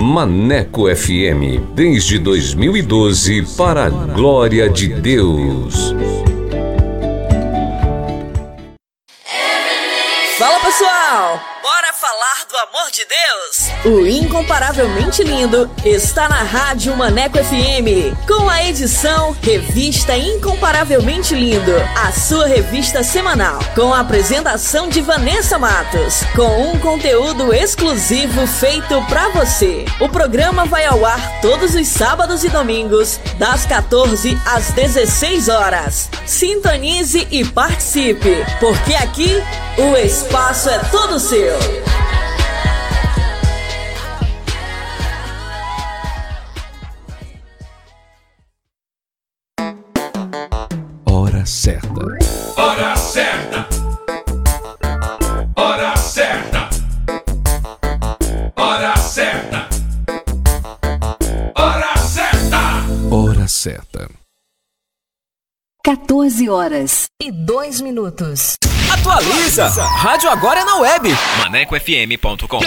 Maneco FM, desde 2012, para a glória de Deus. Fala pessoal! Amor de Deus? O incomparavelmente lindo está na Rádio Maneco FM, com a edição Revista Incomparavelmente Lindo, a sua revista semanal, com a apresentação de Vanessa Matos, com um conteúdo exclusivo feito para você. O programa vai ao ar todos os sábados e domingos, das 14 às 16 horas. Sintonize e participe, porque aqui o espaço é todo seu. Certa. Hora certa. Hora certa. Hora certa. Hora certa. Hora certa. 14 horas. E dois minutos. Atualiza! Rádio agora é na web. ManecoFM.com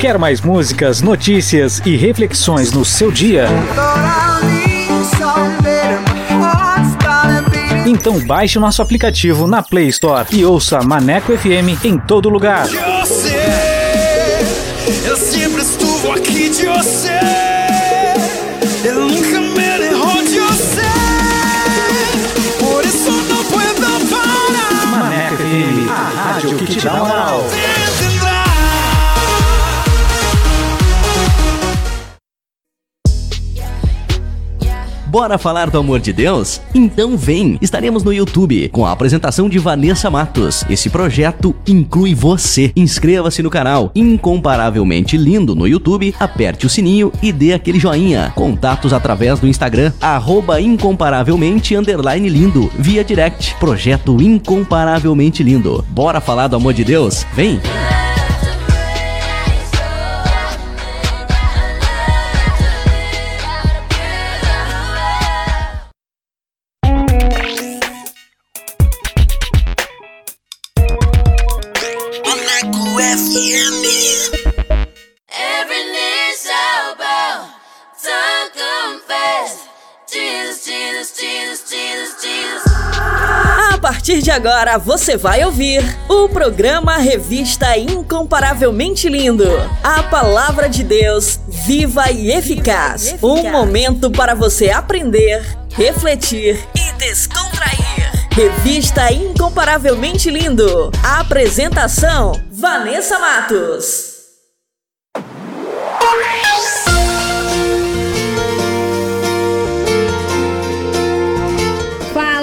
Quer mais músicas, notícias e reflexões no seu dia? Então baixe nosso aplicativo na Play Store e ouça Maneco FM em todo lugar. Eu sempre aqui de você. Eu nunca me. Maneco FM, a rádio que te dá moral. Bora falar do amor de Deus? Então vem! Estaremos no YouTube com a apresentação de Vanessa Matos. Esse projeto inclui você. Inscreva-se no canal Incomparavelmente Lindo no YouTube, aperte o sininho e dê aquele joinha. Contatos através do Instagram, arroba incomparavelmente lindo, via direct. Projeto Incomparavelmente Lindo. Bora falar do amor de Deus? Vem! De agora você vai ouvir o programa Revista Incomparavelmente Lindo. A palavra de Deus viva e eficaz. Um momento para você aprender, refletir e descontrair. Revista Incomparavelmente Lindo. A apresentação: Vanessa Matos.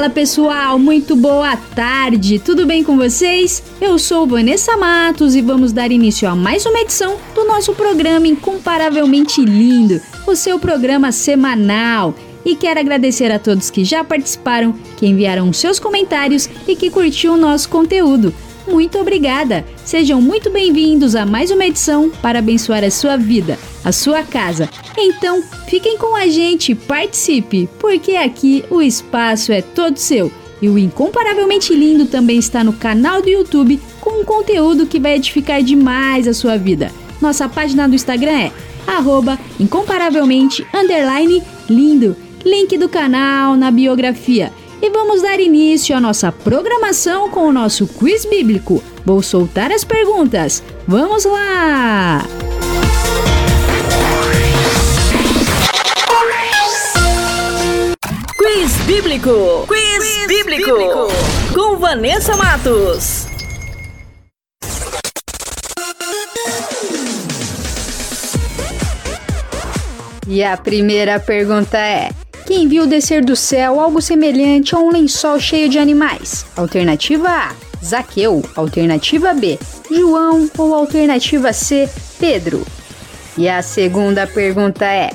Fala pessoal, muito boa tarde, tudo bem com vocês? Eu sou Vanessa Matos e vamos dar início a mais uma edição do nosso programa Incomparavelmente Lindo, o seu programa semanal. E quero agradecer a todos que já participaram, que enviaram seus comentários e que curtiram o nosso conteúdo. Muito obrigada! Sejam muito bem-vindos a mais uma edição para abençoar a sua vida, a sua casa. Então, fiquem com a gente, participe, porque aqui o espaço é todo seu. E o Incomparavelmente Lindo também está no canal do YouTube com um conteúdo que vai edificar demais a sua vida. Nossa página do Instagram é arroba incomparavelmente underline lindo. Link do canal na biografia. E vamos dar início à nossa programação com o nosso quiz bíblico. Vou soltar as perguntas. Vamos lá! Quiz Bíblico. Quiz, bíblico. Com Vanessa Matos. E a primeira pergunta é: Quem viu descer do céu algo semelhante a um lençol cheio de animais? Alternativa A: Zaqueu. Alternativa B: João. Ou alternativa C: Pedro. E a segunda pergunta é: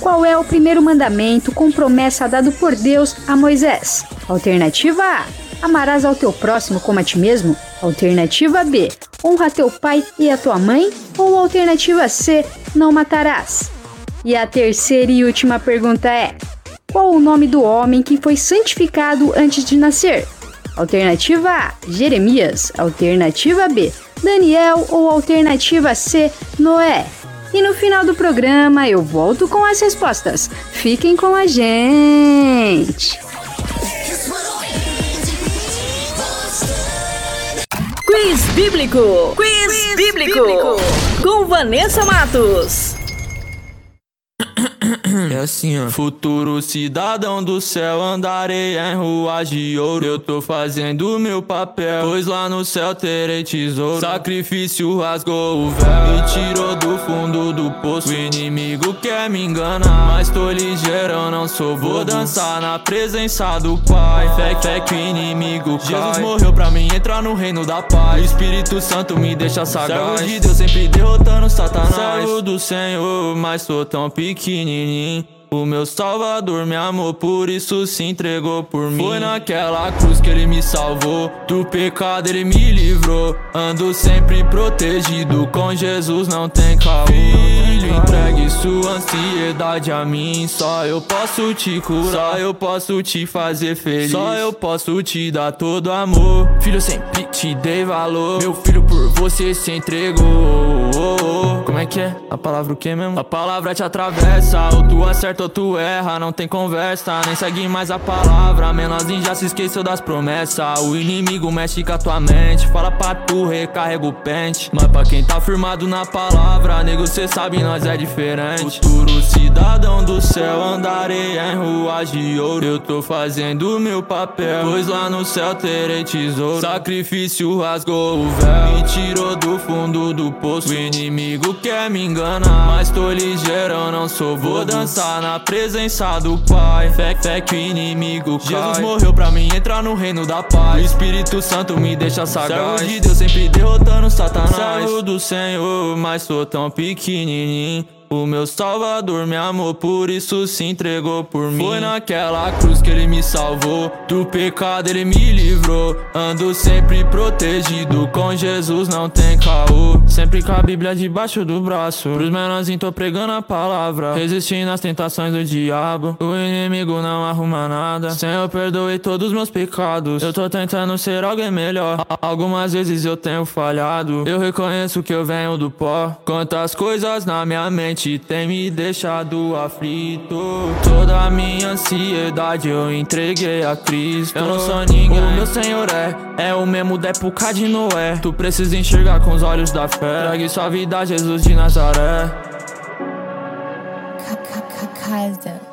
Qual é o primeiro mandamento com promessa dado por Deus a Moisés? Alternativa A: Amarás ao teu próximo como a ti mesmo. Alternativa B: Honra teu pai e a tua mãe. Ou alternativa C: Não matarás. E a terceira e última pergunta é: Qual o nome do homem que foi santificado antes de nascer? Alternativa A: Jeremias. Alternativa B: Daniel ou alternativa C, Noé? E no final do programa eu volto com as respostas. Fiquem com a gente! Quiz Bíblico. Quiz, Bíblico. Com Vanessa Matos. É assim, ó. Futuro cidadão do céu, andarei em ruas de ouro. Eu tô fazendo meu papel, pois lá no céu terei tesouro. Sacrifício rasgou o véu e tirou do fundo do poço. O inimigo quer me enganar, mas tô ligeiro, não sou. Vou dançar na presença do Pai. Fé, fé que o inimigo cai. Jesus morreu pra mim entrar no reino da paz. O Espírito Santo me deixa sagaz. Servo de Deus sempre derrotando Satanás. Servo do Senhor, mas sou tão pequenininho. O meu salvador me amou, por isso se entregou por mim. Foi naquela cruz que ele me salvou, do pecado ele me livrou. Ando sempre protegido, com Jesus não tem caô. Entregue sua ansiedade a mim. Só eu posso te curar, só eu posso te fazer feliz. Só eu posso te dar todo amor. Filho, sempre te dei valor. Meu filho, por você se entregou. Como é que é? A palavra o que mesmo? A palavra te atravessa, ou tu acerta ou tu erra, não tem conversa, nem segue mais a palavra. Menorzinho já se esqueceu das promessas. O inimigo mexe com a tua mente, fala pra tu, recarrega o pente. Mas pra quem tá firmado na palavra, nego, cê sabe, nós é diferente. Futuro cidadão do céu, andarei em ruas de ouro. Eu tô fazendo meu papel, pois lá no céu terei tesouro. Sacrifício rasgou o véu e tirou do fundo do poço. O inimigo quer me enganar, mas tô ligeiro, não sou. Vou dançar na presença do Pai. Fé, fé que o inimigo cai. Jesus morreu pra mim entrar no reino da paz. O Espírito Santo me deixa sagaz. Servo de Deus sempre derrotando Satanás. Servo do Senhor, mas sou tão pequenininho. me. O meu salvador me amou, por isso se entregou por mim. Foi naquela cruz que ele me salvou, do pecado ele me livrou. Ando sempre protegido, com Jesus não tem caô. Sempre com a Bíblia debaixo do braço. Pros menorzinhos tô pregando a palavra, resistindo às tentações do diabo. O inimigo não arruma nada. Senhor, perdoe todos os meus pecados. Eu tô tentando ser alguém melhor. Algumas vezes eu tenho falhado. Eu reconheço que eu venho do pó. Quantas coisas na minha mente tem me deixado aflito. Toda a minha ansiedade eu entreguei a Cristo. Eu não sou ninguém, o meu Senhor é, é o mesmo da época de Noé. Tu precisa enxergar com os olhos da fé. Trague sua vida a Jesus de Nazaré. Casa.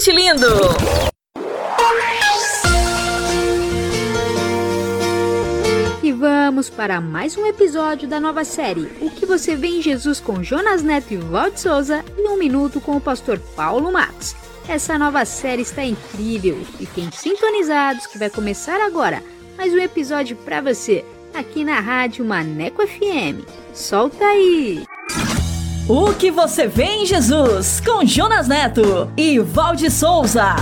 Incomparavelmente lindo. E vamos para mais um episódio da nova série O que você vê em Jesus com Jonas Neto e Valde Souza e um minuto com o pastor Paulo Matos. Essa nova série está incrível. Fiquem sintonizados que vai começar agora mais um episódio para você aqui na rádio Maneco FM. Solta aí! O que você vê em Jesus com Jonas Neto e Valde Souza.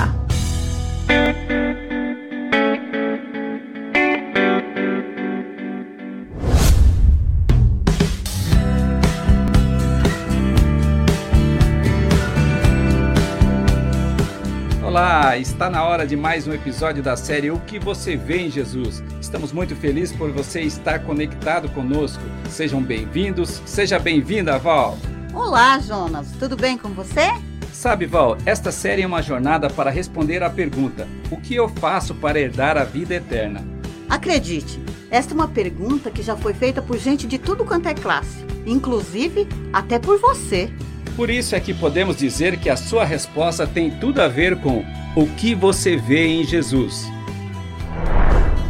Olá, está na hora de mais um episódio da série O que você vê em Jesus. Estamos muito felizes por você estar conectado conosco. Sejam bem-vindos, seja bem-vinda, Val. Olá, Jonas, tudo bem com você? Sabe, Val, esta série é uma jornada para responder à pergunta: O que eu faço para herdar a vida eterna? Acredite, esta é uma pergunta que já foi feita por gente de tudo quanto é classe, inclusive até por você. Por isso é que podemos dizer que a sua resposta tem tudo a ver com o que você vê em Jesus.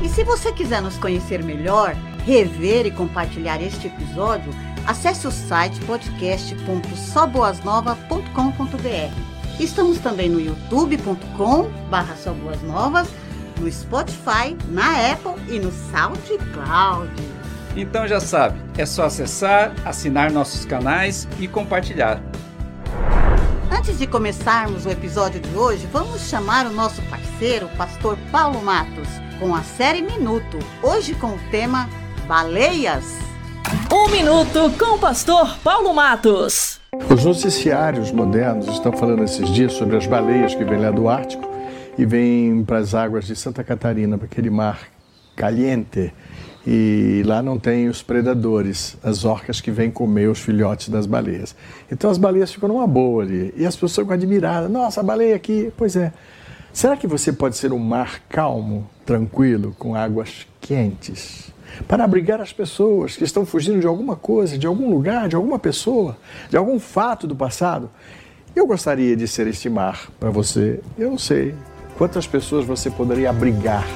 E se você quiser nos conhecer melhor, rever e compartilhar este episódio, acesse o site podcast.soboasnova.com.br. Estamos também no youtube.com barra no Spotify, na Apple e no SoundCloud. Então já sabe, é só acessar, assinar nossos canais e compartilhar. antes de começarmos o episódio de hoje, vamos chamar o nosso parceiro, pastor Paulo Matos, com a série Minuto, hoje com o tema Baleias. Um minuto com o pastor Paulo Matos. Os noticiários modernos estão falando esses dias sobre as baleias que vêm lá do Ártico e vêm para as águas de Santa Catarina, para aquele mar caliente. E lá não tem os predadores, as orcas que vêm comer os filhotes das baleias. Então as baleias ficam numa boa ali. E as pessoas ficam admiradas. Nossa, a baleia aqui. Pois é. Será que você pode ser um mar calmo, tranquilo, com águas quentes? Para abrigar as pessoas que estão fugindo de alguma coisa, de algum lugar, de alguma pessoa, de algum fato do passado? Eu gostaria de ser este mar para você. Eu não sei quantas pessoas você poderia abrigar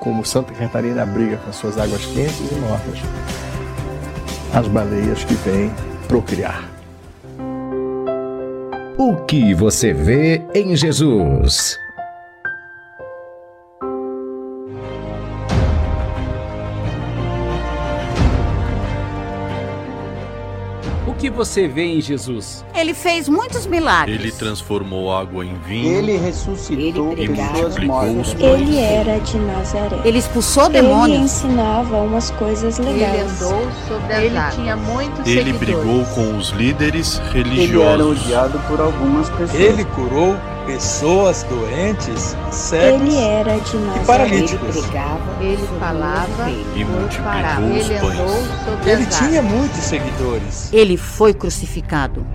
como Santa Catarina abriga com as suas águas quentes e mortas as baleias que vêm procriar. O que você vê em Jesus? Que você vê em Jesus? Ele fez muitos milagres. Ele transformou água em vinho. Ele ressuscitou Ele pessoas mortas. Ele era de Nazaré. Ele expulsou Ele demônios. ensinava umas coisas legais. sobre Ele tinha muitos Ele seguidores. brigou com os líderes Ele era religiosos. odiado por algumas pessoas. Ele curou pessoas doentes, cegos Ele era de e paralíticos. Ele falava E multiplicou os Ele andou pães. Ele tinha muitos seguidores. Ele foi crucificado.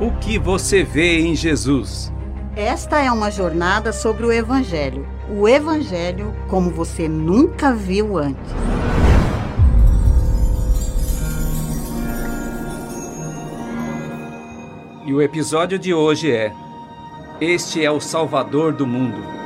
O que você vê em Jesus? Esta é uma jornada sobre o Evangelho. O Evangelho como você nunca viu antes. E o episódio de hoje é: Este é o Salvador do mundo.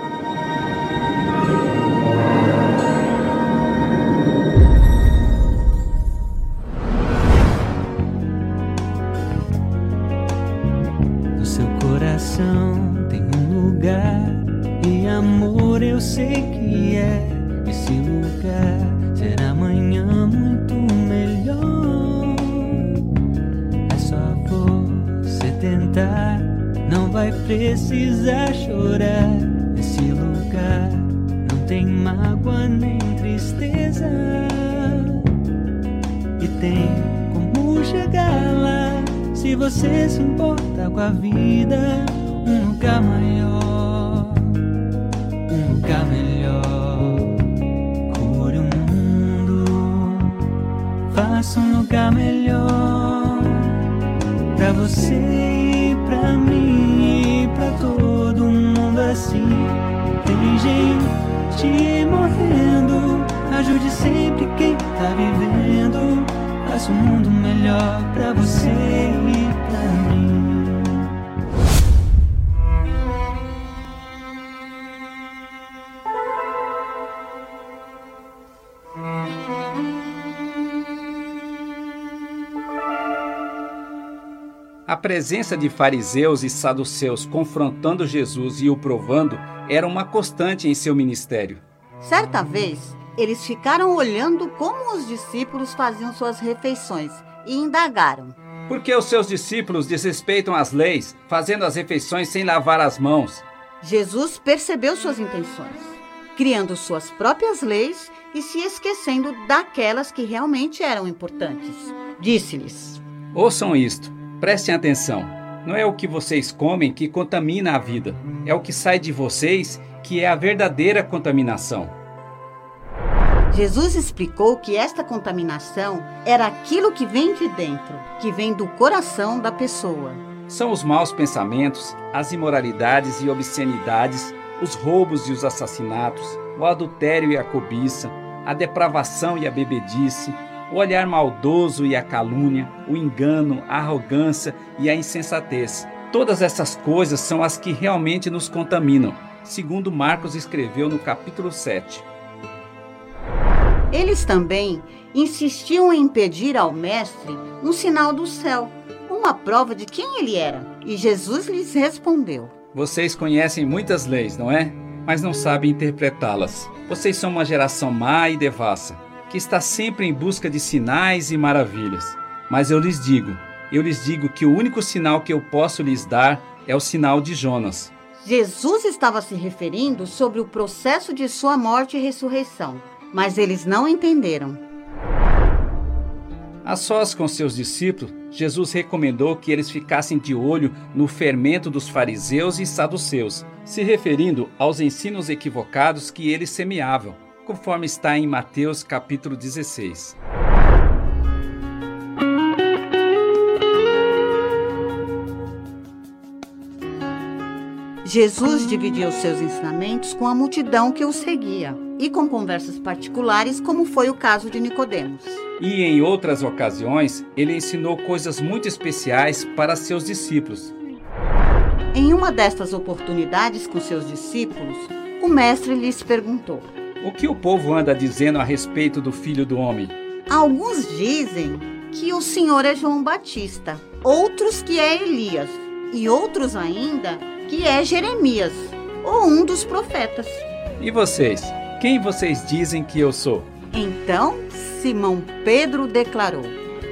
Presença de fariseus e saduceus confrontando Jesus e o provando era uma constante em seu ministério. Certa vez, eles ficaram olhando como os discípulos faziam suas refeições e indagaram. Por que os seus discípulos desrespeitam as leis, fazendo as refeições sem lavar as mãos? Jesus percebeu suas intenções, criando suas próprias leis e se esquecendo daquelas que realmente eram importantes. Disse-lhes: Ouçam isto, prestem atenção. Não é o que vocês comem que contamina a vida, é o que sai de vocês que é a verdadeira contaminação. Jesus explicou que esta contaminação era aquilo que vem de dentro, que vem do coração da pessoa. São os maus pensamentos, as imoralidades e obscenidades, os roubos e os assassinatos, o adultério e a cobiça, a depravação e a bebedice, o olhar maldoso e a calúnia, o engano, a arrogância e a insensatez. Todas essas coisas são as que realmente nos contaminam, segundo Marcos escreveu no capítulo 7. Eles também insistiam em pedir ao Mestre um sinal do céu, uma prova de quem ele era. E Jesus lhes respondeu: Vocês conhecem muitas leis, não é? Mas não sabem interpretá-las. Vocês são uma geração má e devassa, que está sempre em busca de sinais e maravilhas. Mas eu lhes digo, eu lhes digo que o único sinal que eu posso lhes dar é o sinal de Jonas. Jesus estava se referindo sobre o processo de sua morte e ressurreição, mas eles não entenderam. A sós com seus discípulos, Jesus recomendou que eles ficassem de olho no fermento dos fariseus e saduceus, se referindo aos ensinos equivocados que eles semeavam, conforme está em Mateus capítulo 16. Jesus dividia os seus ensinamentos com a multidão que o seguia e com conversas particulares, como foi o caso de Nicodemos. E em outras ocasiões, ele ensinou coisas muito especiais para seus discípulos. Em uma destas oportunidades com seus discípulos, o mestre lhes perguntou: O que o povo anda dizendo a respeito do filho do homem? Alguns dizem que o Senhor é João Batista, outros que é Elias, e outros ainda que é Jeremias, ou um dos profetas. E vocês? Quem vocês dizem que eu sou? Então Simão Pedro declarou: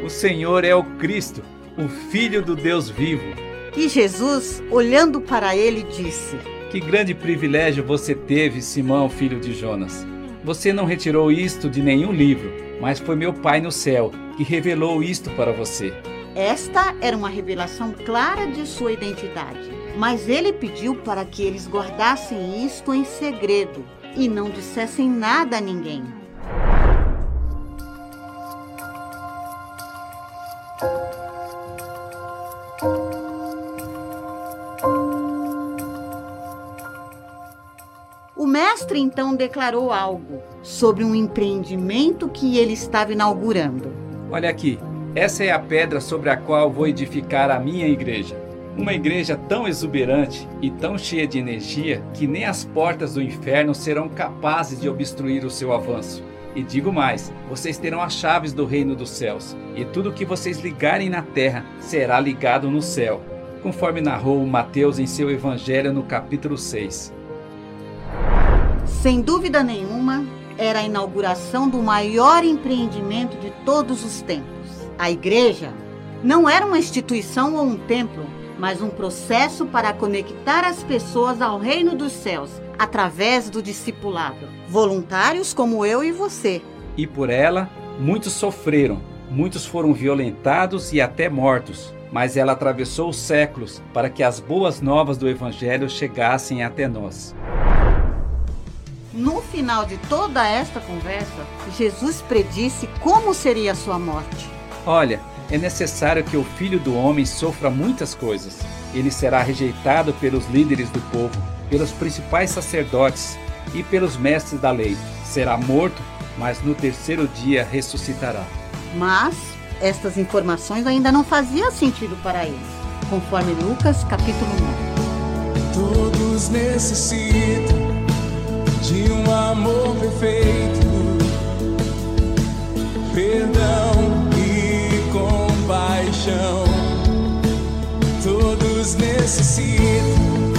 O Senhor é o Cristo, o Filho do Deus vivo. E Jesus, olhando para ele, disse: Que grande privilégio você teve, Simão, filho de Jonas. Você não retirou isto de nenhum livro, mas foi meu Pai no céu que revelou isto para você. Esta era uma revelação clara de sua identidade, mas ele pediu para que eles guardassem isto em segredo e não dissessem nada a ninguém. O mestre então declarou algo sobre um empreendimento que ele estava inaugurando. Olha aqui, essa é a pedra sobre a qual vou edificar a minha igreja. Uma igreja tão exuberante e tão cheia de energia que nem as portas do inferno serão capazes de obstruir o seu avanço. E digo mais: vocês terão as chaves do reino dos céus, e tudo que vocês ligarem na terra será ligado no céu, conforme narrou Mateus em seu evangelho no capítulo 6. Sem dúvida nenhuma, era a inauguração do maior empreendimento de todos os tempos. A igreja não era uma instituição ou um templo, mas um processo para conectar as pessoas ao reino dos céus através do discipulado. Voluntários como eu e você. E por ela, muitos sofreram, muitos foram violentados e até mortos. Mas ela atravessou os séculos para que as boas novas do Evangelho chegassem até nós. No final de toda esta conversa, Jesus predisse como seria a sua morte. Olha, é necessário que o filho do homem sofra muitas coisas. Ele será rejeitado pelos líderes do povo, pelos principais sacerdotes e pelos mestres da lei. Será morto, mas no terceiro dia ressuscitará. Mas estas informações ainda não faziam sentido para eles, conforme Lucas capítulo 9. Todos necessitam de um amor perfeito, perdão e compaixão. Todos necessitam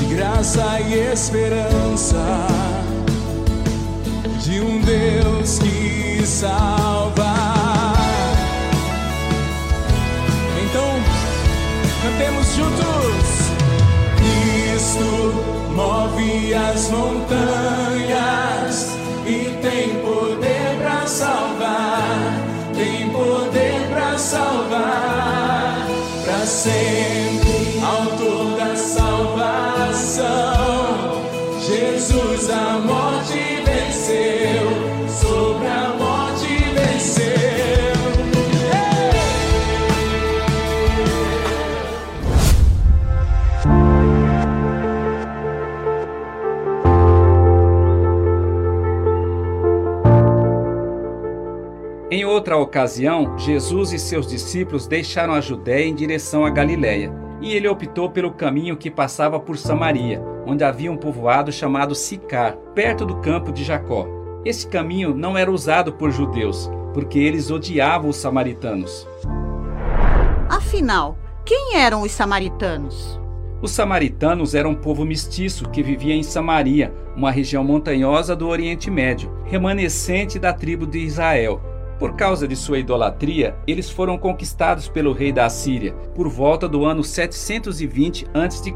de graça e esperança, de um Deus que salva. Então, cantemos juntos. Cristo move as montanhas e tem poder para salvar, tem poder para salvar, para sempre, autor da salvação. Jesus outra ocasião, Jesus e seus discípulos deixaram a Judéia em direção à Galiléia, e ele optou pelo caminho que passava por Samaria, onde havia um povoado chamado Sicar, perto do campo de Jacó. Esse caminho não era usado por judeus, porque eles odiavam os samaritanos. Afinal, quem eram os samaritanos? Os samaritanos eram um povo mestiço que vivia em Samaria, uma região montanhosa do Oriente Médio, remanescente da tribo de Israel. Por causa de sua idolatria, eles foram conquistados pelo rei da Assíria por volta do ano 720 a.C.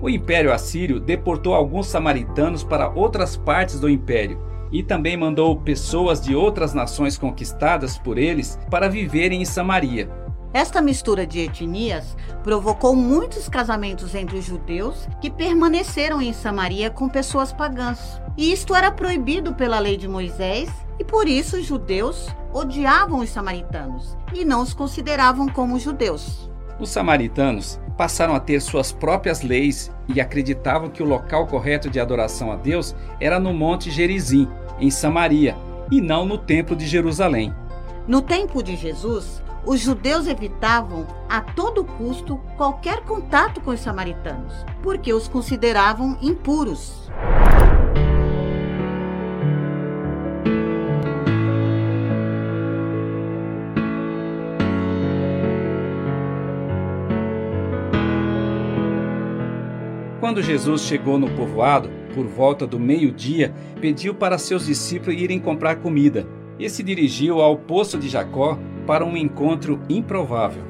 O Império Assírio deportou alguns samaritanos para outras partes do império e também mandou pessoas de outras nações conquistadas por eles para viverem em Samaria. Esta mistura de etnias provocou muitos casamentos entre os judeus que permaneceram em Samaria com pessoas pagãs. E isto era proibido pela lei de Moisés, e por isso os judeus odiavam os samaritanos e não os consideravam como judeus. Os samaritanos passaram a ter suas próprias leis e acreditavam que o local correto de adoração a Deus era no Monte Gerizim, em Samaria, e não no Templo de Jerusalém. No tempo de Jesus, os judeus evitavam a todo custo qualquer contato com os samaritanos, porque os consideravam impuros. Quando Jesus chegou no povoado, por volta do meio-dia, pediu para seus discípulos irem comprar comida e se dirigiu ao poço de Jacó para um encontro improvável.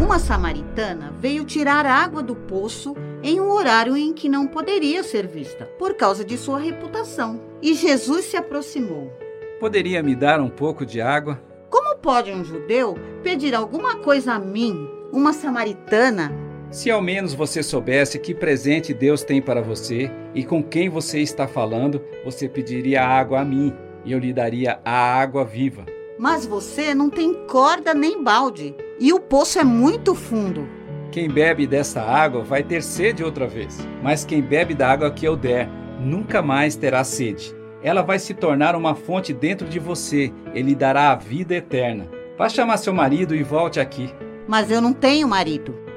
Uma samaritana veio tirar água do poço em um horário em que não poderia ser vista, por causa de sua reputação. E Jesus se aproximou. Poderia me dar um pouco de água? Como pode um judeu pedir alguma coisa a mim, uma samaritana? Se ao menos você soubesse que presente Deus tem para você e com quem você está falando, você pediria água a mim e eu lhe daria a água viva. Mas você não tem corda nem balde e o poço é muito fundo. Quem bebe dessa água vai ter sede outra vez, mas quem bebe da água que eu der nunca mais terá sede. Ela vai se tornar uma fonte dentro de você, ele dará a vida eterna. Vá chamar seu marido e volte aqui. Mas eu não tenho marido.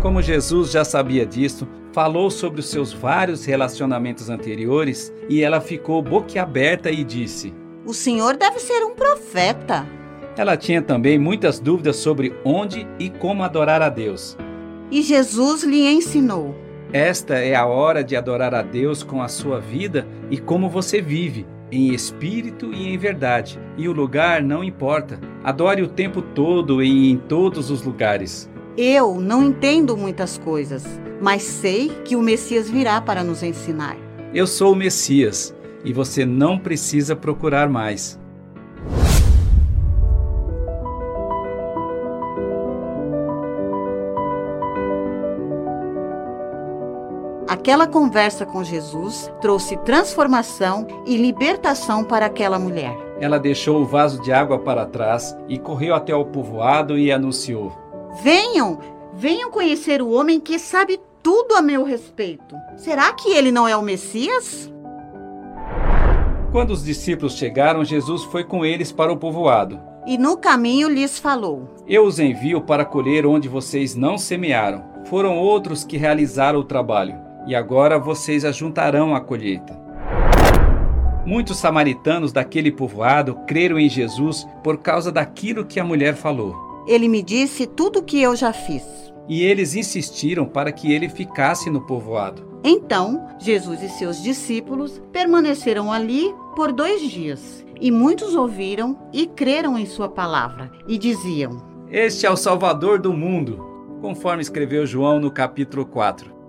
Como Jesus já sabia disso, falou sobre os seus vários relacionamentos anteriores e ela ficou boquiaberta e disse: O senhor deve ser um profeta. Ela tinha também muitas dúvidas sobre onde e como adorar a Deus. E Jesus lhe ensinou: Esta é a hora de adorar a Deus com a sua vida e como você vive, em espírito e em verdade. E o lugar não importa. Adore o tempo todo e em todos os lugares. Eu não entendo muitas coisas, mas sei que o Messias virá para nos ensinar. Eu sou o Messias e você não precisa procurar mais. Aquela conversa com Jesus trouxe transformação e libertação para aquela mulher. Ela deixou o vaso de água para trás e correu até o povoado e anunciou: Venham, venham conhecer o homem que sabe tudo a meu respeito. Será que ele não é o Messias? Quando os discípulos chegaram, Jesus foi com eles para o povoado. E no caminho lhes falou: Eu os envio para colher onde vocês não semearam. Foram outros que realizaram o trabalho, e agora vocês ajuntarão a colheita. Muitos samaritanos daquele povoado creram em Jesus por causa daquilo que a mulher falou. Ele me disse tudo o que eu já fiz. E eles insistiram para que ele ficasse no povoado. Então, Jesus e seus discípulos permaneceram ali por dois dias. E muitos ouviram e creram em sua palavra, e diziam: Este é o Salvador do mundo, conforme escreveu João no capítulo 4.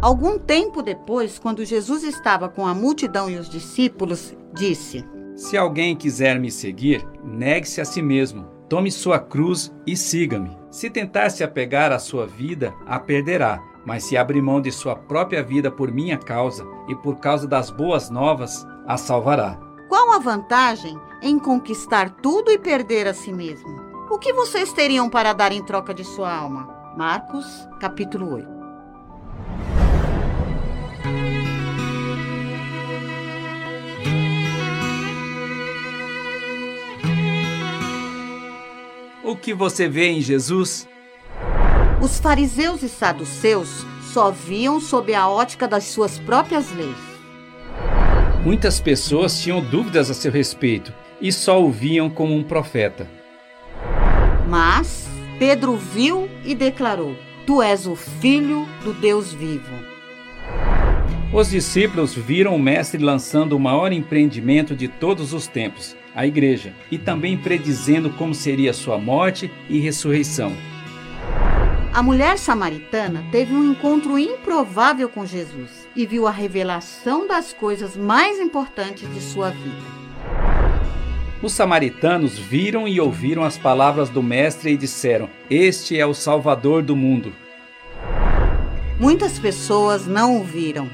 Algum tempo depois, quando Jesus estava com a multidão e os discípulos, disse: Se alguém quiser me seguir, negue-se a si mesmo, tome sua cruz e siga-me. Se tentar se apegar à sua vida, a perderá. Mas se abrir mão de sua própria vida por minha causa e por causa das boas novas, a salvará. Qual a vantagem em conquistar tudo e perder a si mesmo? O que vocês teriam para dar em troca de sua alma? Marcos, capítulo 8. O que você vê em Jesus? Os fariseus e saduceus só viam sob a ótica das suas próprias leis. Muitas pessoas tinham dúvidas a seu respeito e só o viam como um profeta. Mas Pedro viu e declarou: Tu és o Filho do Deus vivo. Os discípulos viram o Mestre lançando o maior empreendimento de todos os tempos, a Igreja, e também predizendo como seria sua morte e ressurreição. A mulher samaritana teve um encontro improvável com Jesus e viu a revelação das coisas mais importantes de sua vida. Os samaritanos viram e ouviram as palavras do Mestre e disseram: Este é o Salvador do mundo. Muitas pessoas não o viram.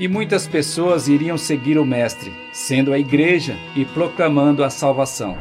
E muitas pessoas iriam seguir o Mestre, sendo a igreja e proclamando a salvação.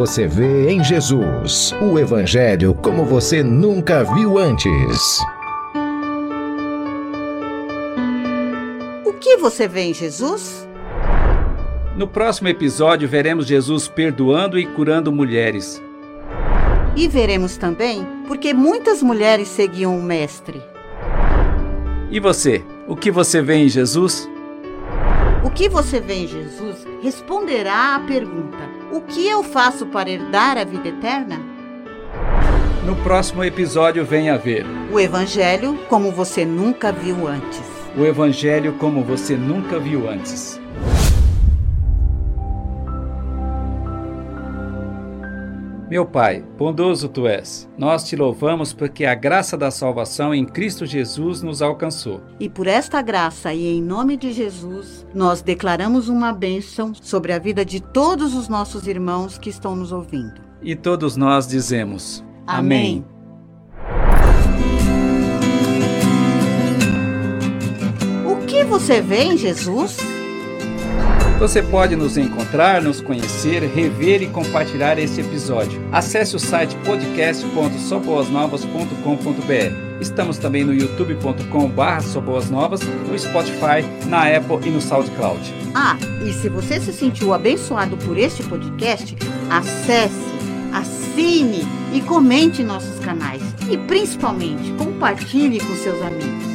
Você vê em Jesus? O Evangelho como você nunca viu antes. O que você vê em Jesus? No próximo episódio, veremos Jesus perdoando e curando mulheres. E veremos também porque muitas mulheres seguiam o Mestre. E você? O que você vê em Jesus? O que você vê em Jesus responderá à pergunta: O que eu faço para herdar a vida eterna? No próximo episódio, venha ver O Evangelho como você nunca viu antes. o Evangelho como você nunca viu antes. Meu Pai, bondoso tu és, nós te louvamos porque a graça da salvação em Cristo Jesus nos alcançou. E por esta graça e em nome de Jesus, nós declaramos uma bênção sobre a vida de todos os nossos irmãos que estão nos ouvindo. E todos nós dizemos: Amém. O que você vê em Jesus? Você pode nos encontrar, nos conhecer, rever e compartilhar este episódio. Acesse o site podcast.soboasnovas.com.br. Estamos também no youtube.com.br soboasnovas, no Spotify, na Apple e no SoundCloud. Ah, e se você se sentiu abençoado por este podcast, acesse, assine e comente nossos canais. E principalmente, compartilhe com seus amigos.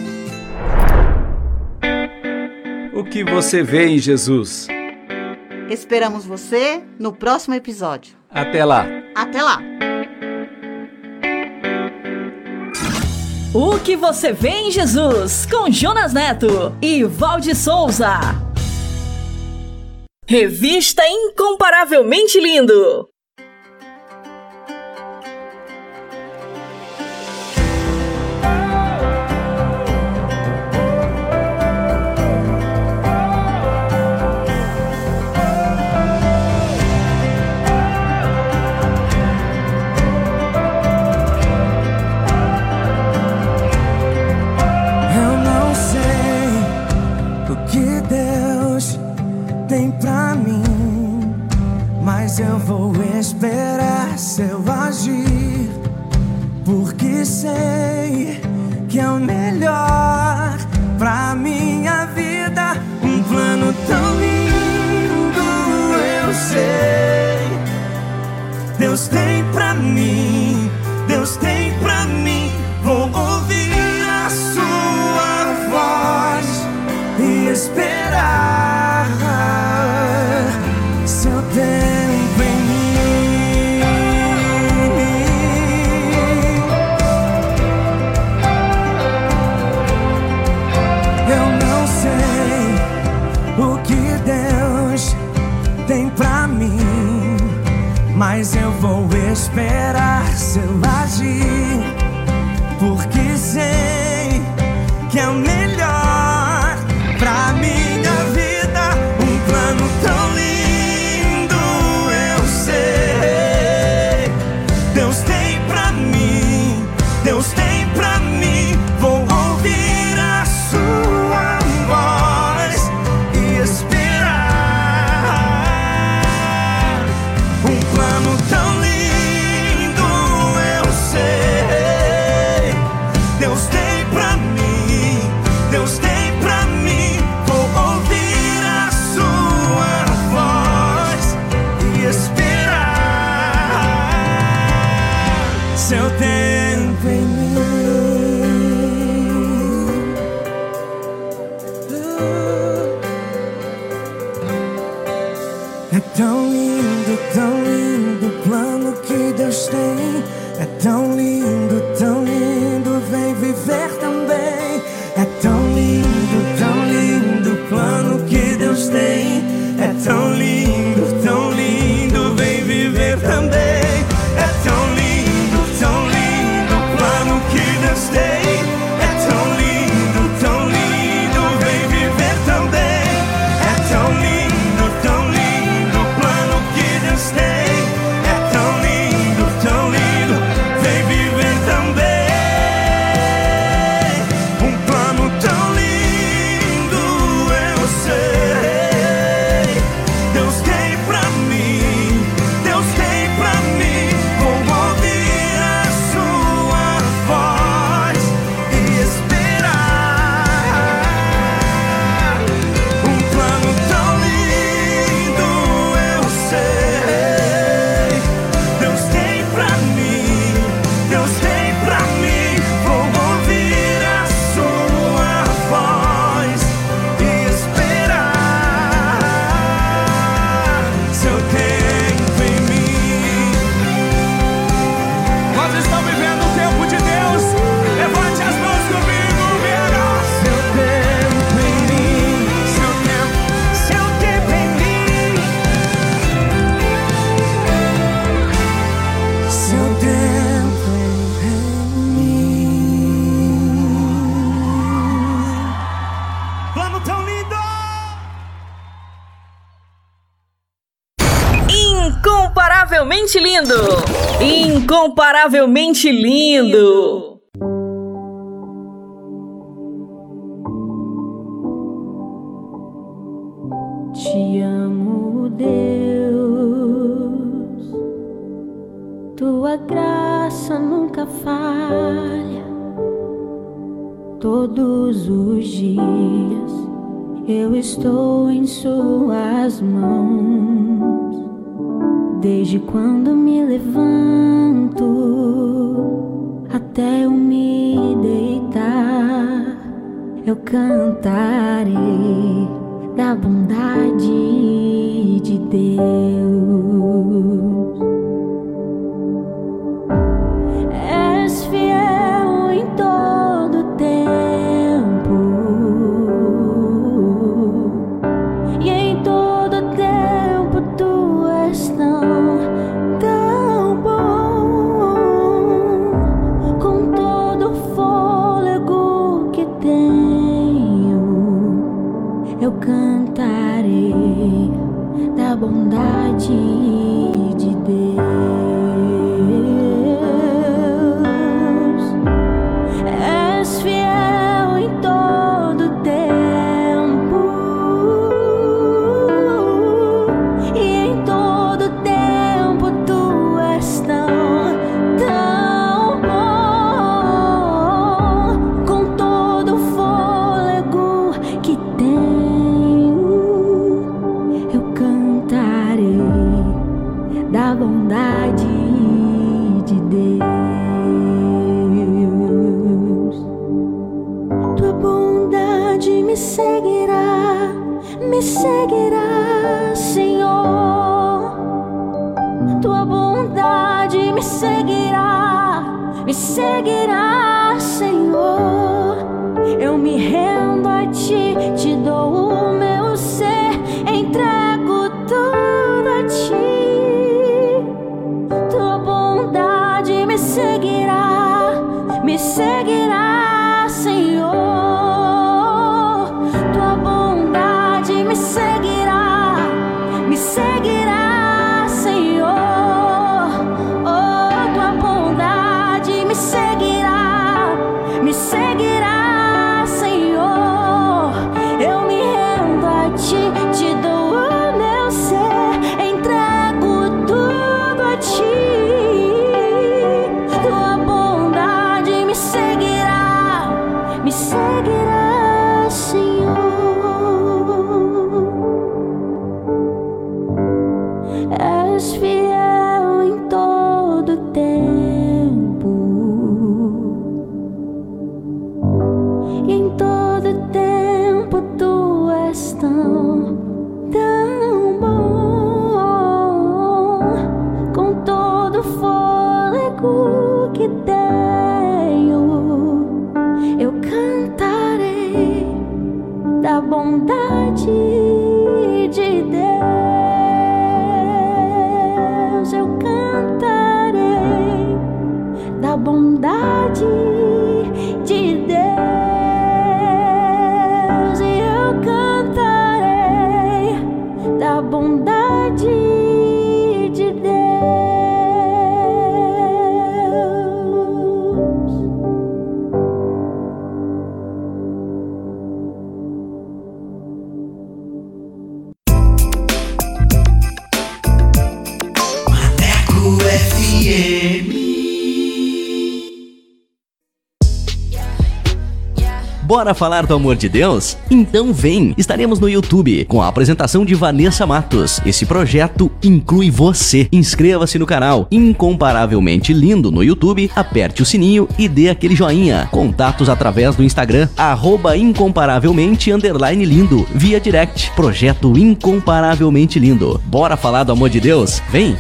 O que você vê em Jesus? Esperamos você no próximo episódio. Até lá! Até lá! O que você vê em Jesus com Jonas Neto e Valde Souza. Revista Incomparavelmente Lindo. Porque esperar seu Incomparavelmente lindo! Cantarei da bondade de Deus. Bora falar do amor de Deus? Então vem! Estaremos no YouTube com a apresentação de Vanessa Matos. Esse projeto inclui você. Inscreva-se no canal Incomparavelmente Lindo no YouTube, aperte o sininho e dê aquele joinha. Contatos através do Instagram, arroba incomparavelmente lindo, via direct. Projeto Incomparavelmente Lindo. Bora falar do amor de Deus? Vem!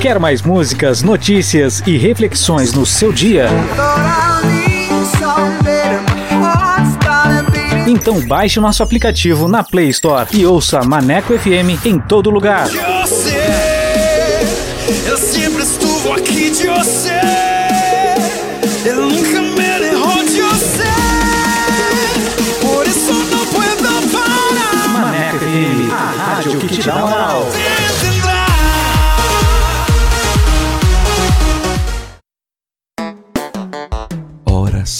Quer mais músicas, notícias e reflexões no seu dia? Então baixe o nosso aplicativo na Play Store e ouça Maneco FM em todo lugar. Eu sei, eu sempre estuvo aqui de você. Eu nunca me dejó de você. Por isso não puedo parar. Maneco FM, a rádio que te dá moral.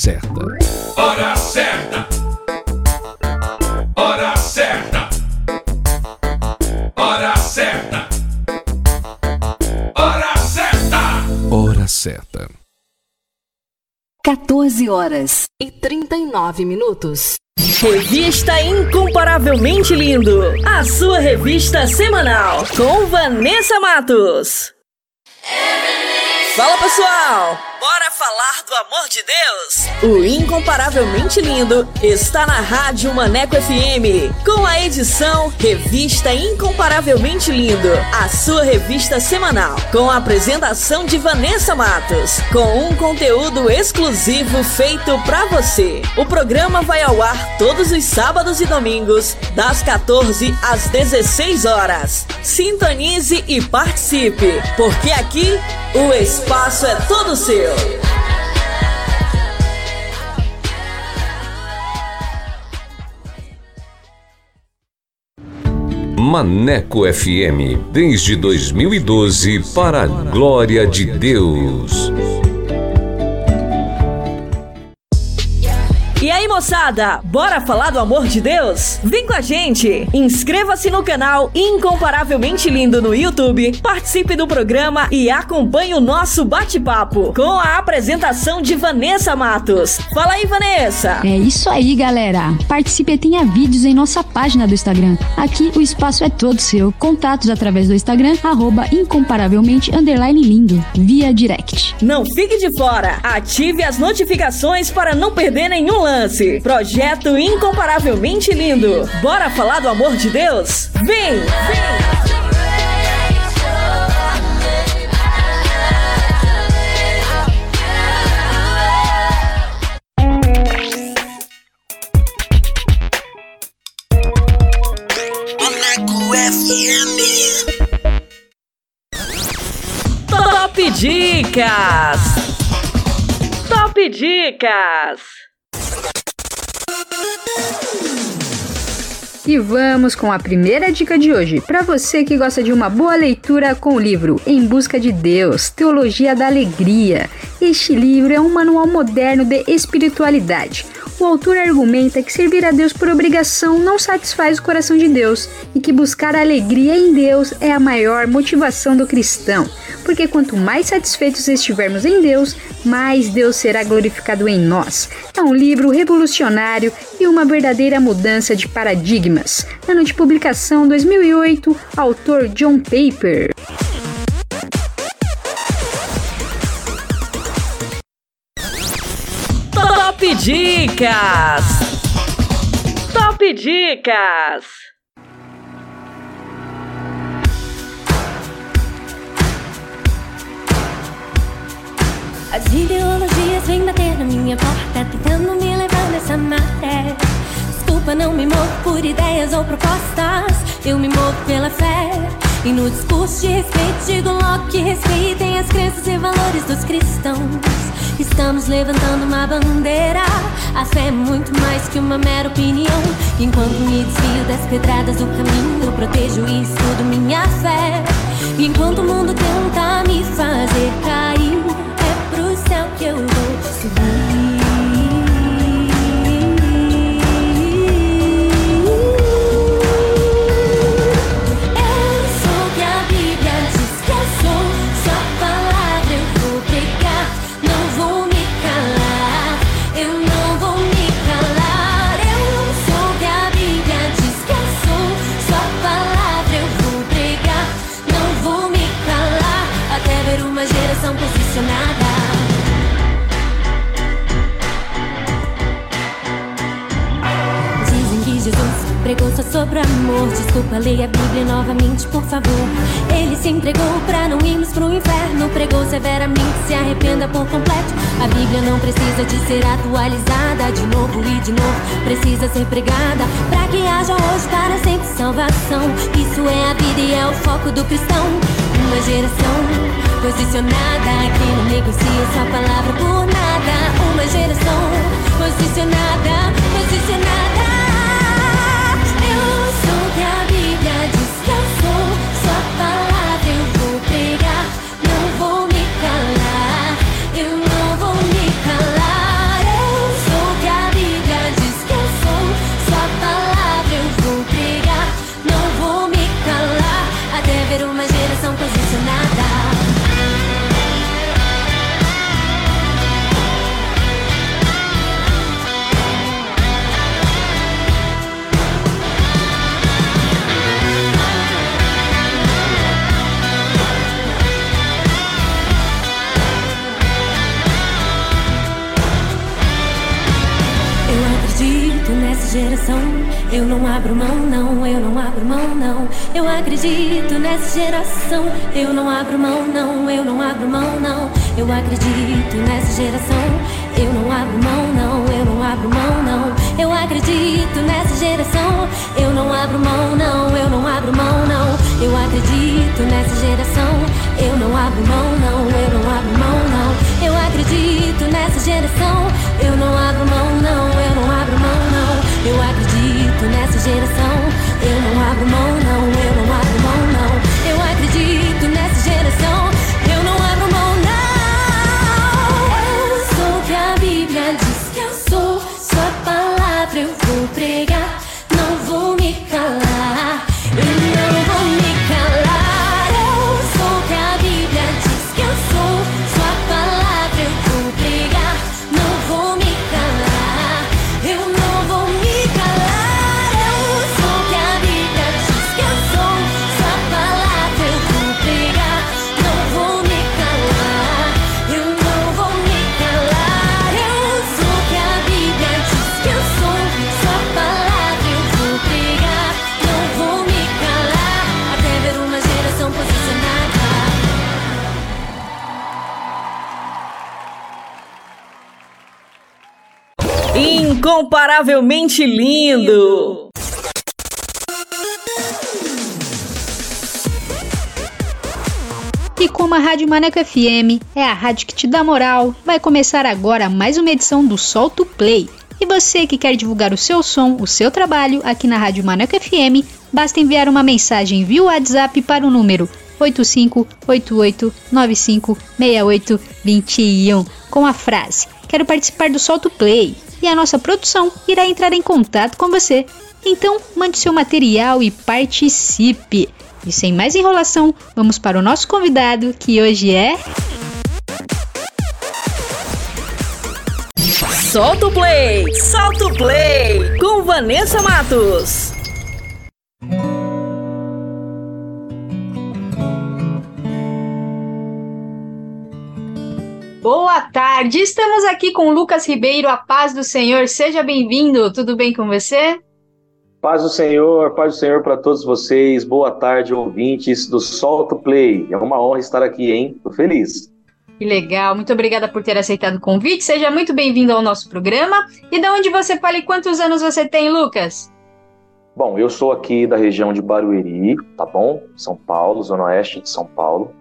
Certa. Hora certa. Hora certa. Hora certa. Hora certa. Hora certa. 14 horas e 39 minutos. Revista Incomparavelmente Lindo. A sua revista semanal. Com Vanessa Matos. Fala pessoal! Bora falar do amor de Deus? O Incomparavelmente Lindo está na Rádio Maneco FM, com a edição Revista Incomparavelmente Lindo, a sua revista semanal, com a apresentação de Vanessa Matos, com um conteúdo exclusivo feito pra você. O programa vai ao ar todos os sábados e domingos, das 14 às 16 horas. Sintonize e participe, porque aqui o espaço é todo seu. Maneco FM, desde 2012, para a glória de Deus. Aí, moçada, bora falar do amor de Deus? Vem com a gente! Inscreva-se no canal Incomparavelmente Lindo no YouTube, participe do programa e acompanhe o nosso bate-papo com a apresentação de Vanessa Matos. Fala aí, Vanessa! É isso aí, galera. Participe e tenha vídeos em nossa página do Instagram. Aqui o espaço é todo seu. Contatos através do Instagram, arroba incomparavelmente underline lindo, via direct. Não fique de fora! Ative as notificações para não perder nenhum lance. Projeto Incomparavelmente Lindo. Bora falar do amor de Deus? Vem! Vem! Top Dicas! Top Dicas! うん。E vamos com a primeira dica de hoje. Para você que gosta de uma boa leitura com o livro Em Busca de Deus, Teologia da Alegria. Este livro é um manual moderno de espiritualidade. O autor argumenta que servir a Deus por obrigação não satisfaz o coração de Deus e que buscar alegria em Deus é a maior motivação do cristão, porque quanto mais satisfeitos estivermos em Deus, mais Deus será glorificado em nós. É um livro revolucionário e uma verdadeira mudança de paradigmas. Ano de publicação 2008, autor John Paper. Top Dicas! Top Dicas! As ideologias vêm bater na minha porta, tentando me levar nessa maré. Desculpa, não me movo por ideias ou propostas, eu me movo pela fé. E no discurso de respeito, digo logo que respeitem as crenças e valores dos cristãos. Estamos levantando uma bandeira. A fé é muito mais que uma mera opinião. Enquanto me desvio das pedradas do caminho, protejo e estudo minha fé. Enquanto o mundo tenta me fazer cair, vou subir. Sobre amor. Desculpa, leia a Bíblia novamente, por favor. Ele se entregou pra não irmos pro inferno. Pregou severamente, se arrependa por completo. A Bíblia não precisa de ser atualizada de novo e de novo. Precisa ser pregada pra que haja hoje para sempre salvação. Isso é a vida e é o foco do cristão. Uma geração posicionada que não negocia sua palavra por nada. Uma geração posicionada, posicionada. A Bíblia diz geração. Eu não abro mão, não. Eu não abro mão, não. Eu acredito nessa geração. Eu não abro mão, não. Eu não abro mão, não. Eu acredito nessa geração. Eu não abro mão, não. Eu não abro mão, não. Eu acredito nessa geração. Eu não abro mão, não. Eu não abro mão, não. Eu acredito nessa geração. Eu não abro mão, não. Eu não abro mão, não. Eu acredito nessa geração. Eu não abro mão, não. Eu não abro. Eu acredito nessa geração. Eu não abro mão, não. Eu não abro mão, não. Eu acredito nessa geração. Eu não abro mão, não. Eu sou o que a Bíblia diz que eu sou. Sua Incomparavelmente lindo! E como a Rádio Maneco FM é a rádio que te dá moral, vai começar agora mais uma edição do Solto Play. E você que quer divulgar o seu som, o seu trabalho aqui na Rádio Maneco FM, basta enviar uma mensagem via WhatsApp para o número 8588956821 com a frase Quero participar do Solto Play e a nossa produção irá entrar em contato com você. Então, mande seu material e participe. E sem mais enrolação, vamos para o nosso convidado, que hoje é. Solta o play! Solta o play! Com Vanessa Matos. Boa tarde, estamos aqui com o Lucas Ribeiro, a paz do Senhor, seja bem-vindo, tudo bem com você? Paz do Senhor, paz do Senhor para todos vocês, boa tarde, ouvintes do Solto Play, é uma honra estar aqui, hein? Tô feliz. Que legal, muito obrigada por ter aceitado o convite, seja muito bem-vindo ao nosso programa. E de onde você fala e quantos anos você tem, Lucas? Bom, eu sou aqui da região de Barueri, tá bom? São Paulo, Zona Oeste de São Paulo.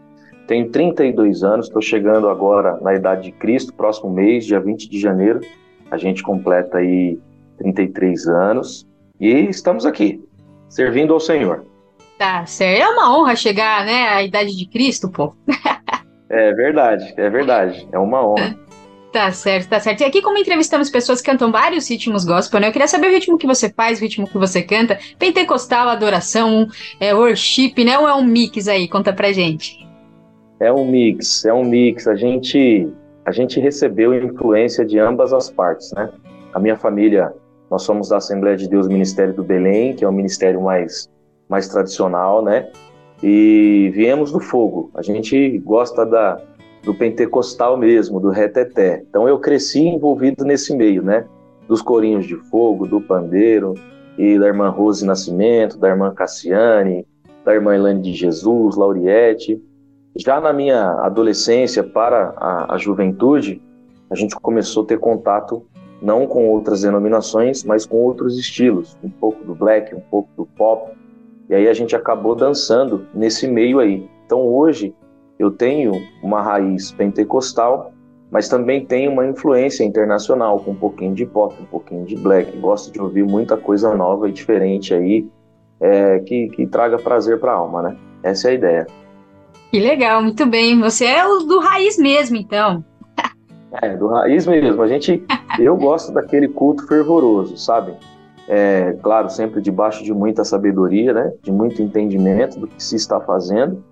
Tenho 32 anos, estou chegando agora na idade de Cristo, próximo mês, dia 20 de janeiro. A gente completa aí 33 anos e estamos aqui, servindo ao Senhor. Tá certo, é uma honra chegar, né, à idade de Cristo, pô. É verdade, é verdade, é uma honra. Tá certo, tá certo. E aqui, como entrevistamos pessoas que cantam vários ritmos gospel, né? Eu queria saber o ritmo que você faz, o ritmo que você canta. Pentecostal, adoração, é, worship, né? Ou é um mix aí? Conta pra gente. É um mix, é um mix. A gente, a gente recebeu influência de ambas as partes, né? A minha família, nós somos da Assembleia de Deus Ministério do Belém, que é o ministério mais, mais tradicional, né? E viemos do fogo. A gente gosta da, do pentecostal mesmo, do reteté. Então eu cresci envolvido nesse meio, né? Dos corinhos de fogo, do pandeiro, e da irmã Rose Nascimento, da irmã Cassiane, da irmã Elane de Jesus, Lauriette. Já na minha adolescência para a, a juventude, a gente começou a ter contato não com outras denominações, mas com outros estilos, um pouco do black, um pouco do pop, e aí a gente acabou dançando nesse meio aí. Então hoje eu tenho uma raiz pentecostal, mas também tenho uma influência internacional, com um pouquinho de pop, um pouquinho de black. Gosto de ouvir muita coisa nova e diferente aí, é, que, que traga prazer para a alma, né? Essa é a ideia. Que legal, muito bem. Você é o do raiz mesmo, então. É, do raiz mesmo. A gente, eu gosto daquele culto fervoroso, sabe? É, claro, sempre debaixo de muita sabedoria, né? De muito entendimento do que se está fazendo,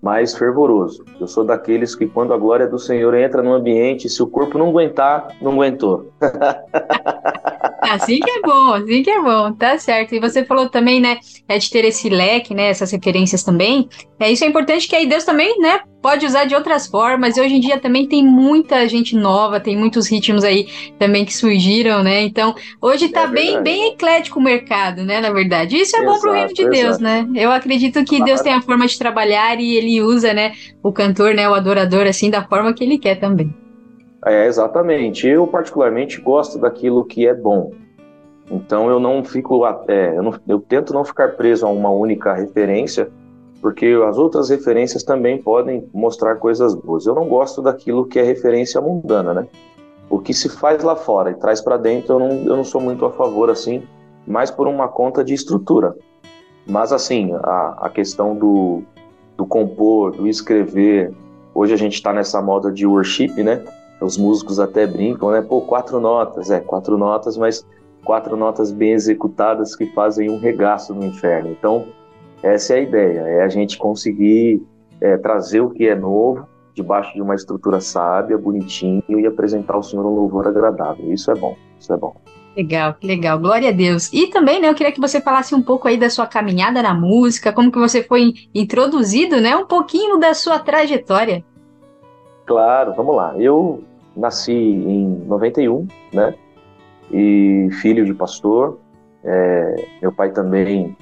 mas fervoroso. Eu sou daqueles que quando a glória do Senhor entra no ambiente, se o corpo não aguentar, não aguentou. Assim que é bom, assim que é bom, tá certo. E você falou também, né, é de ter esse leque, né, essas referências também. É isso é importante que aí Deus também, né, pode usar de outras formas. E hoje em dia também tem muita gente nova, tem muitos ritmos aí também que surgiram, né? Então, hoje tá É bem, bem eclético o mercado, né, na verdade. Isso é bom pro reino de Exato, Deus, exato. né? Eu acredito que Deus tem a forma de trabalhar e ele usa, né, o cantor, né, o adorador assim da forma que ele quer também. É, exatamente. Eu, particularmente, gosto daquilo que é bom. Então, eu não fico. é, eu, não- eu tento não ficar preso a uma única referência, porque as outras referências também podem mostrar coisas boas. Eu não gosto daquilo que é referência mundana, né? O que se faz lá fora e traz para dentro, eu não, eu não sou muito a favor, assim, mais por uma conta de estrutura. Mas, assim, a, a questão do, do compor, do escrever. Hoje a gente está nessa moda de worship, né? Os músicos até brincam, né? Pô, quatro notas, é, quatro notas, mas quatro notas bem executadas que fazem um regaço no inferno. Então, essa é a ideia, é a gente conseguir é, trazer o que é novo, debaixo de uma estrutura sábia, bonitinho, e apresentar ao Senhor um louvor agradável. Isso é bom, isso é bom. Legal, que legal, glória a Deus. E também, né, eu queria que você falasse um pouco aí da sua caminhada na música, como que você foi introduzido, né, um pouquinho da sua trajetória. Claro, vamos lá. Eu nasci em 91, né? E filho de pastor. É, meu pai também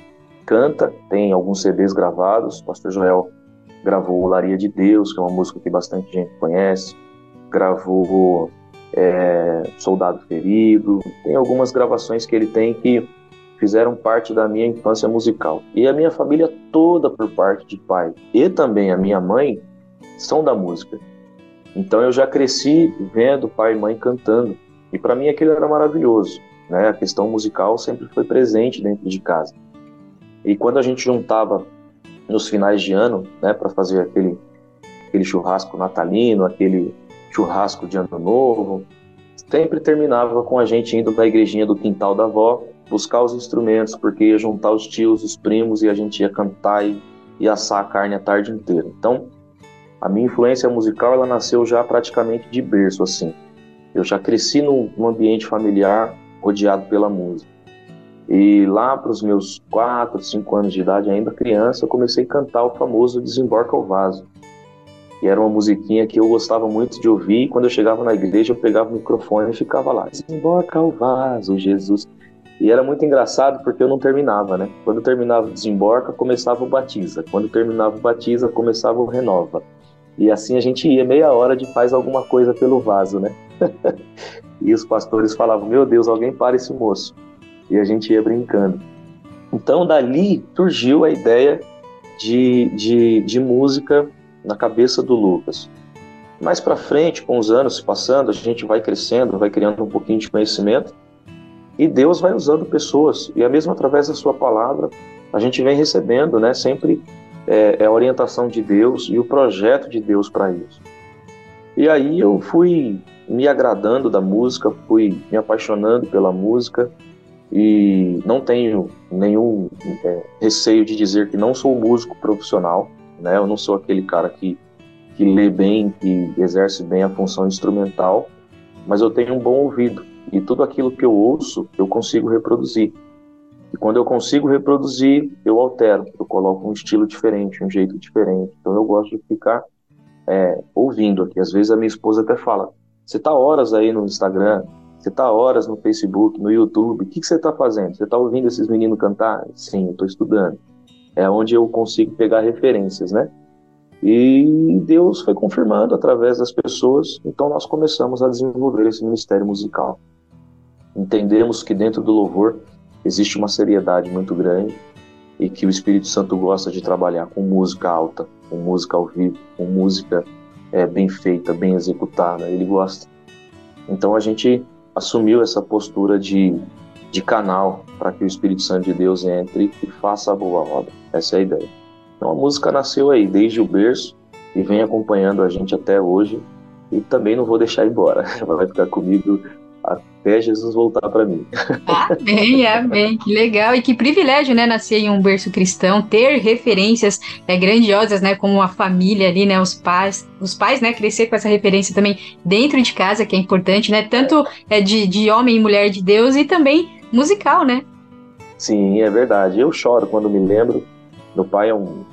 canta, tem alguns CDs gravados. Pastor Joel gravou Laria de Deus, que é uma música que bastante gente conhece. Gravou é, Soldado Ferido. Tem algumas gravações que ele tem que fizeram parte da minha infância musical. E a minha família toda, por parte de pai e também a minha mãe, são da música. Então eu já cresci vendo pai e mãe cantando. E para mim aquilo era maravilhoso. Né? A questão musical sempre foi presente dentro de casa. E quando a gente juntava nos finais de ano, né, para fazer aquele, aquele churrasco natalino, aquele churrasco de ano novo, sempre terminava com a gente indo na igrejinha do quintal da avó buscar os instrumentos, porque ia juntar os tios, os primos e a gente ia cantar e, e assar a carne a tarde inteira. Então, a minha influência musical ela nasceu já praticamente de berço assim. Eu já cresci num, ambiente familiar rodeado pela música. E lá para os meus 4, 5 anos de idade, ainda criança, eu comecei a cantar o famoso Desemborca o Vaso. E era uma musiquinha que eu gostava muito de ouvir. E quando eu chegava na igreja, eu pegava o microfone e ficava lá: Desemborca o vaso, Jesus. E era muito engraçado porque eu não terminava, né? Quando terminava o Desemborca, começava o Batiza. Quando terminava o Batiza, começava o Renova. E assim a gente ia meia hora de faz alguma coisa pelo vaso, né? e os pastores falavam: Meu Deus, alguém para esse moço. E a gente ia brincando. Então, dali surgiu a ideia de, de, de música na cabeça do Lucas. Mais para frente, com os anos passando, a gente vai crescendo, vai criando um pouquinho de conhecimento e Deus vai usando pessoas e é mesmo através da Sua palavra a gente vem recebendo, né? Sempre é, é a orientação de Deus e o projeto de Deus para isso. E aí eu fui me agradando da música, fui me apaixonando pela música e não tenho nenhum é, receio de dizer que não sou músico profissional, né? Eu não sou aquele cara que que lê bem, que exerce bem a função instrumental, mas eu tenho um bom ouvido e tudo aquilo que eu ouço eu consigo reproduzir. E quando eu consigo reproduzir, eu altero, eu coloco um estilo diferente, um jeito diferente. Então eu gosto de ficar é, ouvindo aqui. Às vezes a minha esposa até fala: você está horas aí no Instagram, você está horas no Facebook, no YouTube, o que, você está fazendo? Você está ouvindo esses meninos cantar? Sim, eu estou estudando. É onde eu consigo pegar referências, né? E Deus foi confirmando através das pessoas, então nós começamos a desenvolver esse ministério musical. Entendemos que dentro do louvor existe uma seriedade muito grande e que o Espírito Santo gosta de trabalhar com música alta, com música ao vivo, com música é, bem feita, bem executada. Ele gosta. Então a gente assumiu essa postura de, de canal para que o Espírito Santo de Deus entre e faça a boa obra. Essa é a ideia. Então a música nasceu aí desde o berço e vem acompanhando a gente até hoje. E também não vou deixar embora. Vai ficar comigo até Jesus voltar para mim. Amém, amém. Que legal e que privilégio, né, nascer em um berço cristão, ter referências é, grandiosas, né, como a família ali, né, os pais, os pais, né, crescer com essa referência também dentro de casa, que é importante, né, tanto é, de, de homem e mulher de Deus e também musical, né? Sim, é verdade. Eu choro quando me lembro. Meu pai é um,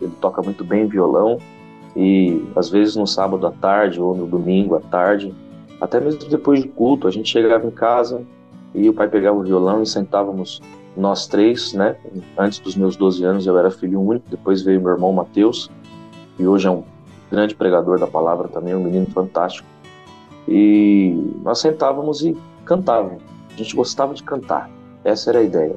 ele toca muito bem violão e às vezes no sábado à tarde ou no domingo à tarde até mesmo depois do culto, a gente chegava em casa e o pai pegava o violão e sentávamos nós três, né? Antes dos meus 12 anos eu era filho único, depois veio meu irmão Mateus, que hoje é um grande pregador da palavra também, um menino fantástico. E nós sentávamos e cantávamos. A gente gostava de cantar. Essa era a ideia.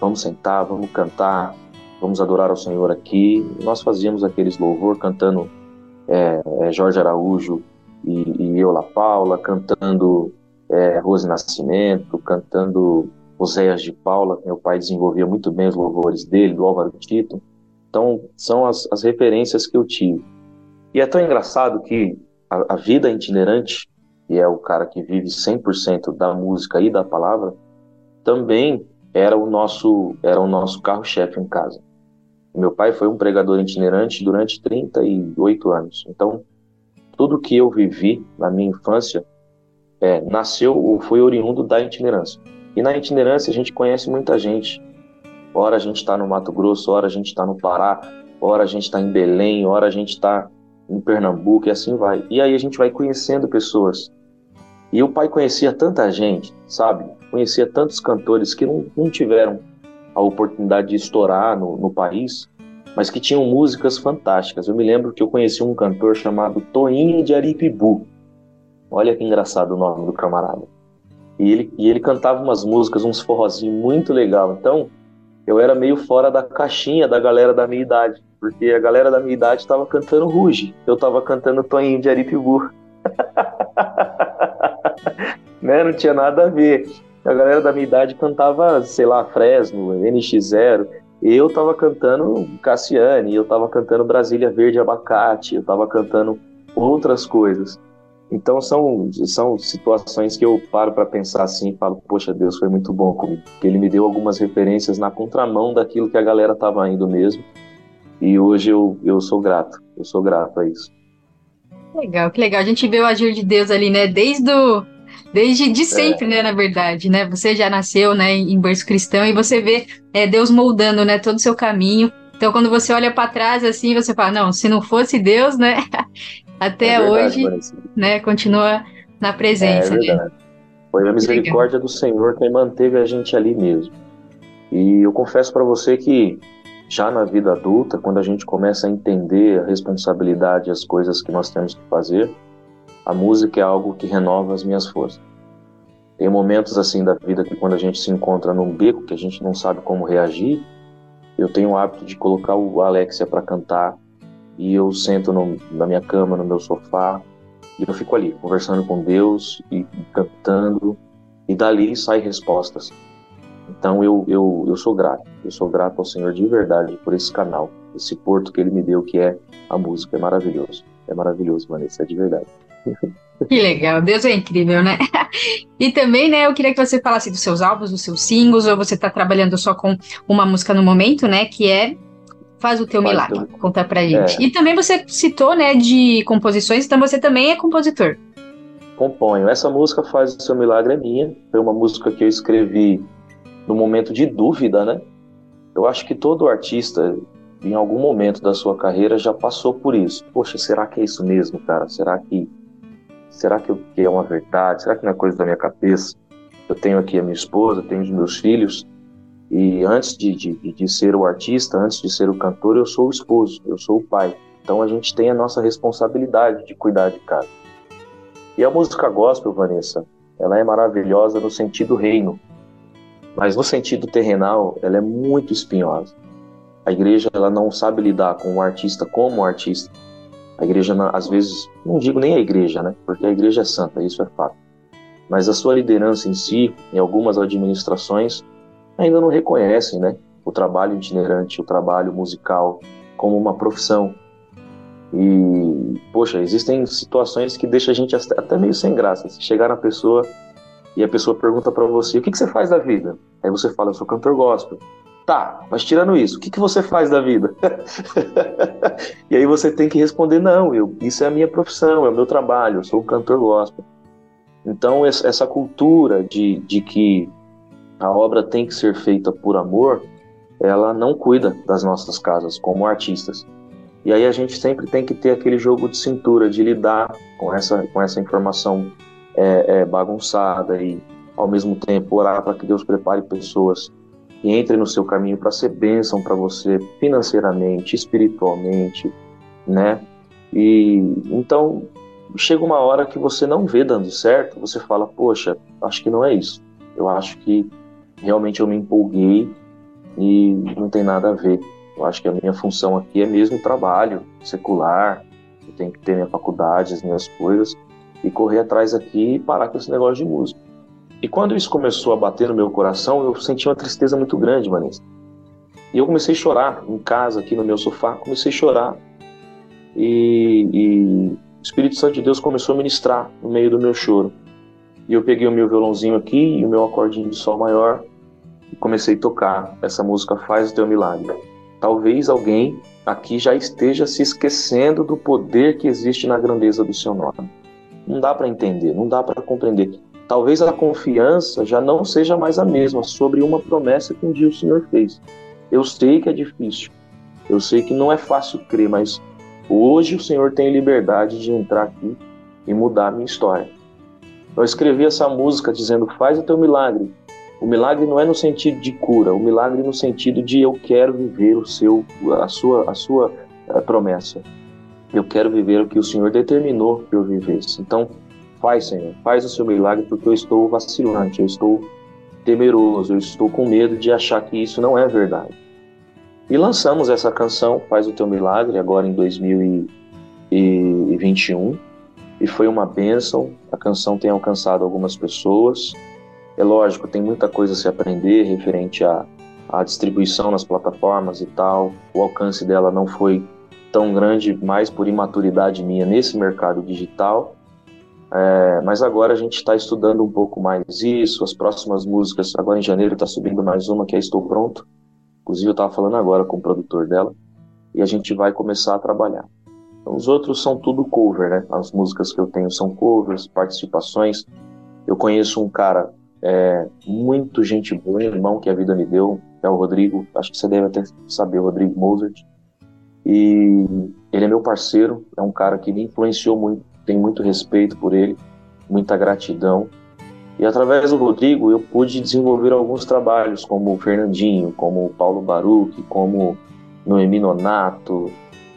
Vamos sentar, vamos cantar, vamos adorar ao Senhor aqui. E nós fazíamos aqueles louvor cantando é, é, Jorge Araújo, e, e Eula Paula, cantando é, Rose Nascimento, cantando Oséias de Paula, meu pai desenvolvia muito bem os louvores dele, do Álvaro Tito. Então, são as, as referências que eu tive. E é tão engraçado que a, a vida itinerante, que é o cara que vive 100% da música e da palavra, também era o nosso, era o nosso carro-chefe em casa. Meu pai foi um pregador itinerante durante 38 anos. Então, tudo que eu vivi na minha infância é, nasceu ou foi oriundo da itinerância. E na itinerância a gente conhece muita gente. Ora a gente está no Mato Grosso, ora a gente está no Pará, ora a gente está em Belém, ora a gente está em Pernambuco e assim vai. E aí a gente vai conhecendo pessoas. E o pai conhecia tanta gente, sabe? Conhecia tantos cantores que não, não tiveram a oportunidade de estourar no, no país mas que tinham músicas fantásticas. Eu me lembro que eu conheci um cantor chamado Toinho de Aripibu. Olha que engraçado o nome do camarada. E ele, e ele cantava umas músicas, uns forrozinhos muito legal. Então, eu era meio fora da caixinha da galera da minha idade, porque a galera da minha idade estava cantando Ruge, eu estava cantando Toninho de Aritibu. né? Não tinha nada a ver. A galera da minha idade cantava, sei lá, Fresno, NX0. Eu tava cantando Cassiane, eu tava cantando Brasília Verde Abacate, eu tava cantando outras coisas. Então são, são situações que eu paro para pensar assim e falo, poxa, Deus foi muito bom comigo. Porque ele me deu algumas referências na contramão daquilo que a galera tava indo mesmo. E hoje eu, eu sou grato, eu sou grato a isso. Legal, que legal. A gente vê o agir de Deus ali, né? Desde o, desde de sempre, é. né, na verdade, né? Você já nasceu, né, em berço cristão e você vê é, Deus moldando, né, todo o seu caminho. Então, quando você olha para trás assim, você fala, não, se não fosse Deus, né, até é verdade, hoje, né, continua na presença. É né? Foi a misericórdia do Senhor que manteve a gente ali mesmo. E eu confesso para você que já na vida adulta, quando a gente começa a entender a responsabilidade, as coisas que nós temos que fazer, a música é algo que renova as minhas forças. Tem momentos assim da vida que quando a gente se encontra num beco que a gente não sabe como reagir, eu tenho o hábito de colocar o Alexia para cantar e eu sento no, na minha cama, no meu sofá e eu fico ali conversando com Deus e, cantando e dali saem respostas. Então eu, eu, eu sou grato, eu sou grato ao Senhor de verdade por esse canal, esse porto que Ele me deu que é a música, é maravilhoso, é maravilhoso, Vanessa, é de verdade. Que legal, Deus é incrível, né? E também, né, eu queria que você falasse dos seus álbuns, dos seus singles, ou você está trabalhando só com uma música no momento, né, que é Faz o Teu Faz Milagre, teu... conta pra gente. É. E também você citou, né, de composições, então você também é compositor. Componho. Essa música Faz o Seu Milagre é minha, foi uma música que eu escrevi no momento de dúvida, né? Eu acho que todo artista, em algum momento da sua carreira, já passou por isso. Poxa, será que é isso mesmo, cara? Será que será que, é uma verdade? Será que não é coisa da minha cabeça? Eu tenho aqui a minha esposa, tenho os meus filhos, e antes de, de, de ser o artista, antes de ser o cantor, eu sou o esposo, eu sou o pai. Então a gente tem a nossa responsabilidade de cuidar de casa. E a música gospel, Vanessa, ela é maravilhosa no sentido reino, mas no sentido terrenal, ela é muito espinhosa. A igreja ela não sabe lidar com o artista como um artista. A igreja, às vezes, não digo nem a igreja, né? Porque a igreja é santa, isso é fato. Mas a sua liderança em si, em algumas administrações, ainda não reconhecem, né? O trabalho itinerante, o trabalho musical como uma profissão. E, poxa, existem situações que deixam a gente até meio sem graça. Se chegar na pessoa e a pessoa pergunta para você: o que, que você faz da vida? Aí você fala: eu sou cantor gospel. Tá, mas tirando isso, o que, que você faz da vida? e aí você tem que responder: não, eu, isso é a minha profissão, é o meu trabalho, eu sou um cantor gospel. Então, essa cultura de, de que a obra tem que ser feita por amor, ela não cuida das nossas casas como artistas. E aí a gente sempre tem que ter aquele jogo de cintura, de lidar com essa, com essa informação é, é, bagunçada e, ao mesmo tempo, orar para que Deus prepare pessoas que entre no seu caminho para ser bênção para você financeiramente, espiritualmente, né? E então chega uma hora que você não vê dando certo, você fala, poxa, acho que não é isso. Eu acho que realmente eu me empolguei e não tem nada a ver. Eu acho que a minha função aqui é mesmo trabalho secular, eu tenho que ter minha faculdade, as minhas coisas, e correr atrás aqui e parar com esse negócio de música. E quando isso começou a bater no meu coração, eu senti uma tristeza muito grande, Vanessa. E eu comecei a chorar em casa, aqui no meu sofá, comecei a chorar. E, e o Espírito Santo de Deus começou a ministrar no meio do meu choro. E eu peguei o meu violãozinho aqui e o meu acordinho de sol maior e comecei a tocar essa música Faz o Teu Milagre. Talvez alguém aqui já esteja se esquecendo do poder que existe na grandeza do seu nome. Não dá para entender, não dá para compreender talvez a confiança já não seja mais a mesma sobre uma promessa que um dia o Senhor fez. Eu sei que é difícil, eu sei que não é fácil crer, mas hoje o Senhor tem liberdade de entrar aqui e mudar a minha história. Eu escrevi essa música dizendo: Faz o teu milagre. O milagre não é no sentido de cura, o milagre no sentido de eu quero viver o seu, a sua, a sua a eh, promessa. Eu quero viver o que o Senhor determinou que eu vivesse. Então, Faz, Senhor, faz o seu milagre, porque eu estou vacilante, eu estou temeroso, eu estou com medo de achar que isso não é verdade. E lançamos essa canção, Faz o Teu Milagre, agora em 2021, e foi uma bênção. A canção tem alcançado algumas pessoas. É lógico, tem muita coisa a se aprender referente à, à distribuição nas plataformas e tal. O alcance dela não foi tão grande, mais por imaturidade minha nesse mercado digital. É, mas agora a gente está estudando um pouco mais isso. As próximas músicas, agora em janeiro está subindo mais uma que é Estou Pronto. Inclusive eu estava falando agora com o produtor dela e a gente vai começar a trabalhar. Então, os outros são tudo cover, né? As músicas que eu tenho são covers, participações. Eu conheço um cara é, muito gente boa, um irmão que a vida me deu, é o Rodrigo. Acho que você deve até saber, Rodrigo Mozart. E ele é meu parceiro, é um cara que me influenciou muito, tenho muito respeito por ele, muita gratidão. E através do Rodrigo eu pude desenvolver alguns trabalhos, como o Fernandinho, como o Paulo Baruch, como Noemi Nonato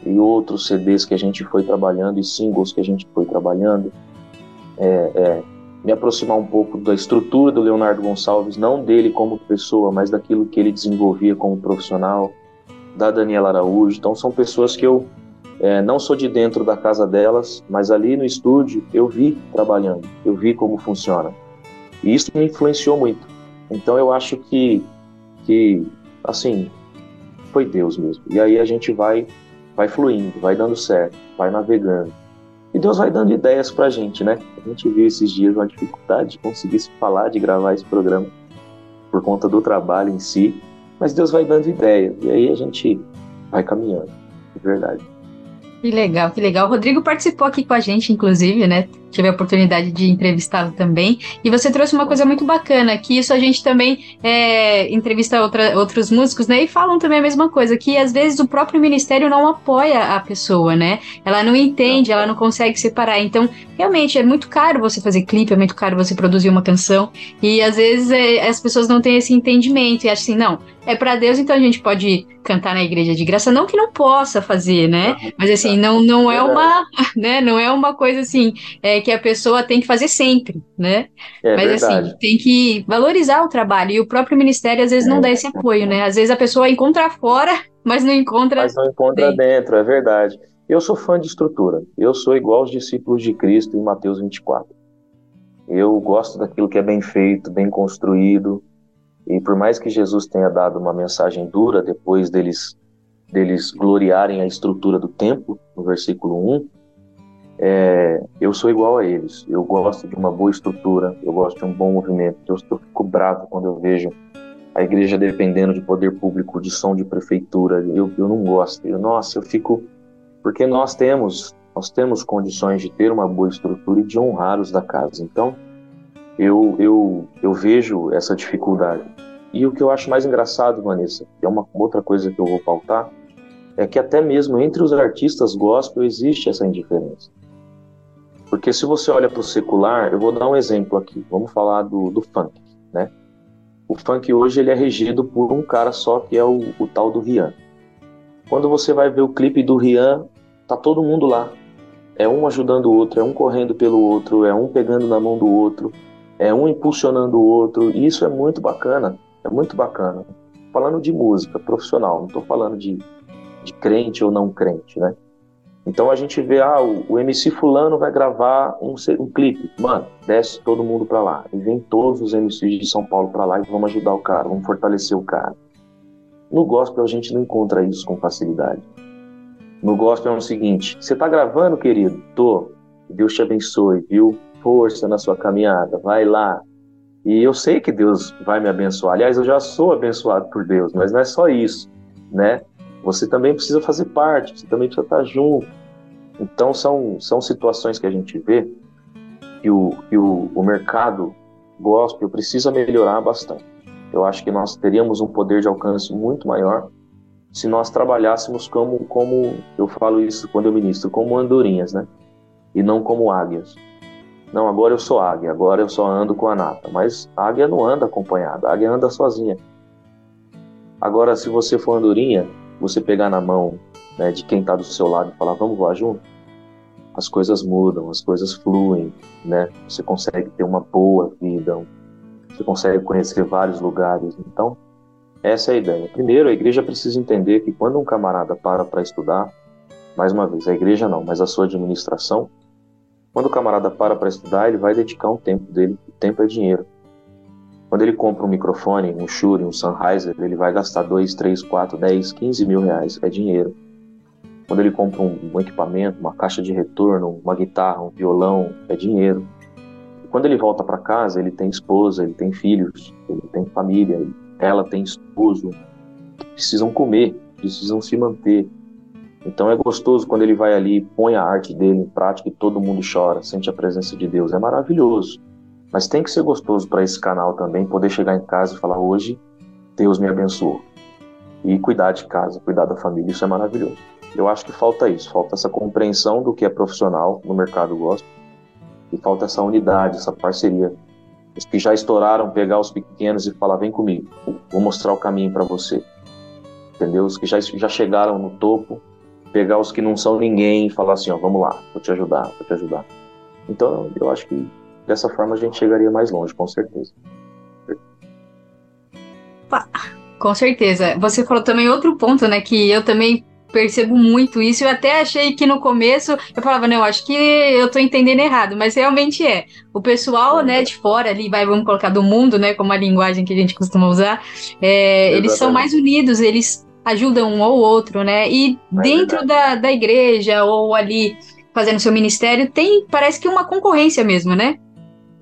e outros CDs que a gente foi trabalhando e singles que a gente foi trabalhando. É, é, me aproximar um pouco da estrutura do Leonardo Gonçalves, não dele como pessoa, mas daquilo que ele desenvolvia como profissional, da Daniela Araújo. Então são pessoas que eu é, não sou de dentro da casa delas, mas ali no estúdio eu vi trabalhando, eu vi como funciona. E isso me influenciou muito. Então eu acho que, que assim, foi Deus mesmo. E aí a gente vai, vai fluindo, vai dando certo, vai navegando. E Deus vai dando ideias pra gente, né? A gente viu esses dias uma dificuldade de conseguir se falar, de gravar esse programa por conta do trabalho em si. Mas Deus vai dando ideias. E aí a gente vai caminhando. É verdade. Que legal, que legal. O Rodrigo participou aqui com a gente, inclusive, né? Tive a oportunidade de entrevistá-lo também. E você trouxe uma coisa muito bacana, que isso a gente também é, entrevista outra, outros músicos, né? E falam também a mesma coisa, que às vezes o próprio ministério não apoia a pessoa, né? Ela não entende, ela não consegue separar. Então, realmente, é muito caro você fazer clipe, é muito caro você produzir uma canção. E às vezes é, as pessoas não têm esse entendimento e acham assim, não, é para Deus, então a gente pode cantar na igreja de graça, não que não possa fazer, né? Mas assim, não, não é uma, né? Não é uma coisa assim é, que a pessoa tem que fazer sempre, né? É Mas verdade. assim, tem que valorizar o trabalho e o próprio ministério às vezes não dá esse apoio, né? Às vezes a pessoa encontra fora, mas não encontra. Mas não encontra dentro, é verdade. Eu sou fã de estrutura. Eu sou igual aos discípulos de Cristo em Mateus 24. Eu gosto daquilo que é bem feito, bem construído. E por mais que Jesus tenha dado uma mensagem dura depois deles deles gloriarem a estrutura do templo, no versículo 1, é, eu sou igual a eles. Eu gosto de uma boa estrutura, eu gosto de um bom movimento. Eu, fico bravo quando eu vejo a igreja dependendo de poder público, de som de prefeitura. Eu, eu não gosto. Eu, nossa, eu fico. Porque nós temos, nós temos condições de ter uma boa estrutura e de honrar os da casa. Então, eu, eu, eu vejo essa dificuldade. E o que eu acho mais engraçado, Vanessa, que é uma outra coisa que eu vou pautar, é que até mesmo entre os artistas gospel existe essa indiferença. Porque se você olha para o secular, eu vou dar um exemplo aqui. Vamos falar do, do funk, né? O funk hoje ele é regido por um cara só, que é o, o tal do Rian. Quando você vai ver o clipe do Rian, tá todo mundo lá. É um ajudando o outro, é um correndo pelo outro, é um pegando na mão do outro, é um impulsionando o outro. E isso é muito bacana, é muito bacana. Falando de música profissional, não estou falando de, de crente ou não crente, né? Então a gente vê, ah, o, o MC fulano vai gravar um, um clipe. Mano, desce todo mundo para lá. E vem todos os MCs de São Paulo para lá e vamos ajudar o cara, vamos fortalecer o cara. No gospel a gente não encontra isso com facilidade. No gospel é o seguinte, você tá gravando, querido? Tô. Deus te abençoe, viu? Força na sua caminhada, vai lá. E eu sei que Deus vai me abençoar. Aliás, eu já sou abençoado por Deus, mas não é só isso, né? Você também precisa fazer parte, você também precisa estar junto. Então, são, são situações que a gente vê que o, que o, o mercado gospel precisa melhorar bastante. Eu acho que nós teríamos um poder de alcance muito maior se nós trabalhássemos como, como eu falo isso quando eu ministro, como andorinhas, né? E não como águias. Não, agora eu sou águia, agora eu só ando com a nata. Mas a águia não anda acompanhada, a águia anda sozinha. Agora, se você for andorinha, você pegar na mão né, de quem está do seu lado e falar, vamos voar junto, as coisas mudam, as coisas fluem, né? Você consegue ter uma boa vida, você consegue conhecer vários lugares. Então, essa é a ideia. Primeiro, a igreja precisa entender que quando um camarada para para estudar, mais uma vez, a igreja não, mas a sua administração, quando o camarada para para estudar, ele vai dedicar um tempo dele, o tempo é dinheiro. Quando ele compra um microfone, um Shure, um Sennheiser, ele vai gastar 2, 3, 4, 10, 15 mil reais, é dinheiro. Quando ele compra um, um equipamento, uma caixa de retorno, uma guitarra, um violão, é dinheiro. Quando ele volta para casa, ele tem esposa, ele tem filhos, ele tem família, ela tem esposo, precisam comer, precisam se manter. Então é gostoso quando ele vai ali, põe a arte dele em prática e todo mundo chora, sente a presença de Deus. É maravilhoso. Mas tem que ser gostoso para esse canal também poder chegar em casa e falar: hoje Deus me abençoou. E cuidar de casa, cuidar da família, isso é maravilhoso. Eu acho que falta isso, falta essa compreensão do que é profissional no mercado gospel e falta essa unidade, essa parceria. Os que já estouraram, pegar os pequenos e falar: vem comigo, vou mostrar o caminho para você. Entendeu? Os que já, já chegaram no topo, pegar os que não são ninguém e falar assim: ó, vamos lá, vou te ajudar, vou te ajudar. Então, eu acho que dessa forma a gente chegaria mais longe, com certeza. Com certeza. Você falou também outro ponto, né? Que eu também percebo muito isso. Eu até achei que no começo eu falava, não, acho que eu tô entendendo errado, mas realmente é. O pessoal, né, de fora ali, vai, vamos colocar do mundo, né, como a linguagem que a gente costuma usar, é, eles são mais unidos, eles ajudam um ao outro, né? E É dentro da, da igreja ou ali fazendo seu ministério, tem, parece que uma concorrência mesmo, né?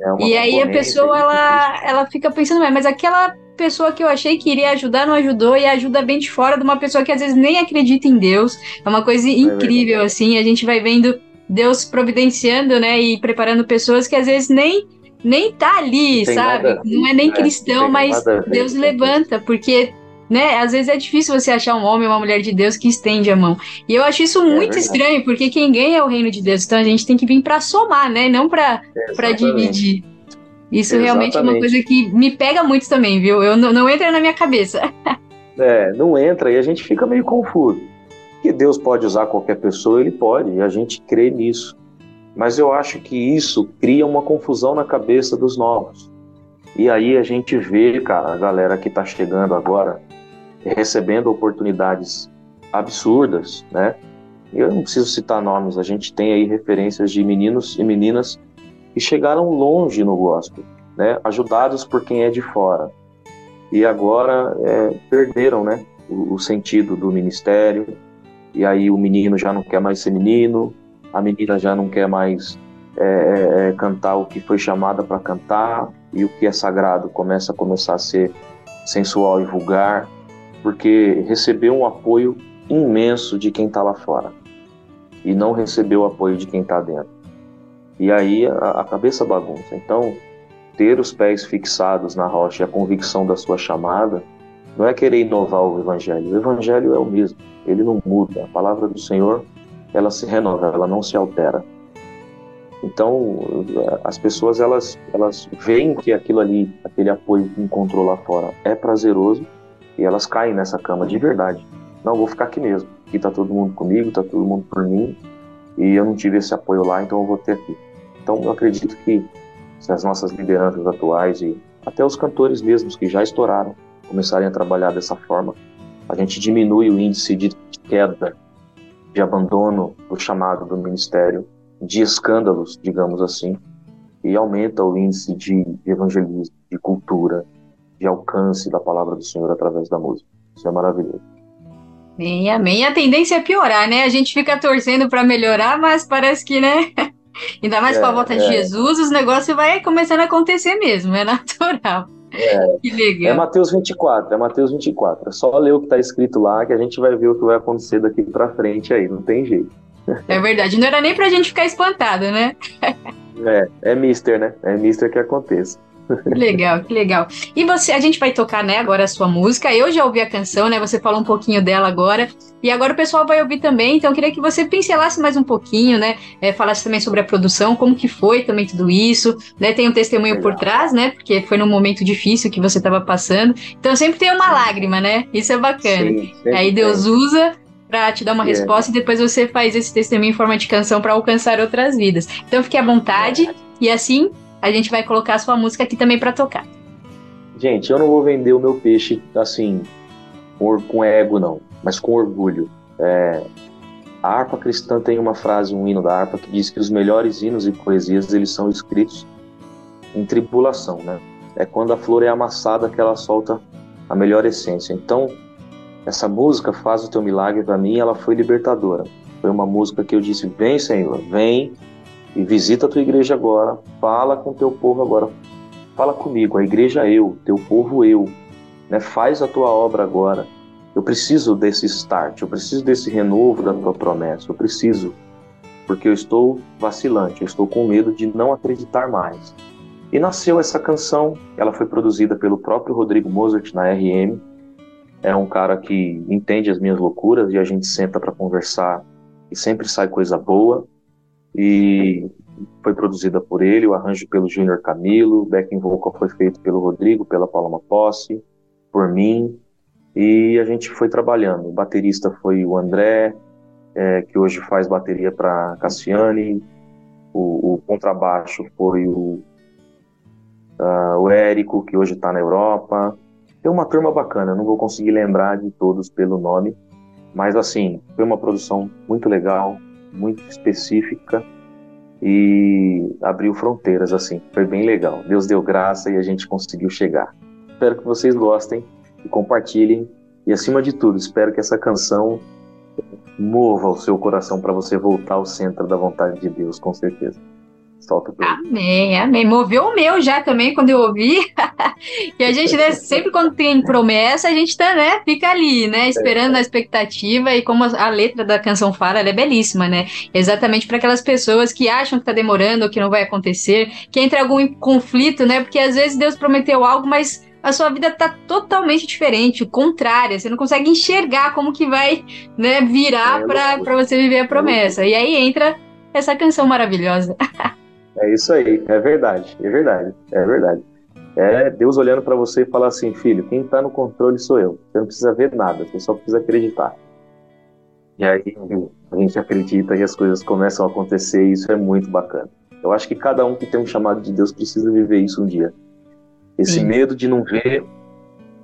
É E aí a pessoa, ela, ela fica pensando, "Ué, mas aquela pessoa que eu achei que iria ajudar não ajudou e ajuda bem de fora de uma pessoa que às vezes nem acredita em Deus. É uma coisa incrível, assim, a gente vai vendo Deus providenciando, né, e preparando pessoas que às vezes nem nem tá ali, sabe? nada não é nem né? cristão, mas Deus levanta, porque né, às vezes é difícil você achar um homem ou uma mulher de Deus que estende a mão. E eu acho isso muito verdade. estranho, porque quem ganha é o reino de Deus. Então a gente tem que vir para somar, né, não para Exatamente. dividir. Isso realmente é uma Exatamente. coisa que me pega muito também, viu? Eu não, não entra na minha cabeça. É, não entra e a gente fica meio confuso. Que Deus pode usar qualquer pessoa, ele pode, e a gente crê nisso. Mas eu acho que isso cria uma confusão na cabeça dos novos. E aí a gente vê, cara, a galera que tá chegando agora recebendo oportunidades absurdas, né? Eu não preciso citar nomes, a gente tem aí referências de meninos e meninas que chegaram longe no gospel, né? Ajudados por quem é de fora e agora é, perderam né, o, o sentido do ministério. E aí o menino já não quer mais ser menino, a menina já não quer mais é, é, é, cantar o que foi chamada para cantar, e o que é sagrado começa a começar a ser sensual e vulgar, porque recebeu um apoio imenso de quem está lá fora e não recebeu o apoio de quem está dentro. E aí a, a cabeça bagunça. Então, ter os pés fixados na rocha e a convicção da sua chamada não é querer inovar o evangelho. O evangelho é o mesmo, ele não muda. A palavra do Senhor, ela se renova, ela não se altera. Então, as pessoas elas elas veem que aquilo ali, aquele apoio que encontrou lá fora é prazeroso e elas caem nessa cama de verdade. Não, vou ficar aqui mesmo. Aqui tá todo mundo comigo, tá todo mundo por mim e eu não tive esse apoio lá, então eu vou ter aqui. Então, eu acredito que se as nossas lideranças atuais e até os cantores mesmos que já estouraram começarem a trabalhar dessa forma, a gente diminui o índice de queda, de abandono do chamado do ministério, de escândalos, digamos assim, e aumenta o índice de evangelismo, de cultura, de alcance da palavra do Senhor através da música. Isso é maravilhoso. Amém, amém. A tendência é piorar, né? A gente fica torcendo para melhorar, mas parece que, né? Ainda mais É, com a volta de é. Jesus, os negócios vai começando a acontecer mesmo, é natural. É, Que legal. é Mateus 24, é Mateus 24. É só ler o que está escrito lá que a gente vai ver o que vai acontecer daqui para frente aí, não tem jeito. É verdade. Não era nem pra gente ficar espantado, né? É, é mister, né? É mister que aconteça. Que legal, que legal. E você, a gente vai tocar, né, agora a sua música. Eu já ouvi a canção, né? Você falou um pouquinho dela agora. E agora o pessoal vai ouvir também. Então eu queria que você pincelasse mais um pouquinho, né? é, falasse também sobre a produção, como que foi também tudo isso, né? Tem um testemunho por trás, né? Porque foi num momento difícil que você estava passando. Então sempre tem uma lágrima, né? Isso é bacana. Sim, Aí Deus usa para te dar uma É. resposta e depois você faz esse testemunho em forma de canção para alcançar outras vidas. Então fique à vontade e assim a gente vai colocar a sua música aqui também para tocar. Gente, eu não vou vender o meu peixe assim, por- com ego, não, mas com orgulho. É, a harpa cristã tem uma frase, um hino da harpa, que diz que os melhores hinos e poesias eles são escritos em tribulação, né? É quando a flor é amassada que ela solta a melhor essência. Então, essa música faz o teu milagre para mim, ela foi libertadora. Foi uma música que eu disse: "Vem, Senhor, vem e visita a tua igreja agora, fala com teu povo agora, fala comigo, a igreja eu, teu povo eu, né? Faz a tua obra agora. Eu preciso desse start, eu preciso desse renovo da tua promessa, eu preciso, porque eu estou vacilante, eu estou com medo de não acreditar mais. E nasceu essa canção, ela foi produzida pelo próprio Rodrigo Mozart na RM. É um cara que entende as minhas loucuras e a gente senta para conversar e sempre sai coisa boa. E foi produzida por ele, o arranjo pelo Júnior Camilo, backing vocal foi feito pelo Rodrigo, pela Paloma Posse, por mim, e a gente foi trabalhando. O baterista foi o André, é, que hoje faz bateria para Cassiane, o, o contrabaixo foi o, ah, o Érico, que hoje está na Europa. Tem uma turma bacana, não vou conseguir lembrar de todos pelo nome, mas assim, foi uma produção muito legal, muito específica e abriu fronteiras assim, foi bem legal. Deus deu graça e a gente conseguiu chegar. Espero que vocês gostem e compartilhem e acima de tudo, espero que essa canção mova o seu coração para você voltar ao centro da vontade de Deus, com certeza. Solta o. Amém, amém. Moveu o meu já também quando eu ouvi. e a gente, né, sempre quando tem promessa, a gente tá, né, fica ali, né, esperando na expectativa. E como a letra da canção fala, ela é belíssima, né? Exatamente para aquelas pessoas que acham que tá demorando ou que não vai acontecer, que entra algum conflito, né? Porque às vezes Deus prometeu algo, mas a sua vida tá totalmente diferente, contrária. Você não consegue enxergar como que vai, né, virar É, para você viver a promessa. E aí entra essa canção maravilhosa. É isso aí, é verdade, é verdade, é verdade. É Deus olhando para você e falar assim, filho, quem está no controle sou eu. Você não precisa ver nada, você só precisa acreditar. E aí a gente acredita e as coisas começam a acontecer e isso é muito bacana. Eu acho que cada um que tem um chamado de Deus precisa viver isso um dia. Esse Sim. medo de não ver,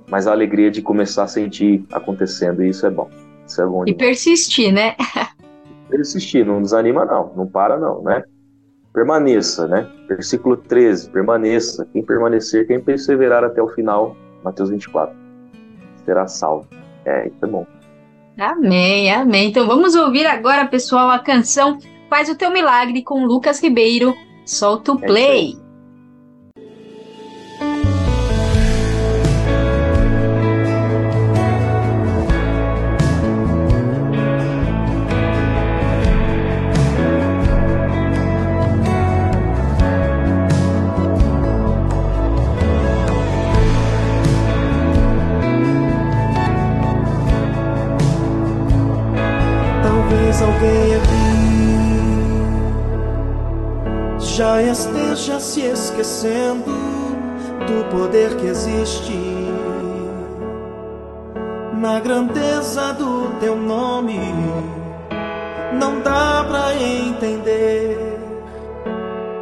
mas a alegria de começar a sentir acontecendo, e isso é bom. Isso é bom E demais. persistir, né? persistir, não desanima não, não para não, né? Permaneça, né? Versículo 13, permaneça. Quem permanecer, quem perseverar até o final, Mateus 24, será salvo. É, isso é bom. Amém, amém. Então vamos ouvir agora, pessoal, a canção Faz o Teu Milagre com Lucas Ribeiro. Solta o É play. Talvez já esteja se esquecendo do poder que existe na grandeza do teu nome. Não dá pra entender,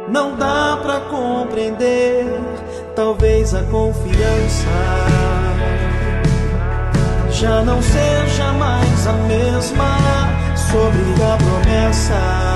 não dá pra compreender. Talvez a confiança já não seja mais a mesma sobre a promessa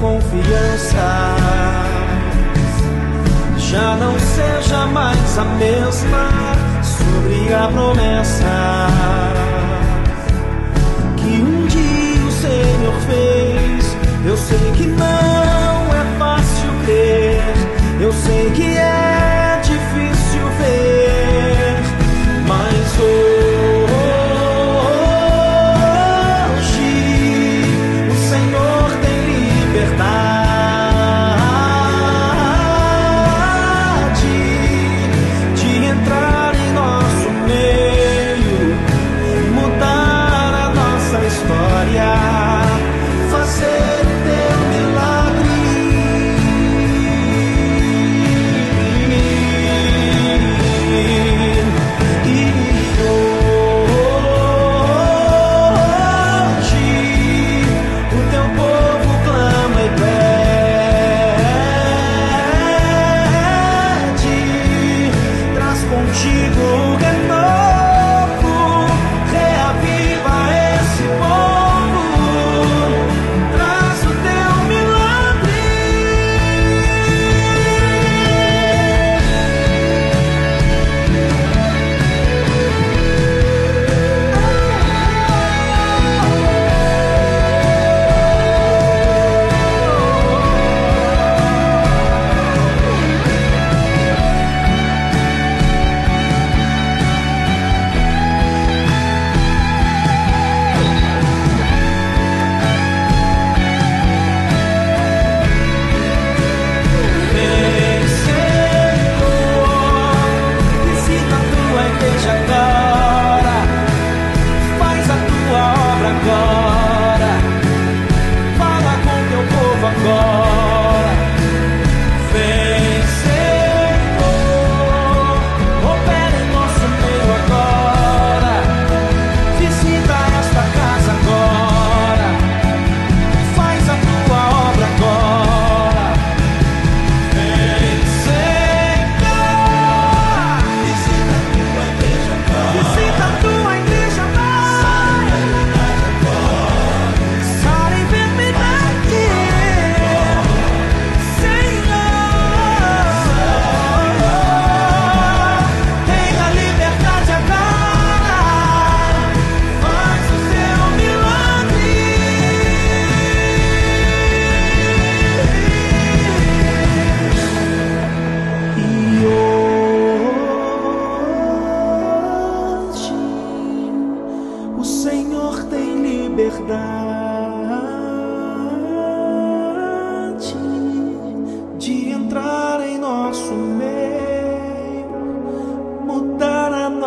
confiança já não seja mais a mesma sobre a promessa que um dia o Senhor fez. Eu sei que não é fácil crer, eu sei que é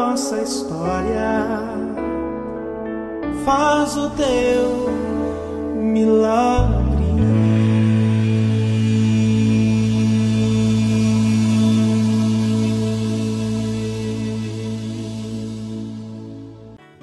nossa história. Faz o teu milagre.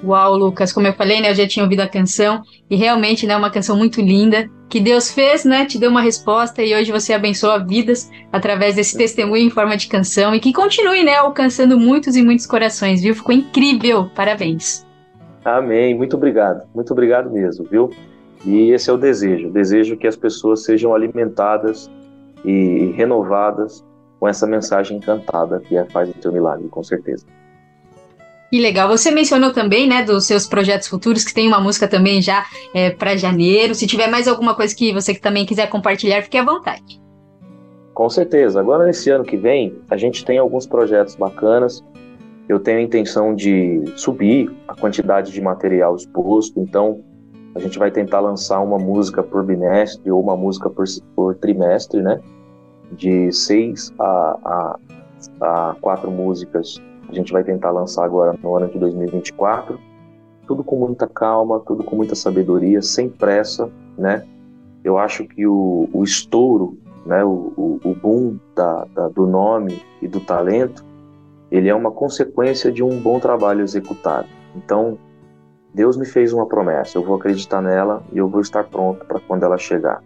Uau, Lucas, como eu falei, né, eu já tinha ouvido a canção e realmente, né, uma canção muito linda que Deus fez, né, te deu uma resposta e hoje você abençoa vidas através desse testemunho em forma de canção e que continue, né, alcançando muitos e muitos corações, viu? Ficou incrível, parabéns. Amém. Muito obrigado. Muito obrigado mesmo, viu? E esse é o desejo. Desejo que as pessoas sejam alimentadas e renovadas com essa mensagem encantada que é Faz o Teu Milagre, com certeza. Que legal. Você mencionou também, né, dos seus projetos futuros, que tem uma música também já é, para janeiro. Se tiver mais alguma coisa que você também quiser compartilhar, fique à vontade. Com certeza. Agora, nesse ano que vem, a gente tem alguns projetos bacanas. Eu tenho a intenção de subir a quantidade de material exposto, então a gente vai tentar lançar uma música por bimestre ou uma música por, por trimestre, né? De seis a, a, a quatro músicas a gente vai tentar lançar agora no ano de 2024. Tudo com muita calma, tudo com muita sabedoria, sem pressa, né? Eu acho que o, o estouro, né, o, o, o boom da, da, do nome e do talento, ele é uma consequência de um bom trabalho executado. Então, Deus me fez uma promessa, eu vou acreditar nela e eu vou estar pronto para quando ela chegar.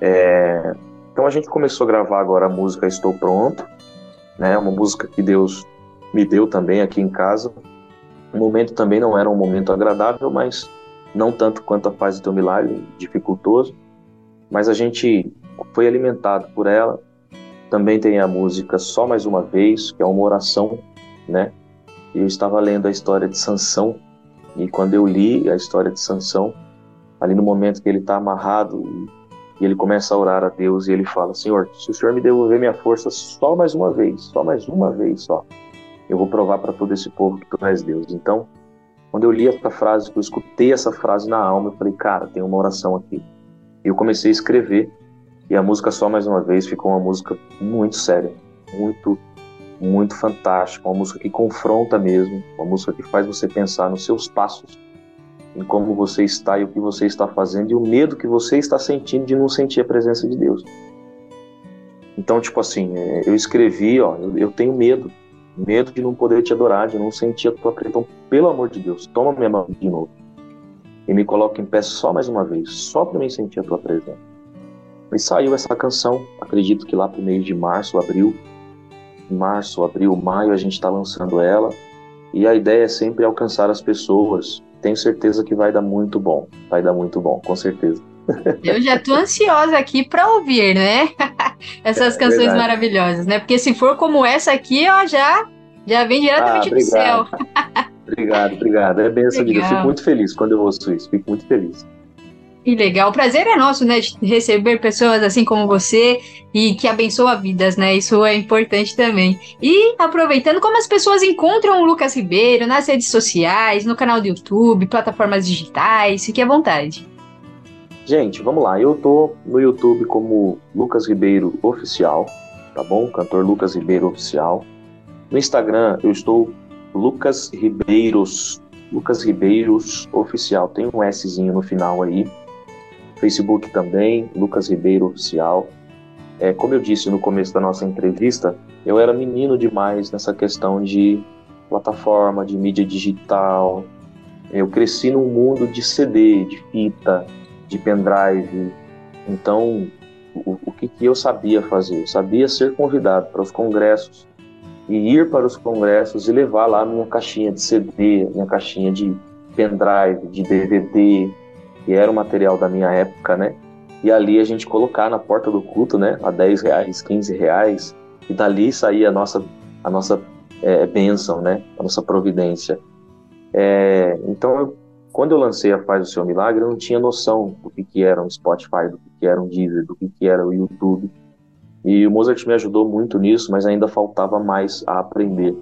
É, então a gente começou a gravar agora a música Estou Pronto, né? Uma música que Deus me deu também aqui em casa. O momento também não era um momento agradável, mas não tanto quanto a fase do milagre, dificultoso. mas a gente foi alimentado por ela. Também tem a música Só Mais Uma Vez, que é uma oração, né? Eu estava lendo a história de Sansão, e quando eu li a história de Sansão, ali no momento que ele está amarrado e ele começa a orar a Deus e ele fala: Senhor, se o Senhor me devolver minha força só mais uma vez, só mais uma vez só, eu vou provar para todo esse povo que tu és Deus. Então, quando eu li essa frase, eu escutei essa frase na alma, eu falei: Cara, tem uma oração aqui. E eu comecei a escrever e a música só mais uma vez ficou uma música muito séria, muito muito fantástica, uma música que confronta mesmo, uma música que faz você pensar nos seus passos, em como você está e o que você está fazendo e o medo que você está sentindo de não sentir a presença de Deus. Então, tipo assim, é, eu escrevi, ó, eu, tenho medo, medo de não poder te adorar, de não sentir a tua presença. Então, pelo amor de Deus, toma minha mão de novo e me coloca em pé só mais uma vez, só para mim sentir a tua presença. E saiu essa canção, acredito que lá pro mês de março, abril, março, abril, maio a gente está lançando ela. E a ideia é sempre alcançar as pessoas. Tenho certeza que vai dar muito bom. Vai dar muito bom, com certeza. Eu já tô ansiosa aqui para ouvir, né? Essas é, canções verdade. maravilhosas, né? Porque se for como essa aqui, ó, já já vem diretamente ah, do céu. obrigado, obrigado. É benção de Deus. Fico muito feliz quando eu ouço isso. Fico muito feliz. Que legal. O prazer é nosso, né, de receber pessoas assim como você e que abençoa vidas, né? Isso é importante também. E aproveitando, como as pessoas encontram o Lucas Ribeiro nas redes sociais, no canal do YouTube, plataformas digitais, fique à vontade. Gente, vamos lá. Eu tô no YouTube como Lucas Ribeiro Oficial, tá bom? Cantor Lucas Ribeiro Oficial. No Instagram eu estou Lucas Ribeiros, Lucas Ribeiros Oficial. Tem um Szinho no final aí. Facebook também, Lucas Ribeiro Oficial. É, como eu disse no começo da nossa entrevista, eu era menino demais nessa questão de plataforma, de mídia digital. Eu cresci num mundo de CD, de fita, de pendrive. Então, o, o que, que eu sabia fazer? Eu sabia ser convidado para os congressos e ir para os congressos e levar lá minha caixinha de CD, minha caixinha de pendrive, de DVD, que era o material da minha época, né? E ali a gente colocar na porta do culto, né? A 10 reais, 15 reais, e dali saía a nossa, a nossa é, bênção, né? A nossa providência. É, então, eu, quando eu lancei a Faz o Seu Milagre, eu não tinha noção do que, que era um Spotify, do que, que era um Deezer, do que, que era o YouTube. E o Mozart me ajudou muito nisso, mas ainda faltava mais a aprender.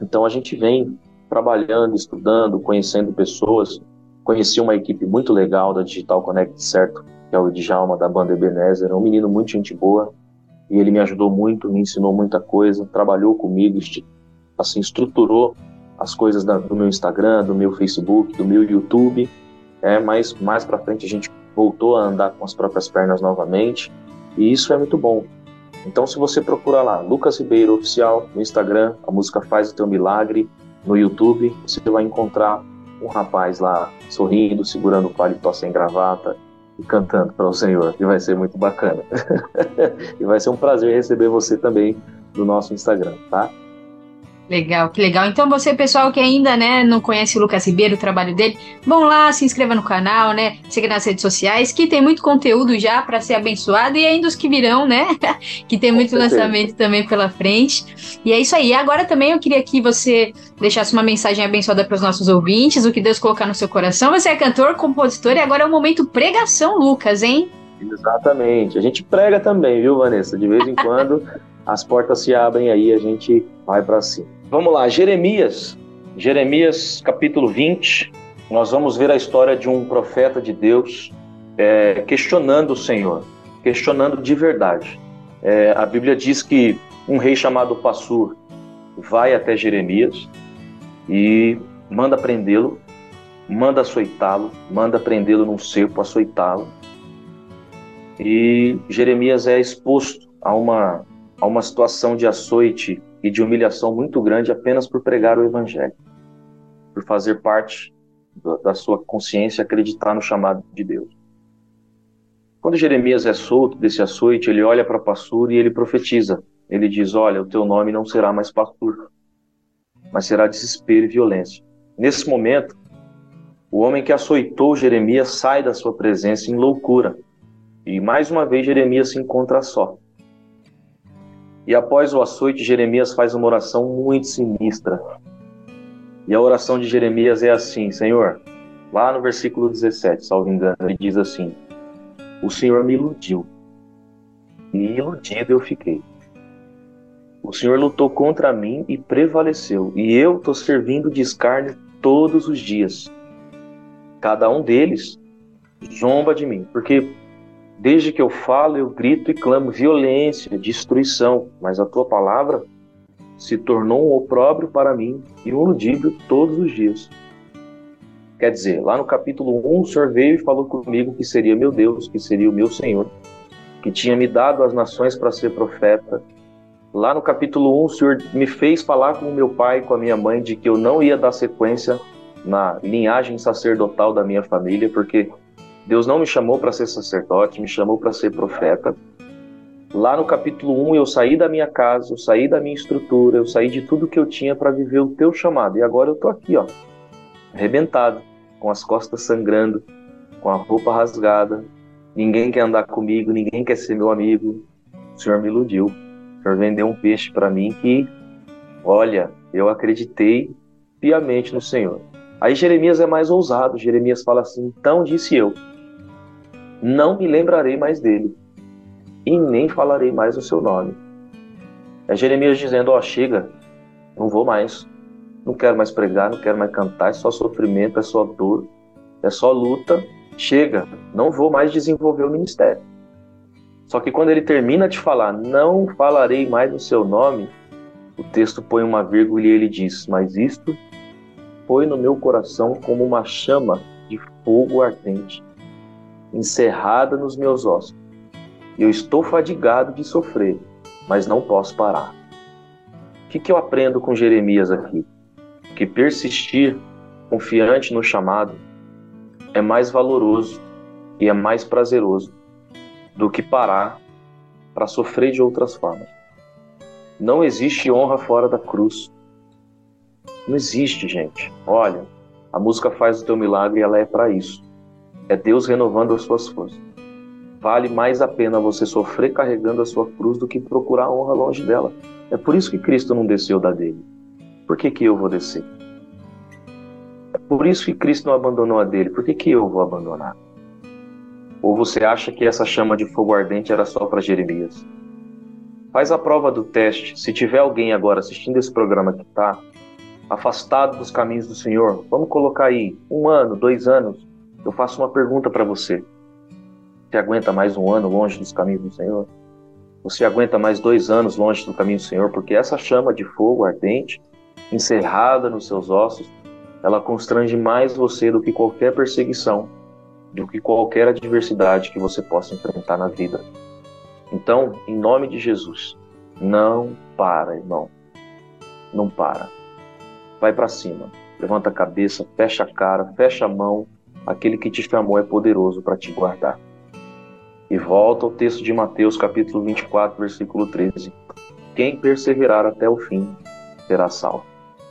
Então a gente vem trabalhando, estudando, conhecendo pessoas Conheci uma equipe muito legal da Digital Connect, certo? Que é o Djalma da banda Ebenezer. É um menino muito gente boa e ele me ajudou muito, me ensinou muita coisa, trabalhou comigo, assim, estruturou as coisas da, do meu Instagram, do meu Facebook, do meu YouTube. É, mas mais para frente a gente voltou a andar com as próprias pernas novamente e isso é muito bom. Então, se você procurar lá, Lucas Ribeiro Oficial no Instagram, a música Faz o Teu Milagre, no YouTube, você vai encontrar um rapaz lá sorrindo, segurando o paletó sem gravata e cantando para o Senhor, que vai ser muito bacana. e vai ser um prazer receber você também no nosso Instagram, tá? Legal, que legal. Então você, pessoal que ainda né, não conhece o Lucas Ribeiro, o trabalho dele, vão lá, se inscreva no canal, né? Siga nas redes sociais, que tem muito conteúdo já para ser abençoado e ainda os que virão, né? que tem muito lançamento também pela frente. E é isso aí. Agora também eu queria que você deixasse uma mensagem abençoada para os nossos ouvintes, o que Deus colocar no seu coração. Você é cantor, compositor e agora é o momento pregação, Lucas, hein? Exatamente. A gente prega também, viu, Vanessa? De vez em quando as portas se abrem aí, a gente vai para cima. Vamos lá, Jeremias, Jeremias capítulo 20, nós vamos ver a história de um profeta de Deus é, questionando o Senhor, questionando de verdade. É, a Bíblia diz que um rei chamado Passur vai até Jeremias e manda prendê-lo, manda açoitá-lo, manda prendê-lo num cerco, açoitá-lo. E Jeremias é exposto a uma, a uma situação de açoite e de humilhação muito grande apenas por pregar o Evangelho, por fazer parte da sua consciência acreditar no chamado de Deus. Quando Jeremias é solto desse açoite, ele olha para Passur e ele profetiza. Ele diz: Olha, o teu nome não será mais Passur, mas será desespero e violência. Nesse momento, o homem que açoitou Jeremias sai da sua presença em loucura. E mais uma vez Jeremias se encontra só. E após o açoite, Jeremias faz uma oração muito sinistra. E a oração de Jeremias é assim: Senhor, lá no versículo 17, salvo engano, ele diz assim: O Senhor me iludiu, e iludido eu fiquei. O Senhor lutou contra mim e prevaleceu, e eu estou servindo de escárnio todos os dias. Cada um deles zomba de mim, porque desde que eu falo, eu grito e clamo violência, destruição, mas a tua palavra se tornou um opróbrio para mim e um ludíbrio todos os dias. Quer dizer, lá no capítulo 1, o Senhor veio e falou comigo que seria meu Deus, que seria o meu Senhor, que tinha me dado as nações para ser profeta. Lá no capítulo 1, o Senhor me fez falar com o meu pai e com a minha mãe de que eu não ia dar sequência na linhagem sacerdotal da minha família, porque Deus não me chamou para ser sacerdote, me chamou para ser profeta. Lá no capítulo 1, eu saí da minha casa, eu saí da minha estrutura, eu saí de tudo que eu tinha para viver o teu chamado. E agora eu tô aqui, ó, arrebentado, com as costas sangrando, com a roupa rasgada. Ninguém quer andar comigo, ninguém quer ser meu amigo. O Senhor me iludiu. O Senhor vendeu um peixe para mim que, olha, eu acreditei piamente no Senhor. Aí Jeremias é mais ousado. Jeremias fala assim: Então disse eu, não me lembrarei mais dele, e nem falarei mais o seu nome. É Jeremias dizendo: Ó, oh, chega, não vou mais, não quero mais pregar, não quero mais cantar, é só sofrimento, é só dor, é só luta. Chega, não vou mais desenvolver o ministério. Só que quando ele termina de falar, não falarei mais o seu nome, o texto põe uma vírgula e ele diz: Mas isto foi no meu coração como uma chama de fogo ardente, encerrada nos meus ossos. Eu estou fadigado de sofrer, mas não posso parar. O que, que eu aprendo com Jeremias aqui? Que persistir, confiante no chamado, é mais valoroso e é mais prazeroso do que parar para sofrer de outras formas. Não existe honra fora da cruz. Não existe, gente. Olha, a música faz o teu milagre e ela é para isso. É Deus renovando as suas forças. Vale mais a pena você sofrer carregando a sua cruz do que procurar honra longe dela. É por isso que Cristo não desceu da dele. Por que, que eu vou descer? É por isso que Cristo não abandonou a dele. Por que, que eu vou abandonar? Ou você acha que essa chama de fogo ardente era só para Jeremias? Faz a prova do teste. Se tiver alguém agora assistindo esse programa que está afastado dos caminhos do Senhor, vamos colocar aí um ano, dois anos. Eu faço uma pergunta para você. Você aguenta mais um ano longe dos caminhos do Senhor? Você aguenta mais dois anos longe do caminho do Senhor? Porque essa chama de fogo ardente, encerrada nos seus ossos, ela constrange mais você do que qualquer perseguição, do que qualquer adversidade que você possa enfrentar na vida. Então, em nome de Jesus, não para, irmão. Não para vai para cima. Levanta a cabeça, fecha a cara, fecha a mão. Aquele que te chamou é poderoso para te guardar. E volta ao texto de Mateus, capítulo 24, versículo 13. Quem perseverar até o fim será salvo.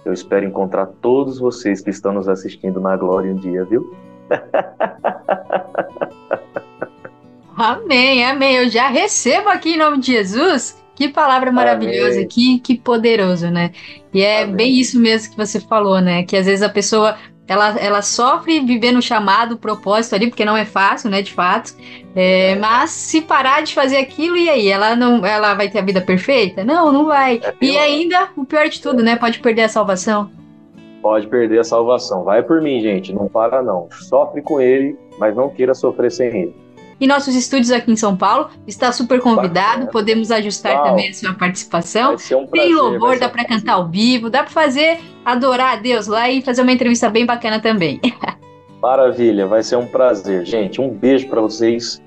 Eu espero encontrar todos vocês que estão nos assistindo na glória um dia, viu? Amém, amém. Eu já recebo aqui em nome de Jesus que palavra maravilhosa, que, que poderoso, né? E é Amém. bem isso mesmo que você falou, né? Que às vezes a pessoa ela, ela sofre vivendo o chamado, o propósito ali, porque não é fácil, né, de fato. É, mas se parar de fazer aquilo, e aí? Ela não ela vai ter a vida perfeita? Não, não vai. É e ainda, o pior de tudo, né? Pode perder a salvação. Pode perder a salvação. Vai por mim, gente. Não para, não. Sofre com ele, mas não queira sofrer sem ele e nossos estúdios aqui em São Paulo. Está super convidado, podemos ajustar Uau. também a sua participação. Um prazer, Tem louvor, dá para cantar ao vivo, dá para fazer, adorar a Deus lá e fazer uma entrevista bem bacana também. Maravilha, vai ser um prazer. Gente, um beijo para vocês.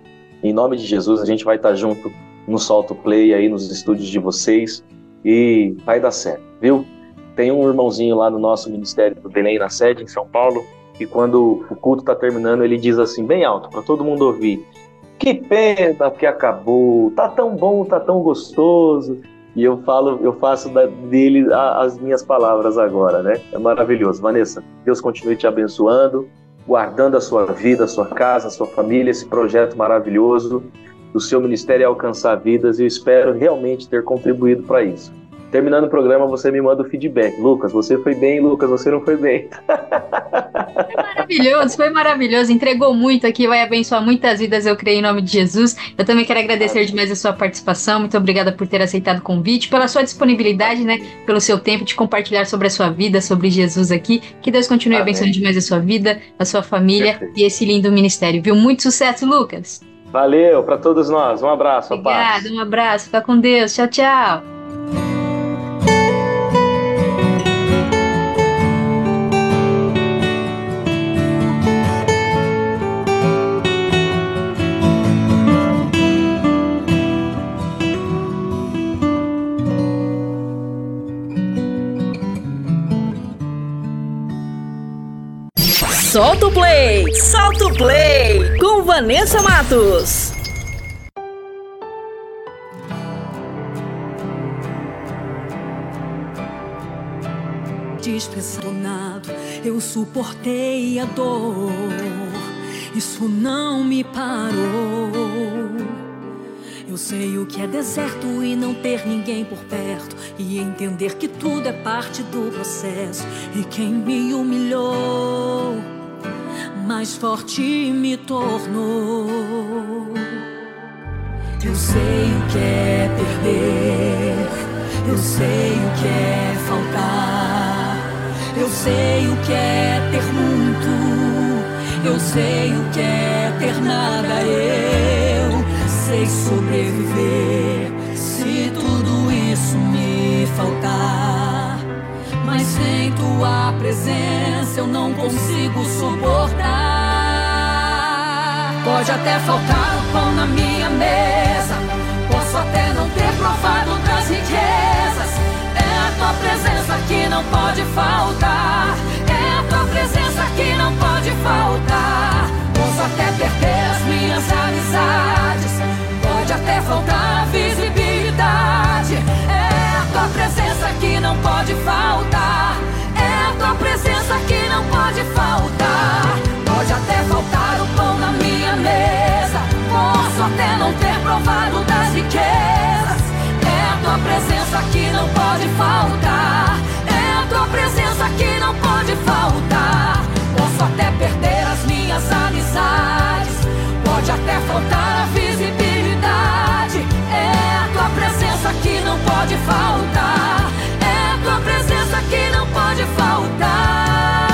Em nome de Jesus, a gente vai estar junto no Solto Play aí nos estúdios de vocês e vai dar certo, viu? Tem um irmãozinho lá no nosso Ministério do Belém, na sede, em São Paulo, e quando o culto está terminando, ele diz assim, bem alto, para todo mundo ouvir: que pena que acabou, tá tão bom, tá tão gostoso. E eu falo, eu faço da, dele a, as minhas palavras agora, né? É maravilhoso. Vanessa, Deus continue te abençoando. guardando a sua vida, a sua casa, a sua família, esse projeto maravilhoso do seu ministério alcançar vidas e eu espero realmente ter contribuído para isso. Terminando o programa, você me manda o feedback. Lucas, você foi bem, Lucas, você não foi bem. Maravilhoso, foi maravilhoso, entregou muito aqui, vai abençoar muitas vidas, eu creio em nome de Jesus. Eu também quero agradecer demais a sua participação, muito obrigada por ter aceitado o convite, pela sua disponibilidade, né, pelo seu tempo de compartilhar sobre a sua vida, sobre Jesus aqui. Que Deus continue Amém. abençoando demais a sua vida, a sua família e esse lindo ministério, viu? Muito sucesso, Lucas. Valeu para todos nós. Um abraço. Obrigada, um abraço, fica com Deus, tchau, tchau. Solta o play! Solta o play! Com Vanessa Matos. Despressionado, eu suportei a dor. Isso não me parou. Eu sei o que é deserto e não ter ninguém por perto. E entender que tudo é parte do processo. E quem me humilhou, mais forte me tornou. Eu sei o que é perder. Eu sei o que é faltar. Eu sei o que é ter muito. Eu sei o que é ter nada. Eu sei sobreviver se tudo isso me faltar. Mas sem tua presença eu não consigo suportar. Pode até faltar o pão na minha mesa. Posso até não ter provado das riquezas. É a tua presença que não pode faltar. É a tua presença que não pode faltar. Posso até perder as minhas amizades. Pode até faltar visibilidade. Tua presença que não pode faltar. É a tua presença que não pode faltar. Pode até faltar o pão na minha mesa. Posso até não ter provado das riquezas. É a tua presença que não pode faltar. É a tua presença que não pode faltar. Posso até perder as minhas amizades. Pode até faltar a visibilidade. Presença que não pode faltar. É a tua presença que não pode faltar.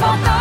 Faltar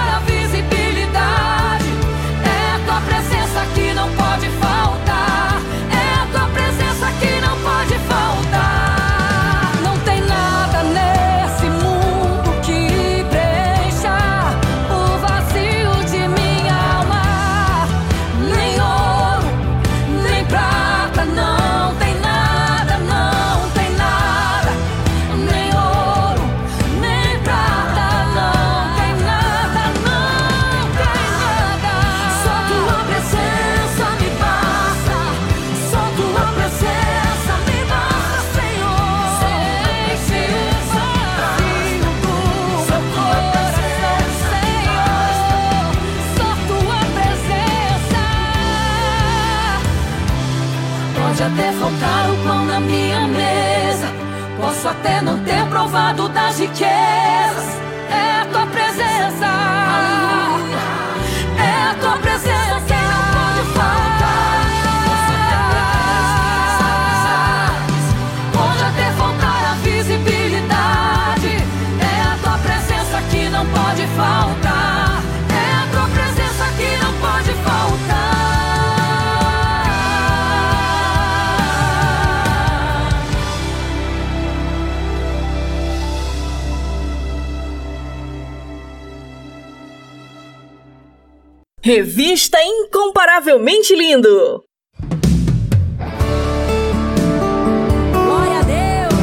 não ter provado Revista Incomparavelmente Lindo. Glória a Deus!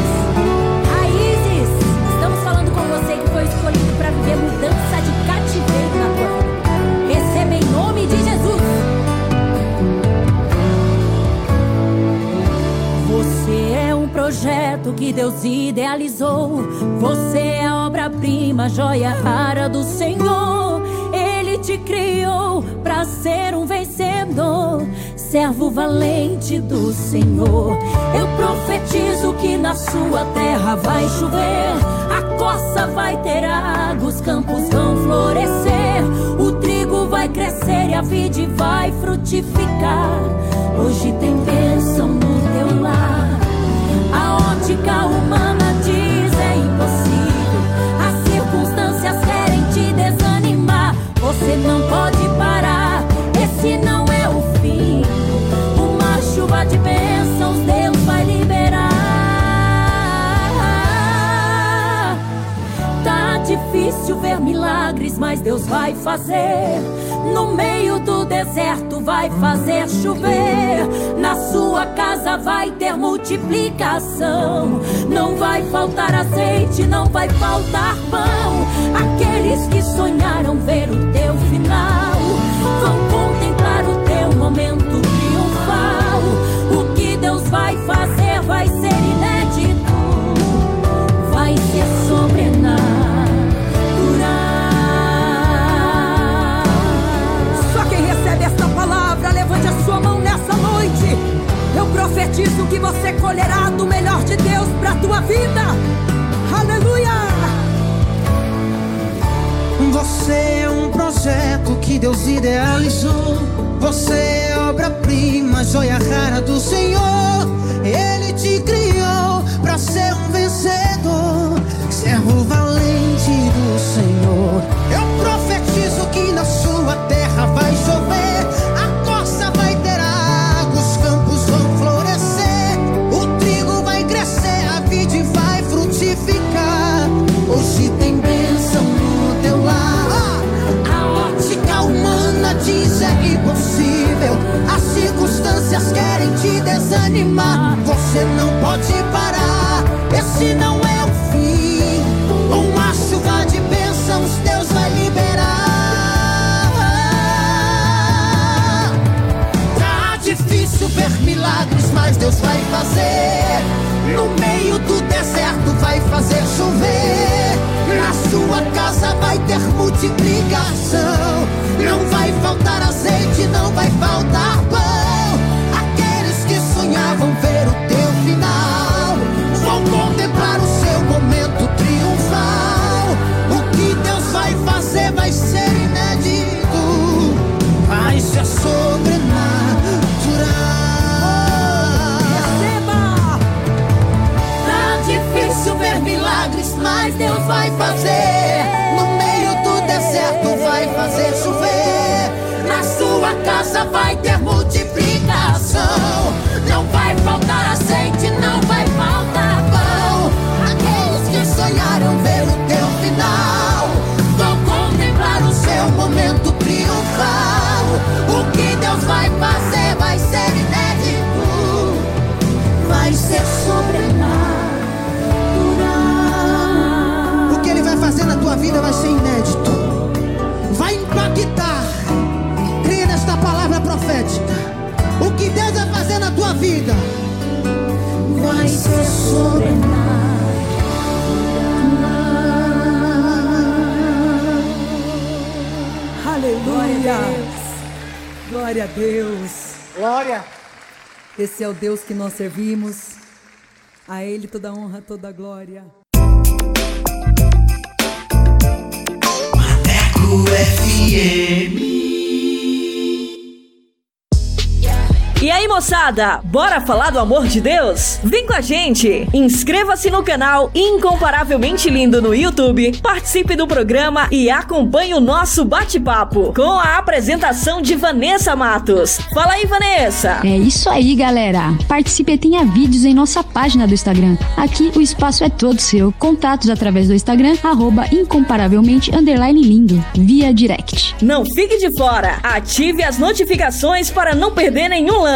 Raízes, estamos falando com você que foi escolhido para viver mudança de cativeiro na tua vida. Receba em nome de Jesus. Você é um projeto que Deus idealizou. Você é obra-prima, joia rara do Senhor. Te criou para ser um vencedor, servo valente do Senhor. Eu profetizo que na sua terra vai chover, a coça vai ter água, os campos vão florescer, o trigo vai crescer e a vide vai frutificar. Hoje tem bênção no teu lar. A ótica humana Você não pode parar. Esse não é o fim. Uma chuva de bênçãos Deus vai liberar. Tá difícil ver milagres, mas Deus vai fazer. No meio deserto vai fazer chover. Na sua casa vai ter multiplicação. Não vai faltar azeite, não vai faltar pão. Aqueles que sonharam ver o teu final vão contemplar o teu momento triunfal. O que Deus vai fazer Eu profetizo que você colherá do melhor de Deus para tua vida. Aleluia! Você é um projeto que Deus idealizou. Você é obra-prima, joia rara do Senhor. Ele te criou para ser um vencedor, servo valente impossível. As circunstâncias querem te desanimar. Você não pode parar. Esse não é o fim. Uma chuva de bênçãos Deus vai liberar. Tá difícil ver milagres, mas Deus vai fazer. No meio do deserto vai fazer chover. Sua casa vai ter multiplicação. Não vai faltar azeite, não vai faltar pão. Aqueles que sonhavam ver o teu final vão contemplar o seu momento triunfal. O que Deus vai fazer vai ser inédito, vai ser sobrenatural. Receba! Tá difícil ver milagres, mas Deus vai fazer. Sua casa vai ter multiplicação. Não vai faltar azeite, não vai faltar pão. Aqueles que sonharam ver o teu final vão contemplar o seu momento triunfal. O que Deus vai fazer vai ser inédito, vai ser sobrenatural. O que ele vai fazer na tua vida vai ser inédito. Glória a Deus. Glória. Esse é o Deus que nós servimos. A Ele toda a honra, toda a glória. FM. E aí, moçada, bora falar do amor de Deus? Vem com a gente! Inscreva-se no canal Incomparavelmente Lindo no YouTube, participe do programa e acompanhe o nosso bate-papo com a apresentação de Vanessa Matos. Fala aí, Vanessa! É isso aí, galera. Participe e tenha vídeos em nossa página do Instagram. Aqui o espaço é todo seu. Contatos através do Instagram, arroba incomparavelmente underline lindo, via direct. Não fique de fora! Ative as notificações para não perder nenhum lance.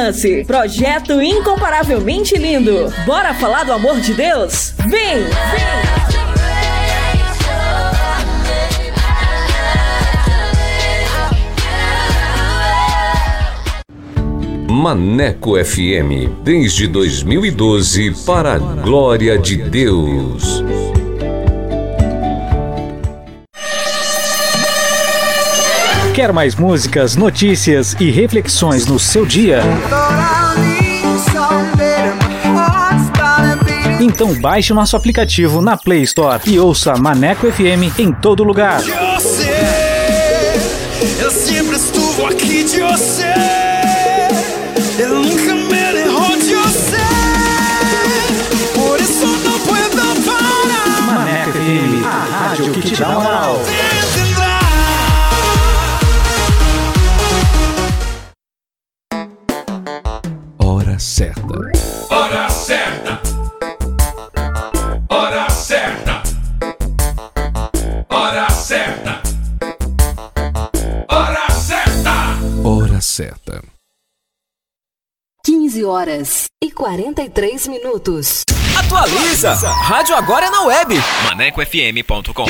Projeto Incomparavelmente Lindo. Bora falar do amor de Deus? Vem! Vem! Maneco FM, desde 2012, para a glória de Deus. Quer mais músicas, notícias e reflexões no seu dia? Então baixe nosso aplicativo na Play Store e ouça Maneco FM em todo lugar. Eu sempre estuvo aqui de você. Eu nunca me derrou de você. Por isso não puedo parar. Maneco FM, a rádio que te dá moral. 15 horas e 43 minutos. Atualiza! Rádio agora é na web. ManecoFM.com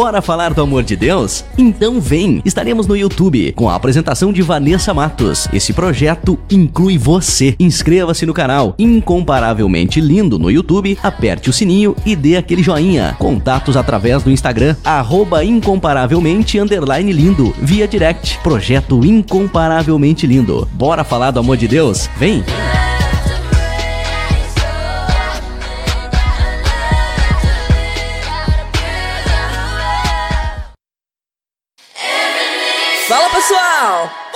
Bora falar do amor de Deus? Então vem! Estaremos no YouTube com a apresentação de Vanessa Matos. Esse projeto inclui você. Inscreva-se no canal Incomparavelmente Lindo no YouTube, aperte o sininho e dê aquele joinha. Contatos através do Instagram, arroba incomparavelmente lindo, via direct. Projeto Incomparavelmente Lindo. Bora falar do amor de Deus? Vem! Pessoal!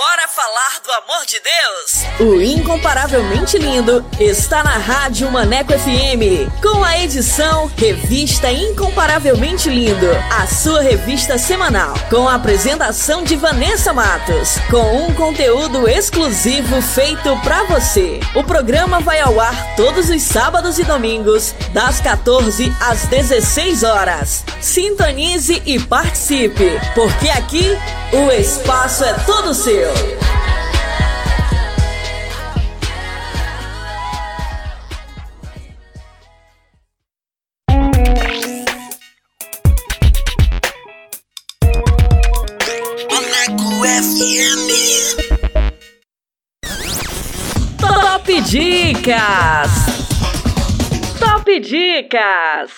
Falar do amor de Deus? O Incomparavelmente Lindo está na Rádio Maneco FM, com a edição Revista Incomparavelmente Lindo, a sua revista semanal, com a apresentação de Vanessa Matos, com um conteúdo exclusivo feito pra você. O programa vai ao ar todos os sábados e domingos, das 14 às 16 horas. Sintonize e participe, porque aqui o espaço é todo seu. Dicas! Top Dicas!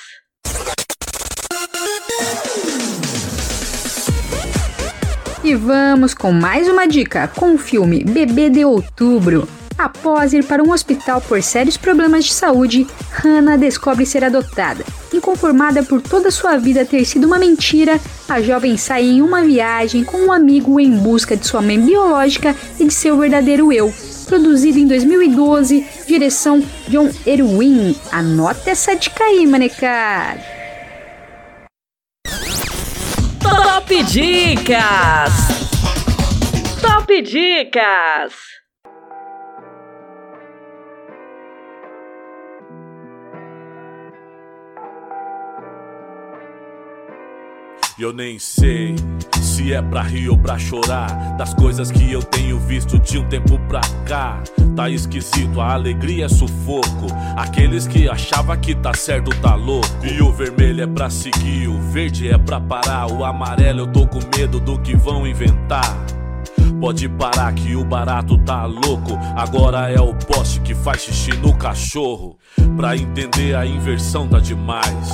E vamos com mais uma dica com o filme Bebê de Outubro. Após ir para um hospital por sérios problemas de saúde, Hannah descobre ser adotada. Inconformada por toda sua vida ter sido uma mentira, a jovem sai em uma viagem com um amigo em busca de sua mãe biológica e de seu verdadeiro eu. Produzido em 2012, direção John Erwin. Anota essa dica aí, manecada. Top Dicas! Top Dicas! Eu nem sei se é pra rir ou pra chorar. Das coisas que eu tenho visto de um tempo pra cá. Tá esquisito, a alegria é sufoco. Aqueles que achava que tá certo tá louco. E o vermelho é pra seguir, o verde é pra parar. O amarelo eu tô com medo do que vão inventar. Pode parar que o barato tá louco. Agora é o poste que faz xixi no cachorro. Pra entender a inversão tá demais.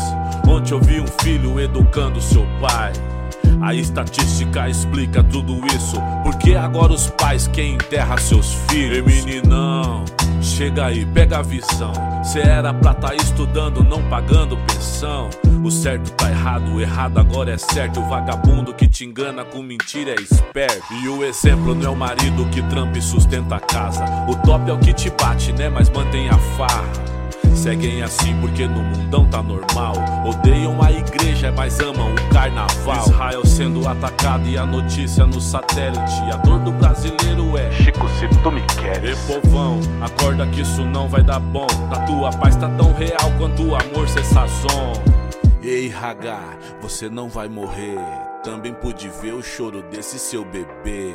Ontem eu vi um filho educando seu pai. A estatística explica tudo isso. Porque agora os pais quem enterra seus filhos. Ei, meninão, chega aí, pega a visão. Cê era pra tá estudando, não pagando pensão. O certo tá errado, o errado agora é certo. O vagabundo que te engana com mentira é esperto. E o exemplo não é o marido que trampa e sustenta a casa. O top é o que te bate, né? Mas mantém a farra. Seguem assim porque no mundão tá normal. Odeiam a igreja, mas amam o carnaval. Israel sendo atacado e a notícia no satélite. A dor do brasileiro é Chico, se tu me queres. E povão, acorda que isso não vai dar bom. A tua paz tá tão real quanto o amor cê sazon. Ei, Hagar, você não vai morrer. Também pude ver o choro desse seu bebê.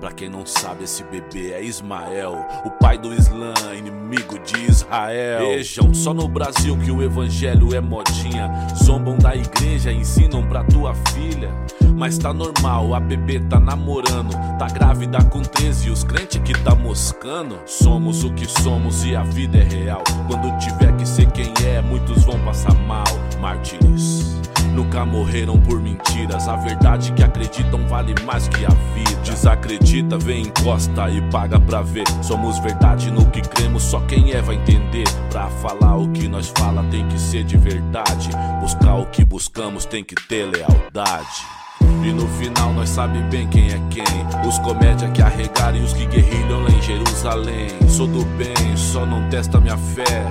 Pra quem não sabe, esse bebê é Ismael, o pai do Islã, inimigo de Israel. Vejam, só no Brasil que o evangelho é modinha. Zombam da igreja, ensinam pra tua filha. Mas tá normal, a bebê tá namorando, tá grávida com 13 e os crentes que tá moscando. Somos o que somos e a vida é real. Quando tiver que ser quem é, muitos vão passar mal. Mártires. Nunca morreram por mentiras. A verdade que acreditam vale mais que a vida. Desacredita, vem, encosta e paga pra ver. Somos verdade no que cremos, só quem é vai entender. Pra falar o que nós fala tem que ser de verdade. Buscar o que buscamos tem que ter lealdade. E no final nós sabe bem quem é quem Os comédia que arregaram e os que guerrilham lá em Jerusalém Sou do bem, só não testa minha fé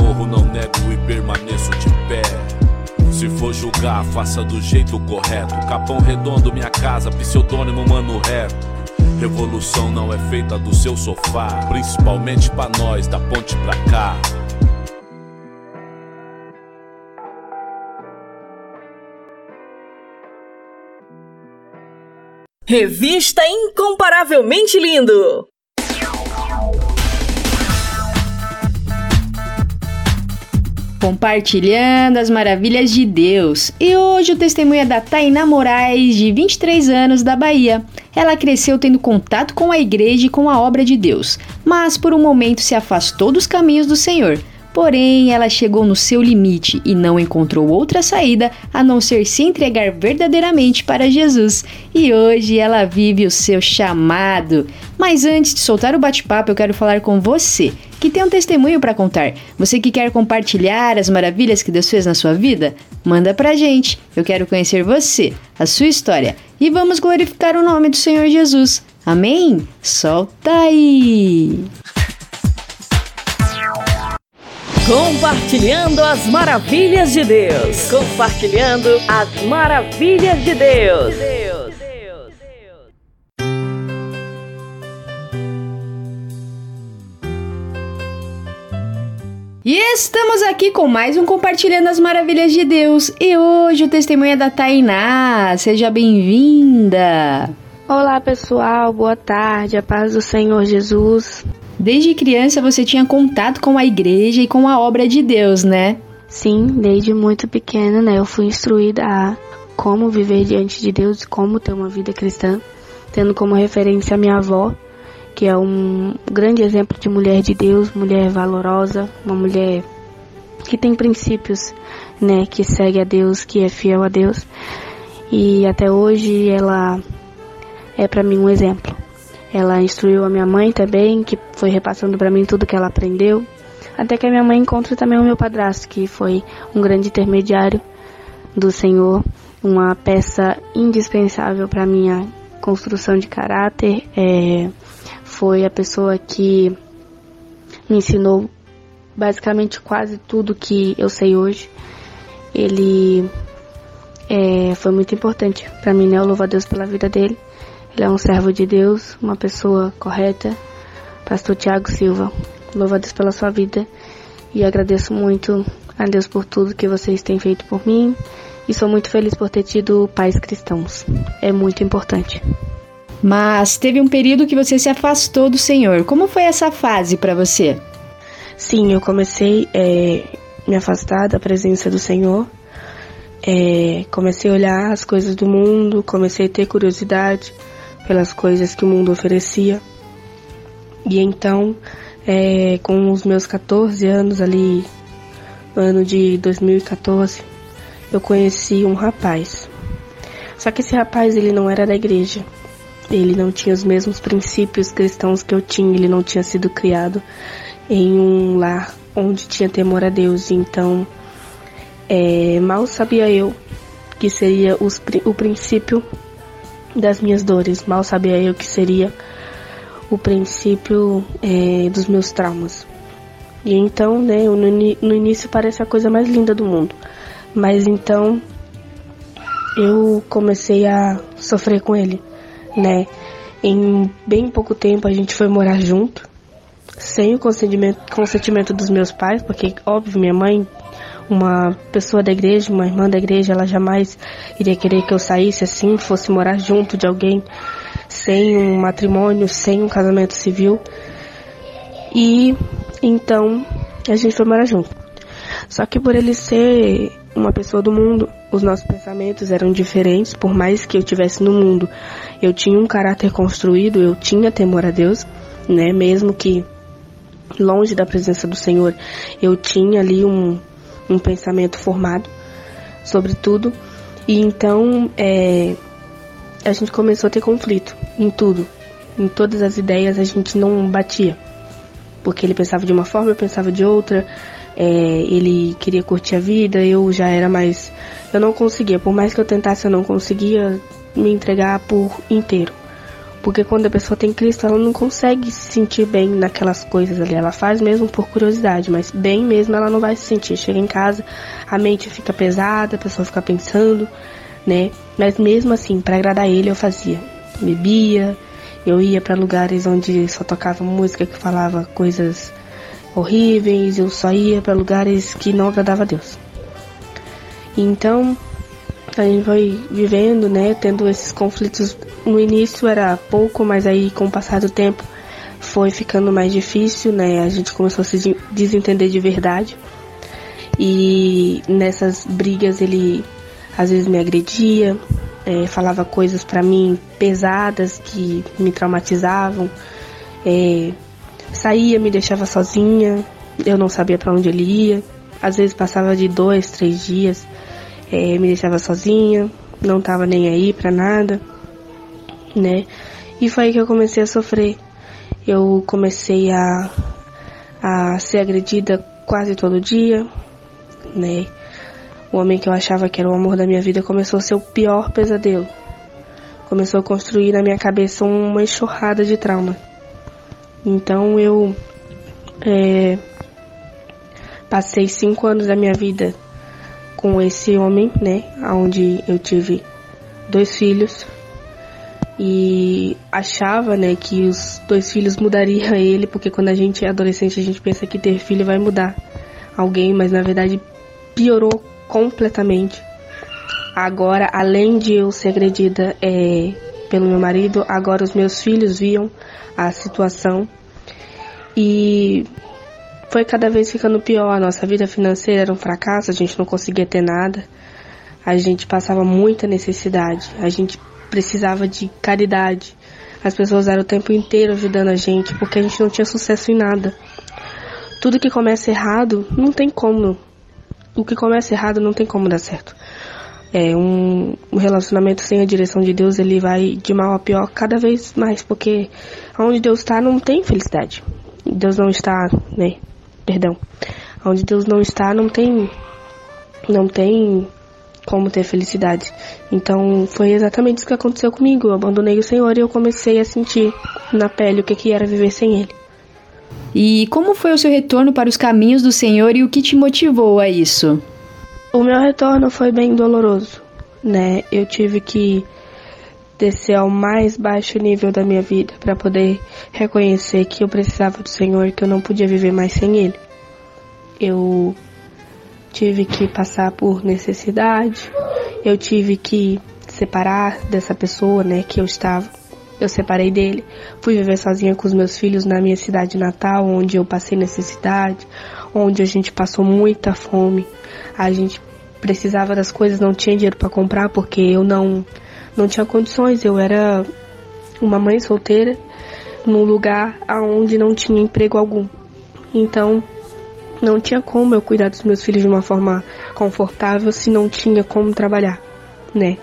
Morro, não nego e permaneço de pé se for julgar, faça do jeito correto. Capão redondo, minha casa, pseudônimo mano reto. Revolução não é feita do seu sofá, principalmente pra nós, da ponte pra cá. Revista Incomparavelmente Lindo. Compartilhando as maravilhas de Deus. E hoje o testemunho é da Tainá Moraes, de 23 anos, da Bahia. Ela cresceu tendo contato com a igreja e com a obra de Deus, mas por um momento se afastou dos caminhos do Senhor. Porém, ela chegou no seu limite e não encontrou outra saída a não ser se entregar verdadeiramente para Jesus. E hoje ela vive o seu chamado. Mas antes de soltar o bate-papo, eu quero falar com você que tem um testemunho para contar. Você que quer compartilhar as maravilhas que Deus fez na sua vida? Manda pra gente. Eu quero conhecer você, a sua história. E vamos glorificar o nome do Senhor Jesus. Amém? Solta aí! Compartilhando as maravilhas de Deus. Compartilhando as maravilhas de Deus. E estamos aqui com mais um Compartilhando as Maravilhas de Deus. E hoje o testemunho é da Tainá. Seja bem-vinda. Olá, pessoal. Boa tarde. A paz do Senhor Jesus. Desde criança você tinha contato com a igreja e com a obra de Deus, né? Sim, desde muito pequena, né? Eu fui instruída a como viver diante de Deus, como ter uma vida cristã, tendo como referência a minha avó, que é um grande exemplo de mulher de Deus, mulher valorosa, uma mulher que tem princípios, né, que segue a Deus, que é fiel a Deus. E até hoje ela é para mim um exemplo. Ela instruiu a minha mãe também, que foi repassando para mim tudo que ela aprendeu. Até que a minha mãe encontra também o meu padrasto, que foi um grande intermediário do Senhor, uma peça indispensável para minha construção de caráter. É, foi a pessoa que me ensinou basicamente quase tudo que eu sei hoje. Ele é, foi muito importante para mim, né? Eu louvo a Deus pela vida dele. Ele é um servo de Deus, uma pessoa correta. Pastor Tiago Silva, louvo a Deus pela sua vida e agradeço muito a Deus por tudo que vocês têm feito por mim e sou muito feliz por ter tido pais cristãos. É muito importante. Mas teve um período que você se afastou do Senhor. Como foi essa fase para você? Sim, eu comecei a é, me afastar da presença do Senhor. É, comecei a olhar as coisas do mundo, comecei a ter curiosidade pelas coisas que o mundo oferecia. E então, é, com os meus 14 anos ali, no ano de 2014, eu conheci um rapaz. Só que esse rapaz ele não era da igreja. Ele não tinha os mesmos princípios cristãos que eu tinha, ele não tinha sido criado em um lar onde tinha temor a Deus. Então, é, mal sabia eu que seria os, o princípio das minhas dores, mal sabia eu que seria o princípio é, dos meus traumas. E então, né, no, no início parece a coisa mais linda do mundo, mas então eu comecei a sofrer com ele, né? Em bem pouco tempo a gente foi morar junto, sem o consentimento, consentimento dos meus pais, porque óbvio minha mãe, uma pessoa da igreja, uma irmã da igreja, ela jamais iria querer que eu saísse assim, fosse morar junto de alguém sem um matrimônio, sem um casamento civil. E então a gente foi morar junto. Só que por ele ser uma pessoa do mundo, os nossos pensamentos eram diferentes, por mais que eu tivesse no mundo, eu tinha um caráter construído, eu tinha temor a Deus, né? Mesmo que longe da presença do Senhor, eu tinha ali um, um pensamento formado sobre tudo. E então é, a gente começou a ter conflito em tudo. Em todas as ideias a gente não batia. Porque ele pensava de uma forma, eu pensava de outra. É, ele queria curtir a vida, eu já era mais. Eu não conseguia, por mais que eu tentasse, eu não conseguia me entregar por inteiro. Porque quando a pessoa tem Cristo, ela não consegue se sentir bem naquelas coisas ali. Ela faz mesmo por curiosidade, mas bem mesmo ela não vai se sentir. Chega em casa, a mente fica pesada, a pessoa fica pensando, né? Mas mesmo assim, para agradar ele, eu fazia. Bebia, eu ia para lugares onde só tocava música que falava coisas horríveis, eu só ia para lugares que não agradava a Deus. Então, a gente foi vivendo, né, tendo esses conflitos. No início era pouco, mas aí com o passar do tempo foi ficando mais difícil, né? A gente começou a se desentender de verdade. E nessas brigas ele às vezes me agredia, é, falava coisas para mim pesadas que me traumatizavam. É, saía, me deixava sozinha, eu não sabia para onde ele ia. Às vezes passava de dois, três dias, é, me deixava sozinha, não tava nem aí para nada, né? E foi aí que eu comecei a sofrer. Eu comecei a, a ser agredida quase todo dia, né? O homem que eu achava que era o amor da minha vida começou a ser o pior pesadelo. Começou a construir na minha cabeça uma enxurrada de trauma. Então eu é, passei cinco anos da minha vida com esse homem, né? Onde eu tive dois filhos e achava, né, que os dois filhos mudariam ele, porque quando a gente é adolescente a gente pensa que ter filho vai mudar alguém, mas na verdade piorou completamente. Agora, além de eu ser agredida é, pelo meu marido, agora os meus filhos viam a situação e foi cada vez ficando pior. A nossa vida financeira era um fracasso, a gente não conseguia ter nada, a gente passava muita necessidade, a gente precisava de caridade. As pessoas eram o tempo inteiro ajudando a gente porque a gente não tinha sucesso em nada. Tudo que começa errado não tem como o que começa errado não tem como dar certo. É um, relacionamento sem a direção de Deus, ele vai de mal a pior cada vez mais, porque onde Deus está não tem felicidade. Deus não está, né? Perdão. Onde Deus não está não tem não tem como ter felicidade. Então foi exatamente isso que aconteceu comigo. Eu abandonei o Senhor e eu comecei a sentir na pele o que, que era viver sem Ele. E como foi o seu retorno para os caminhos do Senhor e o que te motivou a isso? O meu retorno foi bem doloroso, né? Eu tive que descer ao mais baixo nível da minha vida para poder reconhecer que eu precisava do Senhor que eu não podia viver mais sem Ele. Eu tive que passar por necessidade, eu tive que separar dessa pessoa, né, que eu estava. Eu separei dele, fui viver sozinha com os meus filhos na minha cidade natal, onde eu passei necessidade, onde a gente passou muita fome. A gente precisava das coisas, não tinha dinheiro para comprar porque eu não não tinha condições. Eu era uma mãe solteira num lugar aonde não tinha emprego algum. Então, não tinha como eu cuidar dos meus filhos de uma forma confortável se não tinha como trabalhar, né?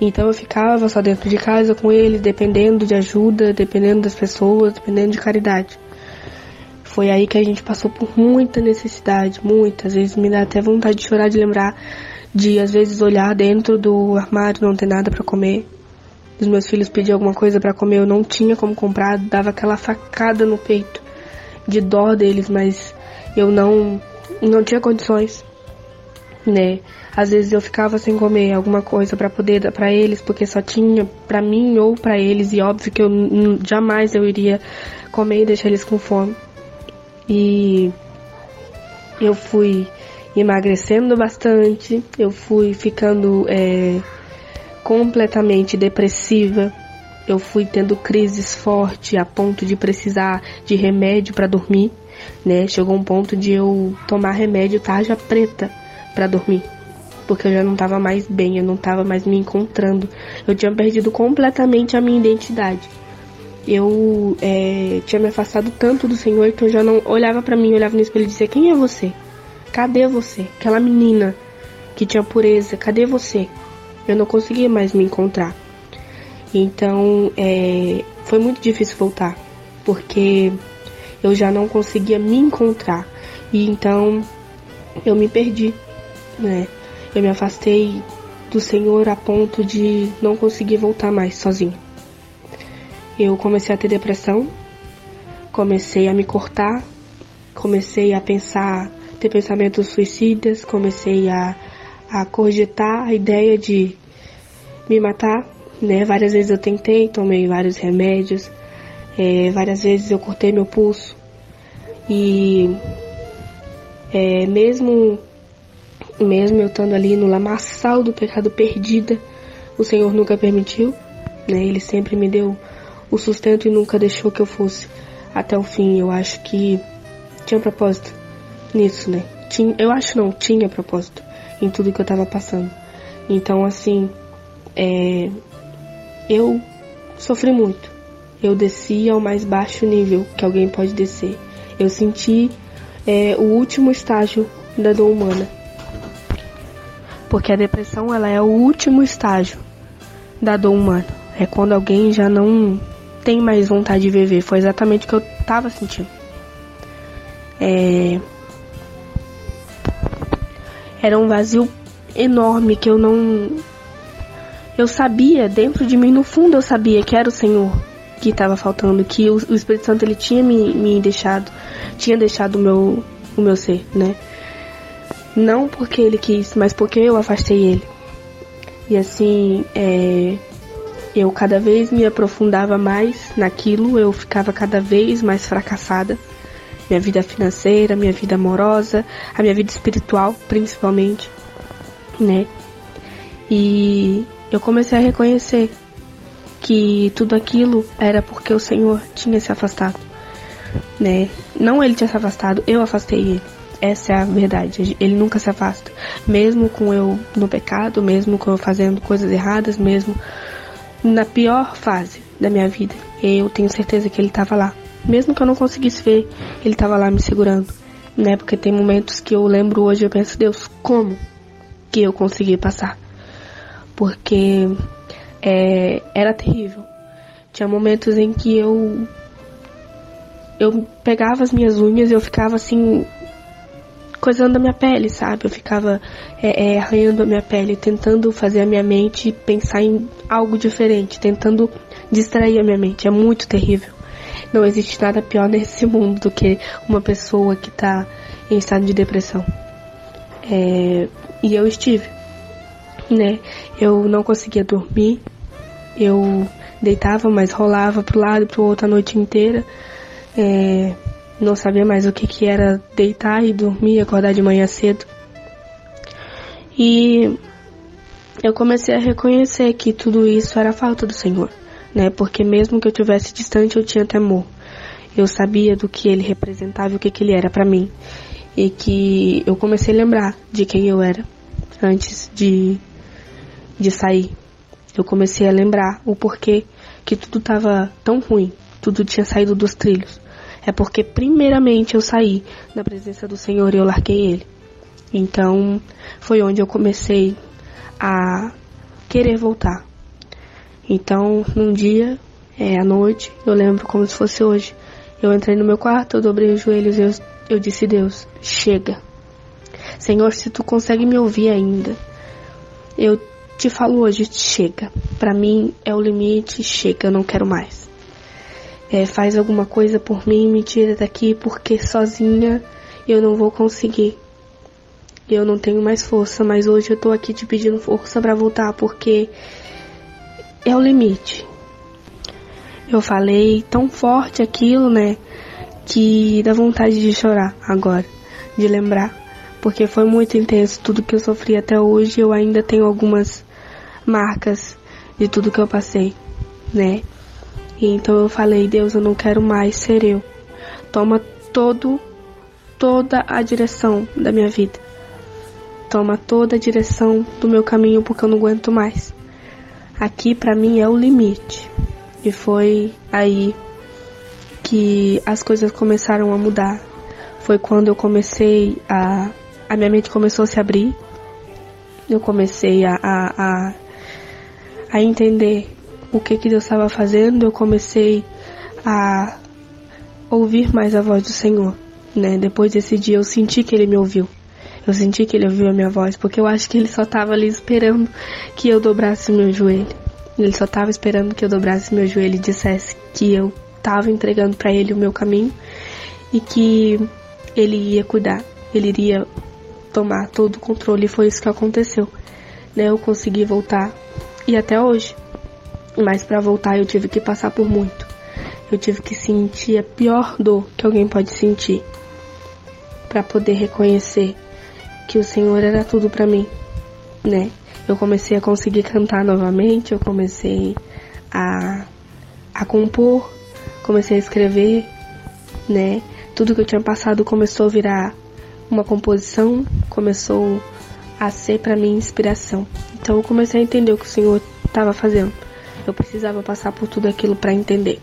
Então eu ficava só dentro de casa com eles, dependendo de ajuda, dependendo das pessoas, dependendo de caridade. Foi aí que a gente passou por muita necessidade, muitas vezes me dá até vontade de chorar de lembrar de às vezes olhar dentro do armário não ter nada para comer. Os meus filhos pediam alguma coisa para comer, eu não tinha como comprar, dava aquela facada no peito de dó deles, mas eu não não tinha condições, né? Às vezes eu ficava sem comer alguma coisa para poder dar para eles, porque só tinha para mim ou para eles e óbvio que eu jamais eu iria comer e deixar eles com fome. E eu fui emagrecendo bastante, eu fui ficando é, completamente depressiva, eu fui tendo crises fortes a ponto de precisar de remédio para dormir, né? Chegou um ponto de eu tomar remédio tarja preta para dormir, porque eu já não estava mais bem, eu não estava mais me encontrando, eu tinha perdido completamente a minha identidade. Eu é, tinha me afastado tanto do Senhor que eu já não olhava para mim, olhava no espelho e dizia: Quem é você? Cadê você? Aquela menina que tinha pureza, cadê você? Eu não conseguia mais me encontrar. Então, é, foi muito difícil voltar, porque eu já não conseguia me encontrar. E então eu me perdi, né? Eu me afastei do Senhor a ponto de não conseguir voltar mais sozinho. Eu comecei a ter depressão, comecei a me cortar, comecei a pensar, ter pensamentos suicidas, comecei a, a cogitar a ideia de me matar, né? Várias vezes eu tentei, tomei vários remédios, é, várias vezes eu cortei meu pulso e é, mesmo mesmo eu estando ali no lamaçal do pecado perdida, o Senhor nunca permitiu, né? Ele sempre me deu o sustento e nunca deixou que eu fosse até o fim. Eu acho que tinha propósito nisso, né? Tinha, eu acho não, tinha propósito em tudo que eu tava passando. Então, assim, é, eu sofri muito. Eu desci ao mais baixo nível que alguém pode descer. Eu senti é, o último estágio da dor humana. Porque a depressão ela é o último estágio da dor humana. É quando alguém já não tem mais vontade de viver. Foi exatamente o que eu tava sentindo. É... Era um vazio enorme que eu não eu sabia, dentro de mim, no fundo eu sabia que era o Senhor que estava faltando, que o, o, Espírito Santo ele tinha me, me deixado, tinha deixado o meu, o meu ser, né? Não porque ele quis, mas porque eu afastei ele. E assim, é, eu cada vez me aprofundava mais naquilo, eu ficava cada vez mais fracassada. Minha vida financeira, minha vida amorosa, a minha vida espiritual, principalmente, né? E eu comecei a reconhecer que tudo aquilo era porque o Senhor tinha se afastado, né? Não ele tinha se afastado, eu afastei ele. Essa é a verdade. Ele nunca se afasta, mesmo com eu no pecado, mesmo com eu fazendo coisas erradas, mesmo na pior fase da minha vida. Eu tenho certeza que ele estava lá, mesmo que eu não conseguisse ver, ele estava lá me segurando, né? Porque tem momentos que eu lembro hoje, eu penso, Deus, como que eu consegui passar? porque é, era terrível. Tinha momentos em que eu eu pegava as minhas unhas e eu ficava assim coisando a minha pele, sabe? Eu ficava é, é, arranhando a minha pele, tentando fazer a minha mente pensar em algo diferente, tentando distrair a minha mente. É muito terrível. Não existe nada pior nesse mundo do que uma pessoa que está em estado de depressão. É, e eu estive né? Eu não conseguia dormir, eu deitava, mas rolava pro lado e pro outro a noite inteira. É, não sabia mais o que, que era deitar e dormir, acordar de manhã cedo. E eu comecei a reconhecer que tudo isso era falta do Senhor, né? Porque mesmo que eu tivesse distante, eu tinha temor. Eu sabia do que ele representava e o que, que ele era para mim. E que eu comecei a lembrar de quem eu era antes de de sair, eu comecei a lembrar o porquê que tudo estava tão ruim, tudo tinha saído dos trilhos. É porque primeiramente eu saí da presença do Senhor e eu larguei ele. Então foi onde eu comecei a querer voltar. Então, num dia, é, à noite, eu lembro como se fosse hoje, Eu entrei no meu quarto, eu dobrei os joelhos e eu, eu disse: Deus, chega. Senhor, se tu consegue me ouvir ainda, eu te falo hoje: chega. Para mim é o limite, chega, eu não quero mais. É, faz alguma coisa por mim, me tira daqui, porque sozinha eu não vou conseguir. Eu não tenho mais força, mas hoje eu tô aqui te pedindo força para voltar, porque é o limite. Eu falei tão forte aquilo, né? Que dá vontade de chorar agora, de lembrar. Porque foi muito intenso tudo que eu sofri até hoje. Eu ainda tenho algumas marcas de tudo que eu passei, né? E então eu falei, Deus, eu não quero mais ser eu. Toma todo, toda a direção da minha vida. Toma toda a direção do meu caminho porque eu não aguento mais. Aqui para mim é o limite. E foi aí que as coisas começaram a mudar. Foi quando eu comecei a. A minha mente começou a se abrir. Eu comecei a, a, a, a entender o que, que Deus estava fazendo. Eu comecei a ouvir mais a voz do Senhor. Né? Depois desse dia eu senti que Ele me ouviu. Eu senti que Ele ouviu a minha voz, porque eu acho que Ele só estava ali esperando que eu dobrasse meu joelho. Ele só estava esperando que eu dobrasse meu joelho e dissesse que eu estava entregando para ele o meu caminho e que ele ia cuidar, ele iria tomar todo o controle. E foi isso que aconteceu. Né? Eu consegui voltar e até hoje. Mas para voltar eu tive que passar por muito. Eu tive que sentir a pior dor que alguém pode sentir para poder reconhecer que o Senhor era tudo para mim, né? eu comecei a conseguir cantar novamente, eu comecei a, a compor, comecei a escrever, né? Tudo que eu tinha passado começou a virar uma composição, começou a ser para mim inspiração. Então eu comecei a entender o que o Senhor estava fazendo. Eu precisava passar por tudo aquilo para entender,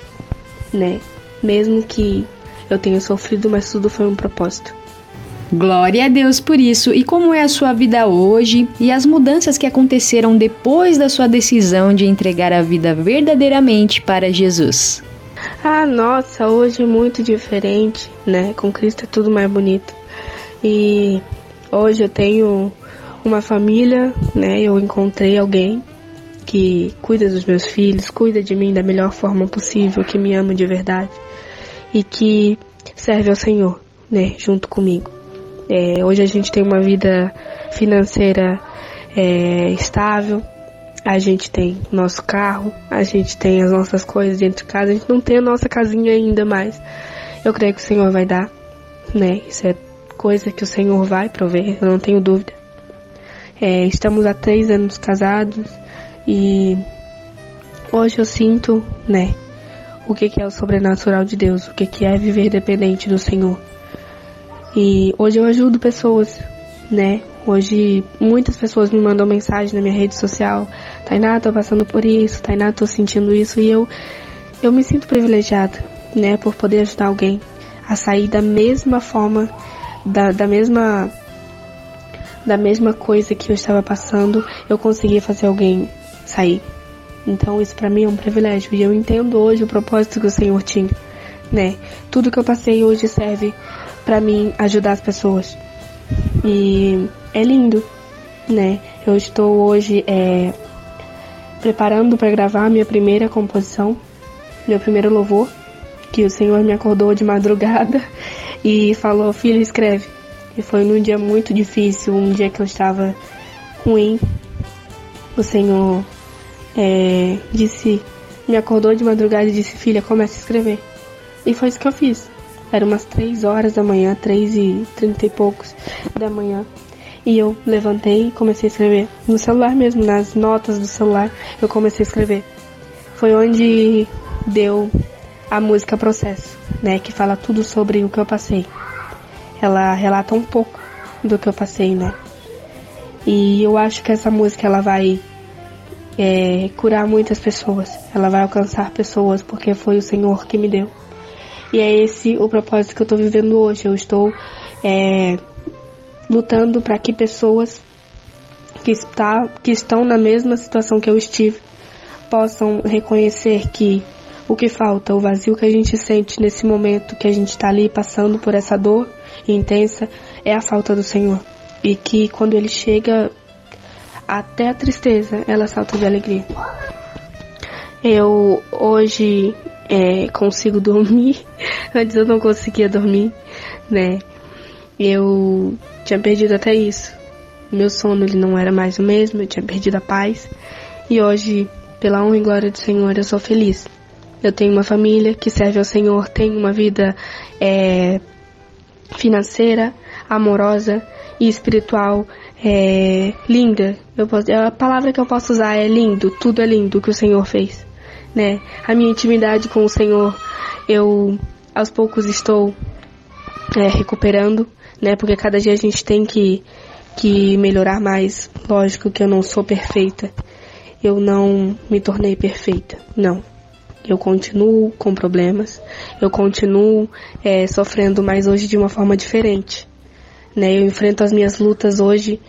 né? Mesmo que eu tenha sofrido, mas tudo foi um propósito. Glória a Deus por isso. E como é a sua vida hoje e as mudanças que aconteceram depois da sua decisão de entregar a vida verdadeiramente para Jesus? Ah, nossa, hoje é muito diferente, né? Com Cristo é tudo mais bonito. E hoje eu tenho uma família, né? Eu encontrei alguém que cuida dos meus filhos, cuida de mim da melhor forma possível, que me ama de verdade e que serve ao Senhor, né? Junto comigo. É, hoje a gente tem uma vida financeira é, estável, a gente tem nosso carro, a gente tem as nossas coisas dentro de casa, a gente não tem a nossa casinha ainda mais. Eu creio que o Senhor vai dar, né? Isso é coisa que o Senhor vai prover, eu não tenho dúvida. É, estamos há três anos casados e hoje eu sinto, né, o que, que é o sobrenatural de Deus, o que, que é viver dependente do Senhor. E hoje eu ajudo pessoas, né? Hoje muitas pessoas me mandam mensagem na minha rede social. Tainá, tô passando por isso. Tainá, tô sentindo isso. E eu, eu me sinto privilegiada, né? Por poder ajudar alguém a sair da mesma forma, da, da mesma da mesma coisa que eu estava passando, eu consegui fazer alguém sair. Então isso para mim é um privilégio e eu entendo hoje o propósito que o Senhor tinha, né? Tudo que eu passei hoje serve para mim ajudar as pessoas. E é lindo, né? Eu estou hoje é, preparando para gravar minha primeira composição, meu primeiro louvor, que o Senhor me acordou de madrugada e falou: Filho, escreve. E foi num dia muito difícil, um dia que eu estava ruim. O Senhor é, disse, me acordou de madrugada e disse: Filha, comece a escrever. E foi isso que eu fiz. Era umas três horas da manhã, três e trinta e poucos da manhã. E eu levantei e comecei a escrever. No celular mesmo, nas notas do celular, eu comecei a escrever. Foi onde deu a música Processo, né? Que fala tudo sobre o que eu passei. Ela relata um pouco do que eu passei, né? E eu acho que essa música ela vai é, curar muitas pessoas. Ela vai alcançar pessoas porque foi o Senhor que me deu. E é esse o propósito que eu estou vivendo hoje. Eu estou é, lutando para que pessoas que, está, que estão na mesma situação que eu estive possam reconhecer que o que falta, o vazio que a gente sente nesse momento que a gente está ali passando por essa dor intensa, é a falta do Senhor. E que quando Ele chega, até a tristeza, ela salta de alegria. Eu hoje é, consigo dormir, antes eu não conseguia dormir, né? Eu tinha perdido até isso. Meu sono ele não era mais o mesmo, eu tinha perdido a paz. E hoje, pela honra e glória do Senhor, eu sou feliz. Eu tenho uma família que serve ao Senhor, tenho uma vida é, financeira, amorosa e espiritual é, linda. Posso, a palavra que eu posso usar é lindo. Tudo é lindo que o Senhor fez, né? A minha intimidade com o Senhor, eu aos poucos estou é, recuperando né? Porque cada dia a gente tem que, que melhorar mais. Lógico que eu não sou perfeita. Eu não me tornei perfeita. Não. Eu continuo com problemas. Eu continuo é, sofrendo, mas hoje de uma forma diferente. Né? Eu enfrento as minhas lutas hoje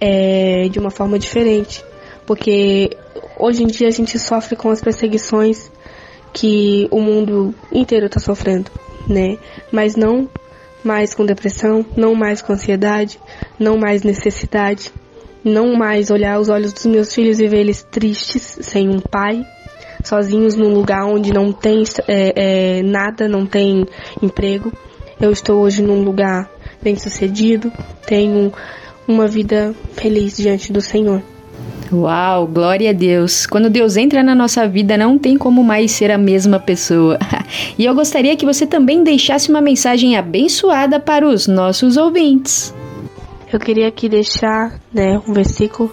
é, de uma forma diferente. Porque hoje em dia a gente sofre com as perseguições que o mundo inteiro está sofrendo, né? Mas não mais com depressão, não mais com ansiedade, não mais necessidade, não mais olhar os olhos dos meus filhos e ver eles tristes, sem um pai, sozinhos num lugar onde não tem é, é, nada, não tem emprego. Eu estou hoje num lugar bem sucedido, tenho uma vida feliz diante do Senhor. Uau, glória a Deus. Quando Deus entra na nossa vida, não tem como mais ser a mesma pessoa. e eu gostaria que você também deixasse uma mensagem abençoada para os nossos ouvintes. Eu queria aqui deixar né, um versículo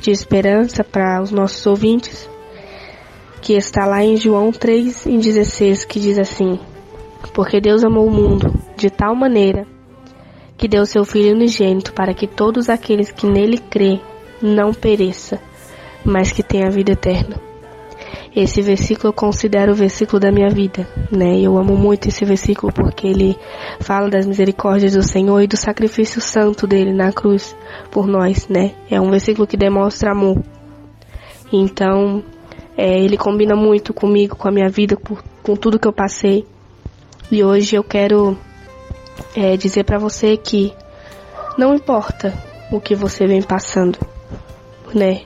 de esperança para os nossos ouvintes, que está lá em João 3, em 16, que diz assim: Porque Deus amou o mundo de tal maneira que deu seu Filho unigênito para que todos aqueles que nele crê não pereça, mas que tenha vida eterna. Esse versículo eu considero o versículo da minha vida, né? Eu amo muito esse versículo porque ele fala das misericórdias do Senhor e do sacrifício santo dele na cruz por nós, né? É um versículo que demonstra amor. Então, é, ele combina muito comigo, com a minha vida, com, com tudo que eu passei. E hoje eu quero é, dizer para você que não importa o que você vem passando, né?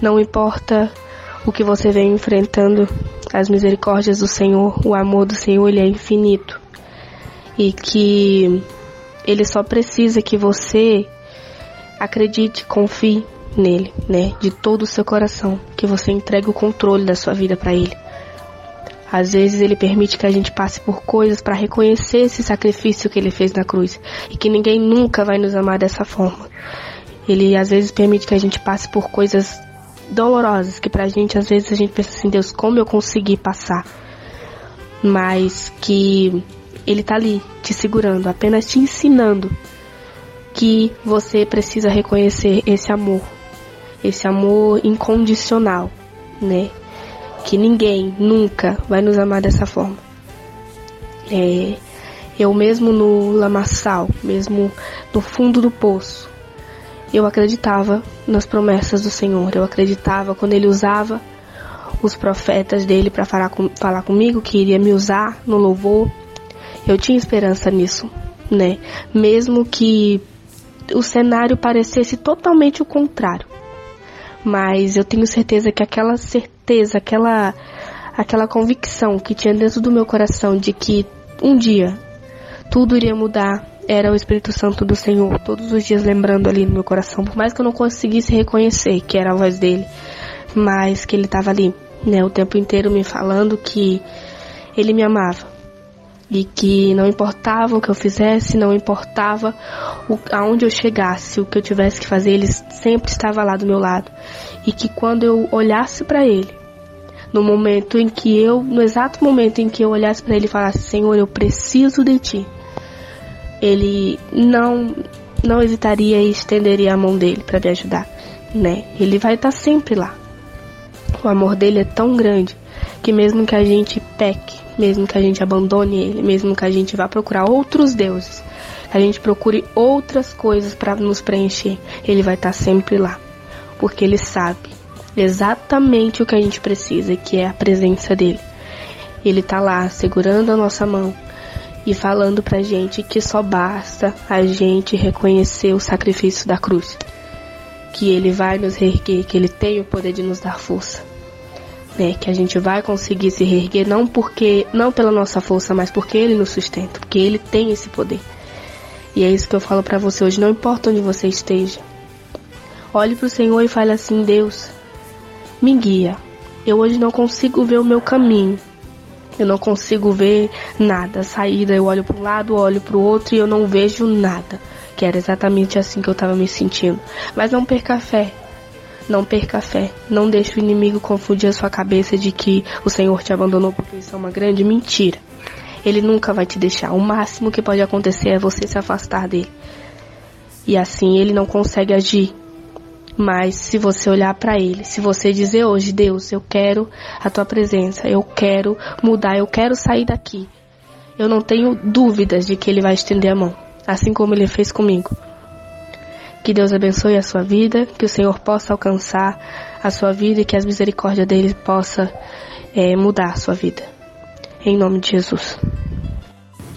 Não importa o que você vem enfrentando, as misericórdias do Senhor, o amor do Senhor, ele é infinito. E que ele só precisa que você acredite, confie nele, né? De todo o seu coração, que você entregue o controle da sua vida para ele. Às vezes ele permite que a gente passe por coisas para reconhecer esse sacrifício que ele fez na cruz e que ninguém nunca vai nos amar dessa forma. Ele às vezes permite que a gente passe por coisas dolorosas, que pra gente às vezes a gente pensa assim, Deus, como eu consegui passar? Mas que ele tá ali te segurando, apenas te ensinando que você precisa reconhecer esse amor, esse amor incondicional, né? Que ninguém nunca vai nos amar dessa forma. É, eu mesmo no lamaçal, mesmo no fundo do poço, eu acreditava nas promessas do Senhor. Eu acreditava quando Ele usava os profetas dele para falar, com, falar comigo, que iria me usar no louvor. Eu tinha esperança nisso, né? Mesmo que o cenário parecesse totalmente o contrário. Mas eu tenho certeza que aquela certeza, aquela aquela convicção que tinha dentro do meu coração de que um dia tudo iria mudar era o Espírito Santo do Senhor, todos os dias lembrando ali no meu coração, por mais que eu não conseguisse reconhecer que era a voz dele, mas que ele estava ali, né, o tempo inteiro me falando que ele me amava e que não importava o que eu fizesse, não importava o, aonde eu chegasse, o que eu tivesse que fazer, ele sempre estava lá do meu lado. E que quando eu olhasse para ele, no momento em que eu, no exato momento em que eu olhasse para ele e falasse, Senhor, eu preciso de ti ele não não hesitaria e estenderia a mão dele para me ajudar, né? Ele vai estar tá sempre lá. O amor dele é tão grande que mesmo que a gente peque, mesmo que a gente abandone ele, mesmo que a gente vá procurar outros deuses, a gente procure outras coisas para nos preencher, ele vai estar tá sempre lá, porque ele sabe exatamente o que a gente precisa, que é a presença dele. Ele tá lá segurando a nossa mão e falando pra gente que só basta a gente reconhecer o sacrifício da cruz. Que ele vai nos reerguer, que ele tem o poder de nos dar força. Né? Que a gente vai conseguir se reerguer não porque não pela nossa força, mas porque ele nos sustenta, porque ele tem esse poder. E é isso que eu falo para você hoje, não importa onde você esteja. Olhe para o Senhor e fale assim: Deus, me guia. Eu hoje não consigo ver o meu caminho. Eu não consigo ver nada. Saída, eu olho para um lado, olho para o outro e eu não vejo nada. Que era exatamente assim que eu estava me sentindo. Mas não perca a fé. Não perca a fé. Não deixe o inimigo confundir a sua cabeça de que o Senhor te abandonou porque isso é uma grande mentira. Ele nunca vai te deixar. O máximo que pode acontecer é você se afastar dele. E assim ele não consegue agir mas se você olhar para ele, se você dizer hoje, Deus, eu quero a tua presença, eu quero mudar, eu quero sair daqui. Eu não tenho dúvidas de que ele vai estender a mão, assim como ele fez comigo. Que Deus abençoe a sua vida, que o Senhor possa alcançar a sua vida e que as misericórdias dele possa é, mudar a sua vida. Em nome de Jesus.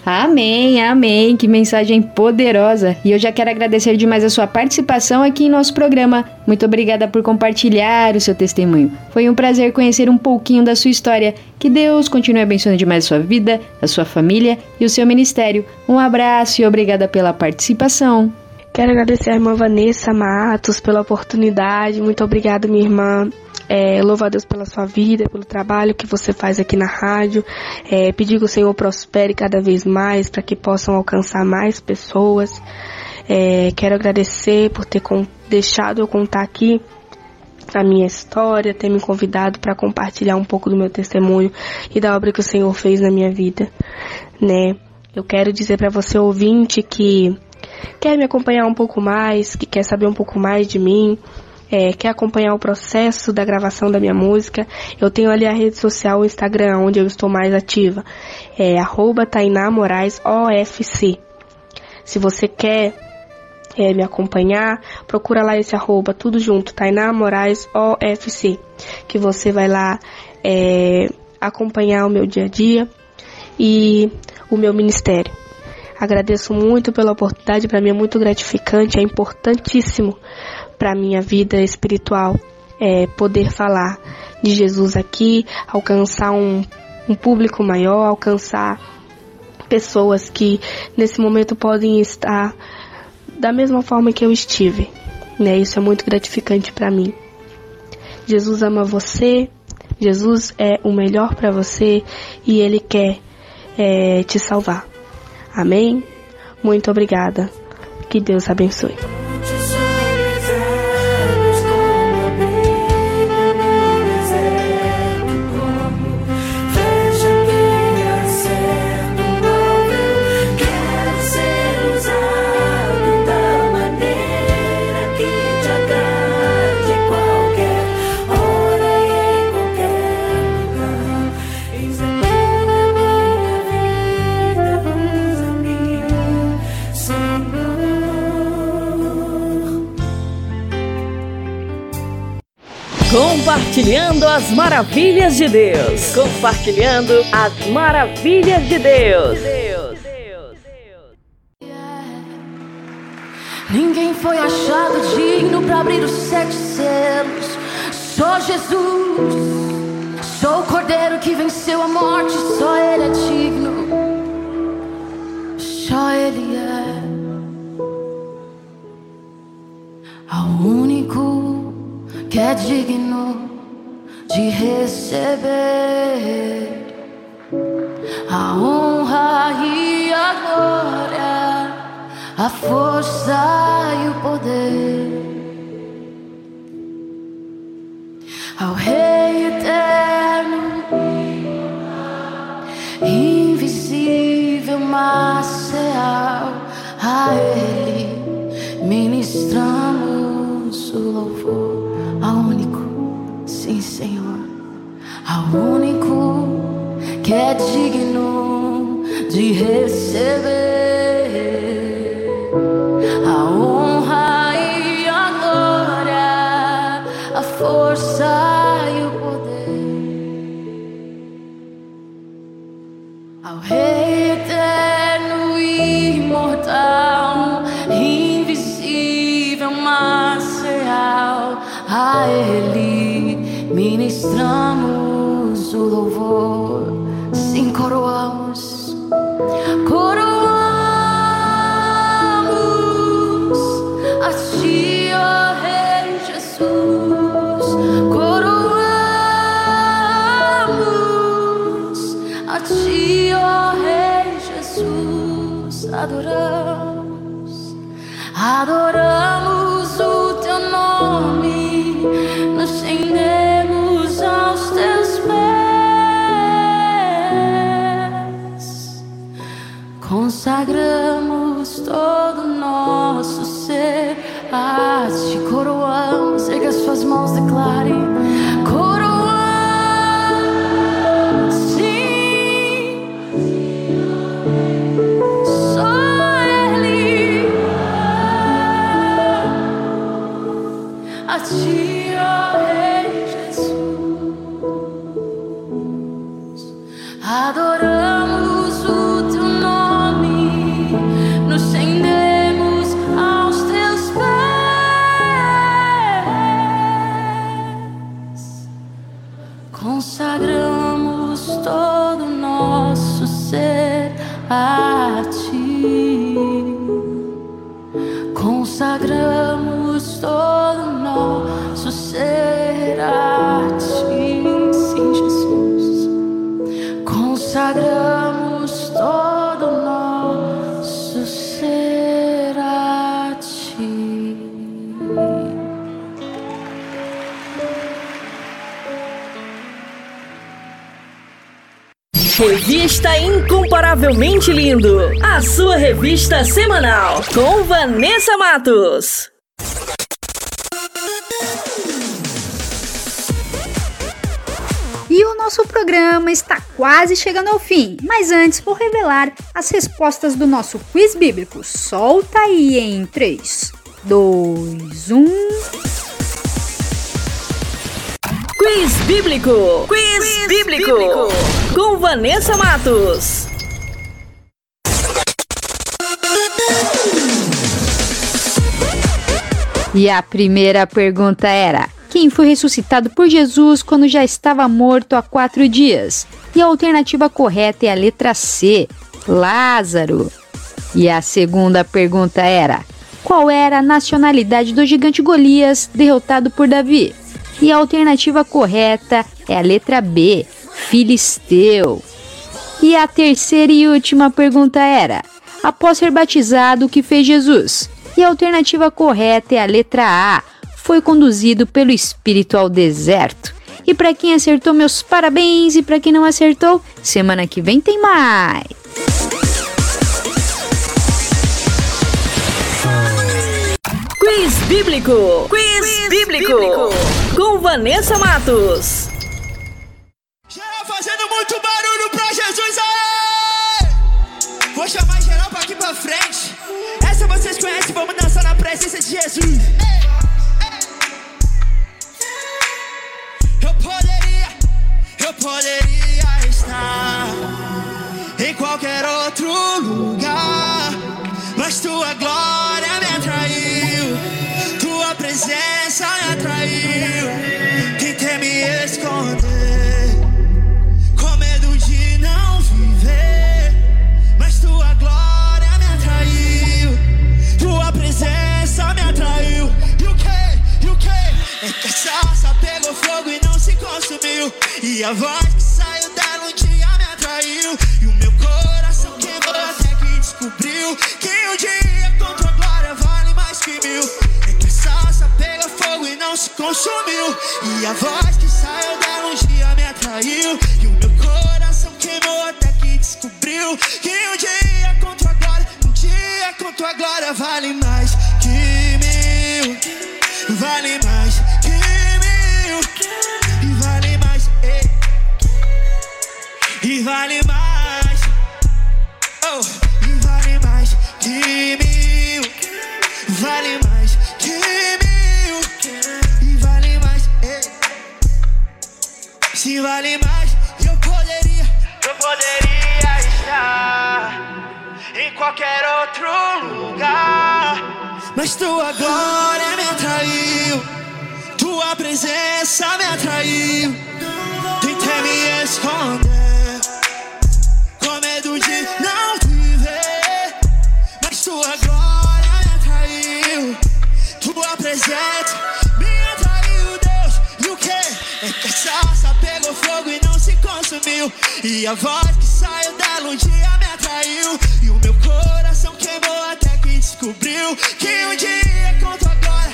Amém, amém. Que mensagem poderosa. E eu já quero agradecer demais a sua participação aqui em nosso programa. Muito obrigada por compartilhar o seu testemunho. Foi um prazer conhecer um pouquinho da sua história. Que Deus continue abençoando demais a sua vida, a sua família e o seu ministério. Um abraço e obrigada pela participação. Quero agradecer a irmã Vanessa Matos pela oportunidade. Muito obrigada, minha irmã. É, Deus pela sua vida, pelo trabalho que você faz aqui na rádio. É, pedir que o Senhor prospere cada vez mais para que possam alcançar mais pessoas. É, quero agradecer por ter deixado eu contar aqui a minha história, ter me convidado para compartilhar um pouco do meu testemunho e da obra que o Senhor fez na minha vida, né? Eu quero dizer para você ouvinte que quer me acompanhar um pouco mais, que quer saber um pouco mais de mim, é, quer acompanhar o processo da gravação da minha música, eu tenho ali a rede social, o Instagram, onde eu estou mais ativa. É Tainá Moraes OFC. Se você quer é, me acompanhar, procura lá esse arroba, tudo junto, Tainá Moraes OFC, que você vai lá é, acompanhar o meu dia a dia e o meu ministério. Agradeço muito pela oportunidade, para mim é muito gratificante, é importantíssimo para a minha vida espiritual é, poder falar de Jesus aqui, alcançar um, um público maior, alcançar pessoas que nesse momento podem estar da mesma forma que eu estive. Né? Isso é muito gratificante para mim. Jesus ama você, Jesus é o melhor para você e Ele quer é, te salvar. Amém? Muito obrigada. Que Deus abençoe. Compartilhando as maravilhas de Deus. Compartilhando as maravilhas de Deus. Ninguém foi achado digno para abrir os sete selos. Só Jesus. Sou o cordeiro que venceu a morte. Só Ele é digno. Só Ele é. Digno de receber a honra e a glória, a força e o poder. Ao Rei eterno, invisível, mas real, a Ele ministramos o louvor Senhor, ao único que é digno de receber ministramos o louvor, sim, coroamos, coroamos a Ti, ó Rei Jesus, coroamos a Ti, ó Rei Jesus, adoramos, adoramos consagramos todo nosso ser a Ti, coroamos, erga as Suas mãos, declare, coroamos, sim, só Ele. A ti, Revista Incomparavelmente Lindo, a sua revista semanal com Vanessa Matos. E o nosso programa está quase chegando ao fim, mas antes vou revelar as respostas do nosso quiz bíblico. Solta aí em 3, 2, 1. Quiz Bíblico. Quiz, bíblico. Com Vanessa Matos. E a primeira pergunta era: quem foi ressuscitado por Jesus quando já estava morto há quatro dias? E a alternativa correta é a letra C: Lázaro. E a segunda pergunta era: qual era a nacionalidade do gigante Golias derrotado por Davi? E a alternativa correta é a letra B: Filisteu. E a terceira e última pergunta era: após ser batizado, o que fez Jesus? E a alternativa correta é a letra A: foi conduzido pelo Espírito ao deserto. E para quem acertou, meus parabéns, e para quem não acertou, semana que vem tem mais. Quiz Bíblico. Quiz, bíblico. Com Vanessa Matos. Fazendo muito barulho pra Jesus aí! Vou chamar geral pra aqui pra frente. Essa vocês conhecem, vamos dançar na presença de Jesus. Eu poderia, eu poderia estar em qualquer outro lugar, mas tua glória me atraiu, tua presença atraiu. Tentei me esconder, com medo de não viver, mas tua glória me atraiu, tua presença me atraiu. E o que? E o que? É que a salsa pegou fogo e não se consumiu. E a voz que saiu dela um dia me atraiu. E o meu coração queimou até que descobriu que um dia com tua glória vale mais que mil. Não se consumiu. E a voz que saiu dela um dia me atraiu. E o meu coração queimou até que descobriu que um dia com tua glória, um dia com tua glória vale mais que mil. Vale mais que mil. E vale mais, ei. E vale mais. Oh, e vale mais que mil. Vale mais Se vale mais, eu poderia. Eu poderia estar em qualquer outro lugar. Mas tua glória me atraiu. Tua presença me atraiu. Tentei me esconder. Com medo de não te ver. Mas tua glória me atraiu. Tua presença me atraiu, Deus. E o que? Pegou fogo e não se consumiu. E a voz que saiu dela um dia me atraiu. E o meu coração queimou até que descobriu que um dia conto agora.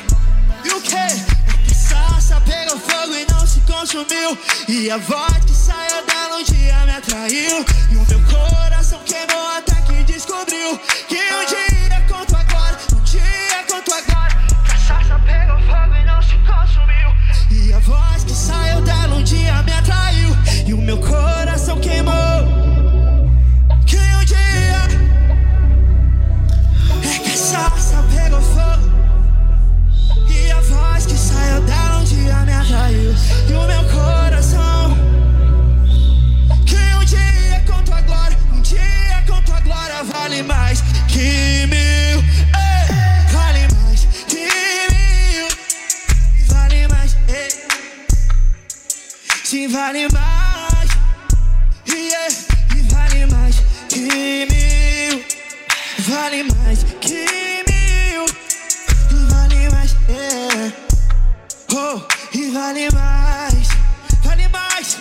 E o que? É que sarça pegou fogo e não se consumiu. E a voz que saiu dela um dia me atraiu. E o meu coração queimou dia me atraiu. E o meu coração queimou. Que um dia é que a sarça pegou fogo. E a voz que saiu dela um dia me atraiu. E o meu coração. Que um dia conto a glória. Um dia conto a glória. Vale mais que Sim, vale mais. Yeah, e vale mais que mil. Vale mais que mil. E vale mais. Yeah. Oh, e vale mais. Vale mais.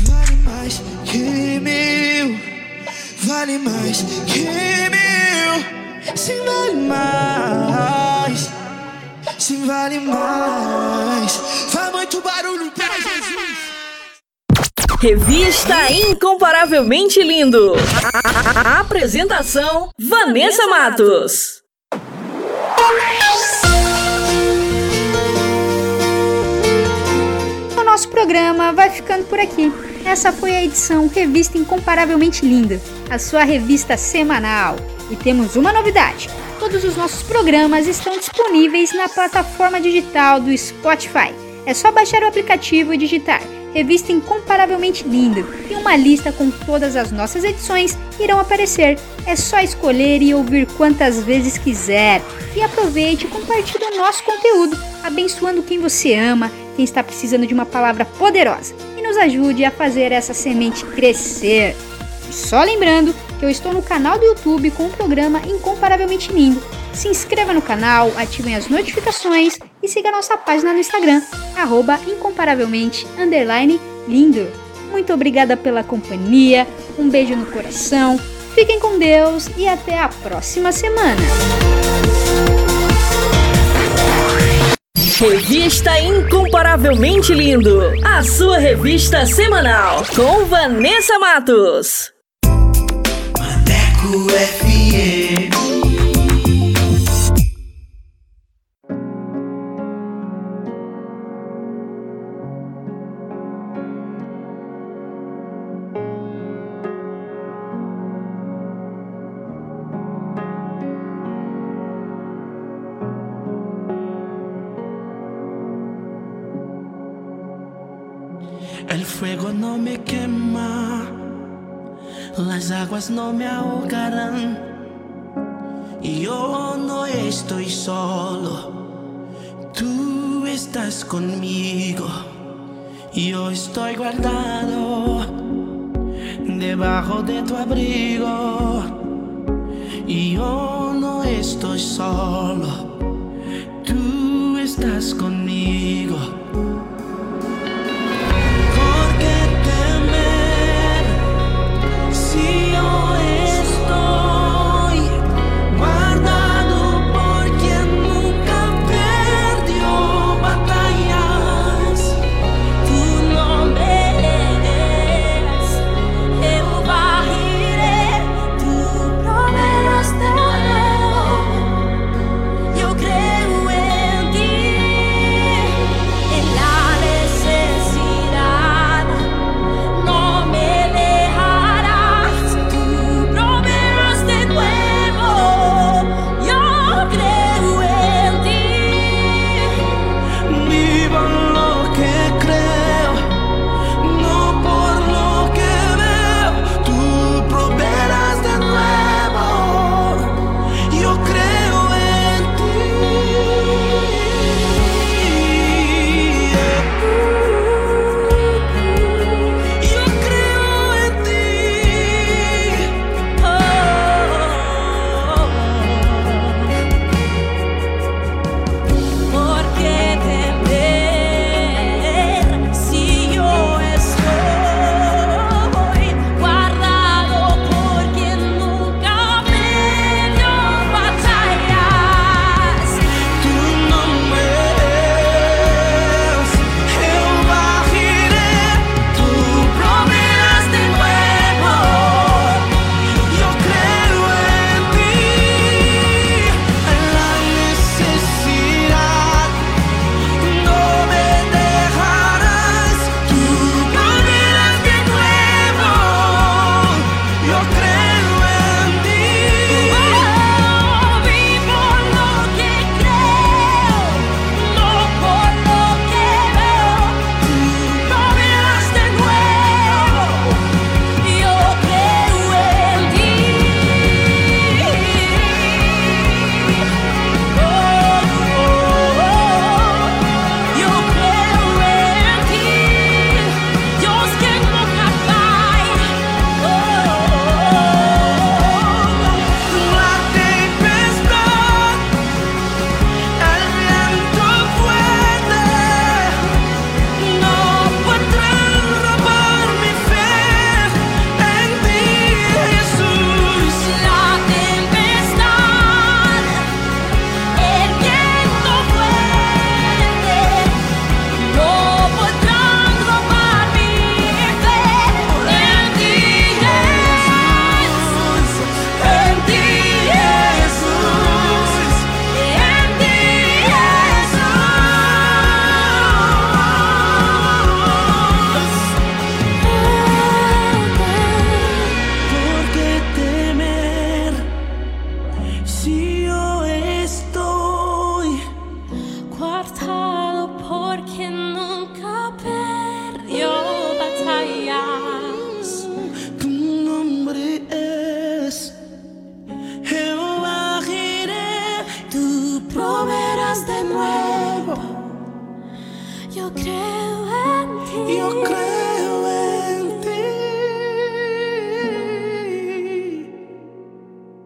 Vale mais que mil. Vale mais que mil. Sim, vale mais. Sim, vale mais. Faz muito barulho pra Jesus. Revista Incomparavelmente Lindo. A- Apresentação: Vanessa Matos. O nosso programa vai ficando por aqui. Essa foi a edição Revista Incomparavelmente Linda, a sua revista semanal. E temos uma novidade: todos os nossos programas estão disponíveis na plataforma digital do Spotify. É só baixar o aplicativo e digitar Revista Incomparavelmente Linda e uma lista com todas as nossas edições irão aparecer. É só escolher e ouvir quantas vezes quiser. E aproveite e compartilhe o nosso conteúdo, abençoando quem você ama, quem está precisando de uma palavra poderosa. E nos ajude a fazer essa semente crescer. E só lembrando que eu estou no canal do YouTube com o programa Incomparavelmente Lindo. Se inscreva no canal, ativem as notificações e siga nossa página no Instagram, arroba incomparavelmente underline lindo. Muito obrigada pela companhia, um beijo no coração, fiquem com Deus e até a próxima semana. Revista Incomparavelmente Lindo. A sua revista semanal. Com Vanessa Matos. Maneco FM. No me ahogarán. Y yo no estoy solo, tú estás conmigo. Yo estoy guardado debajo de tu abrigo. Y yo no estoy solo, tú estás conmigo.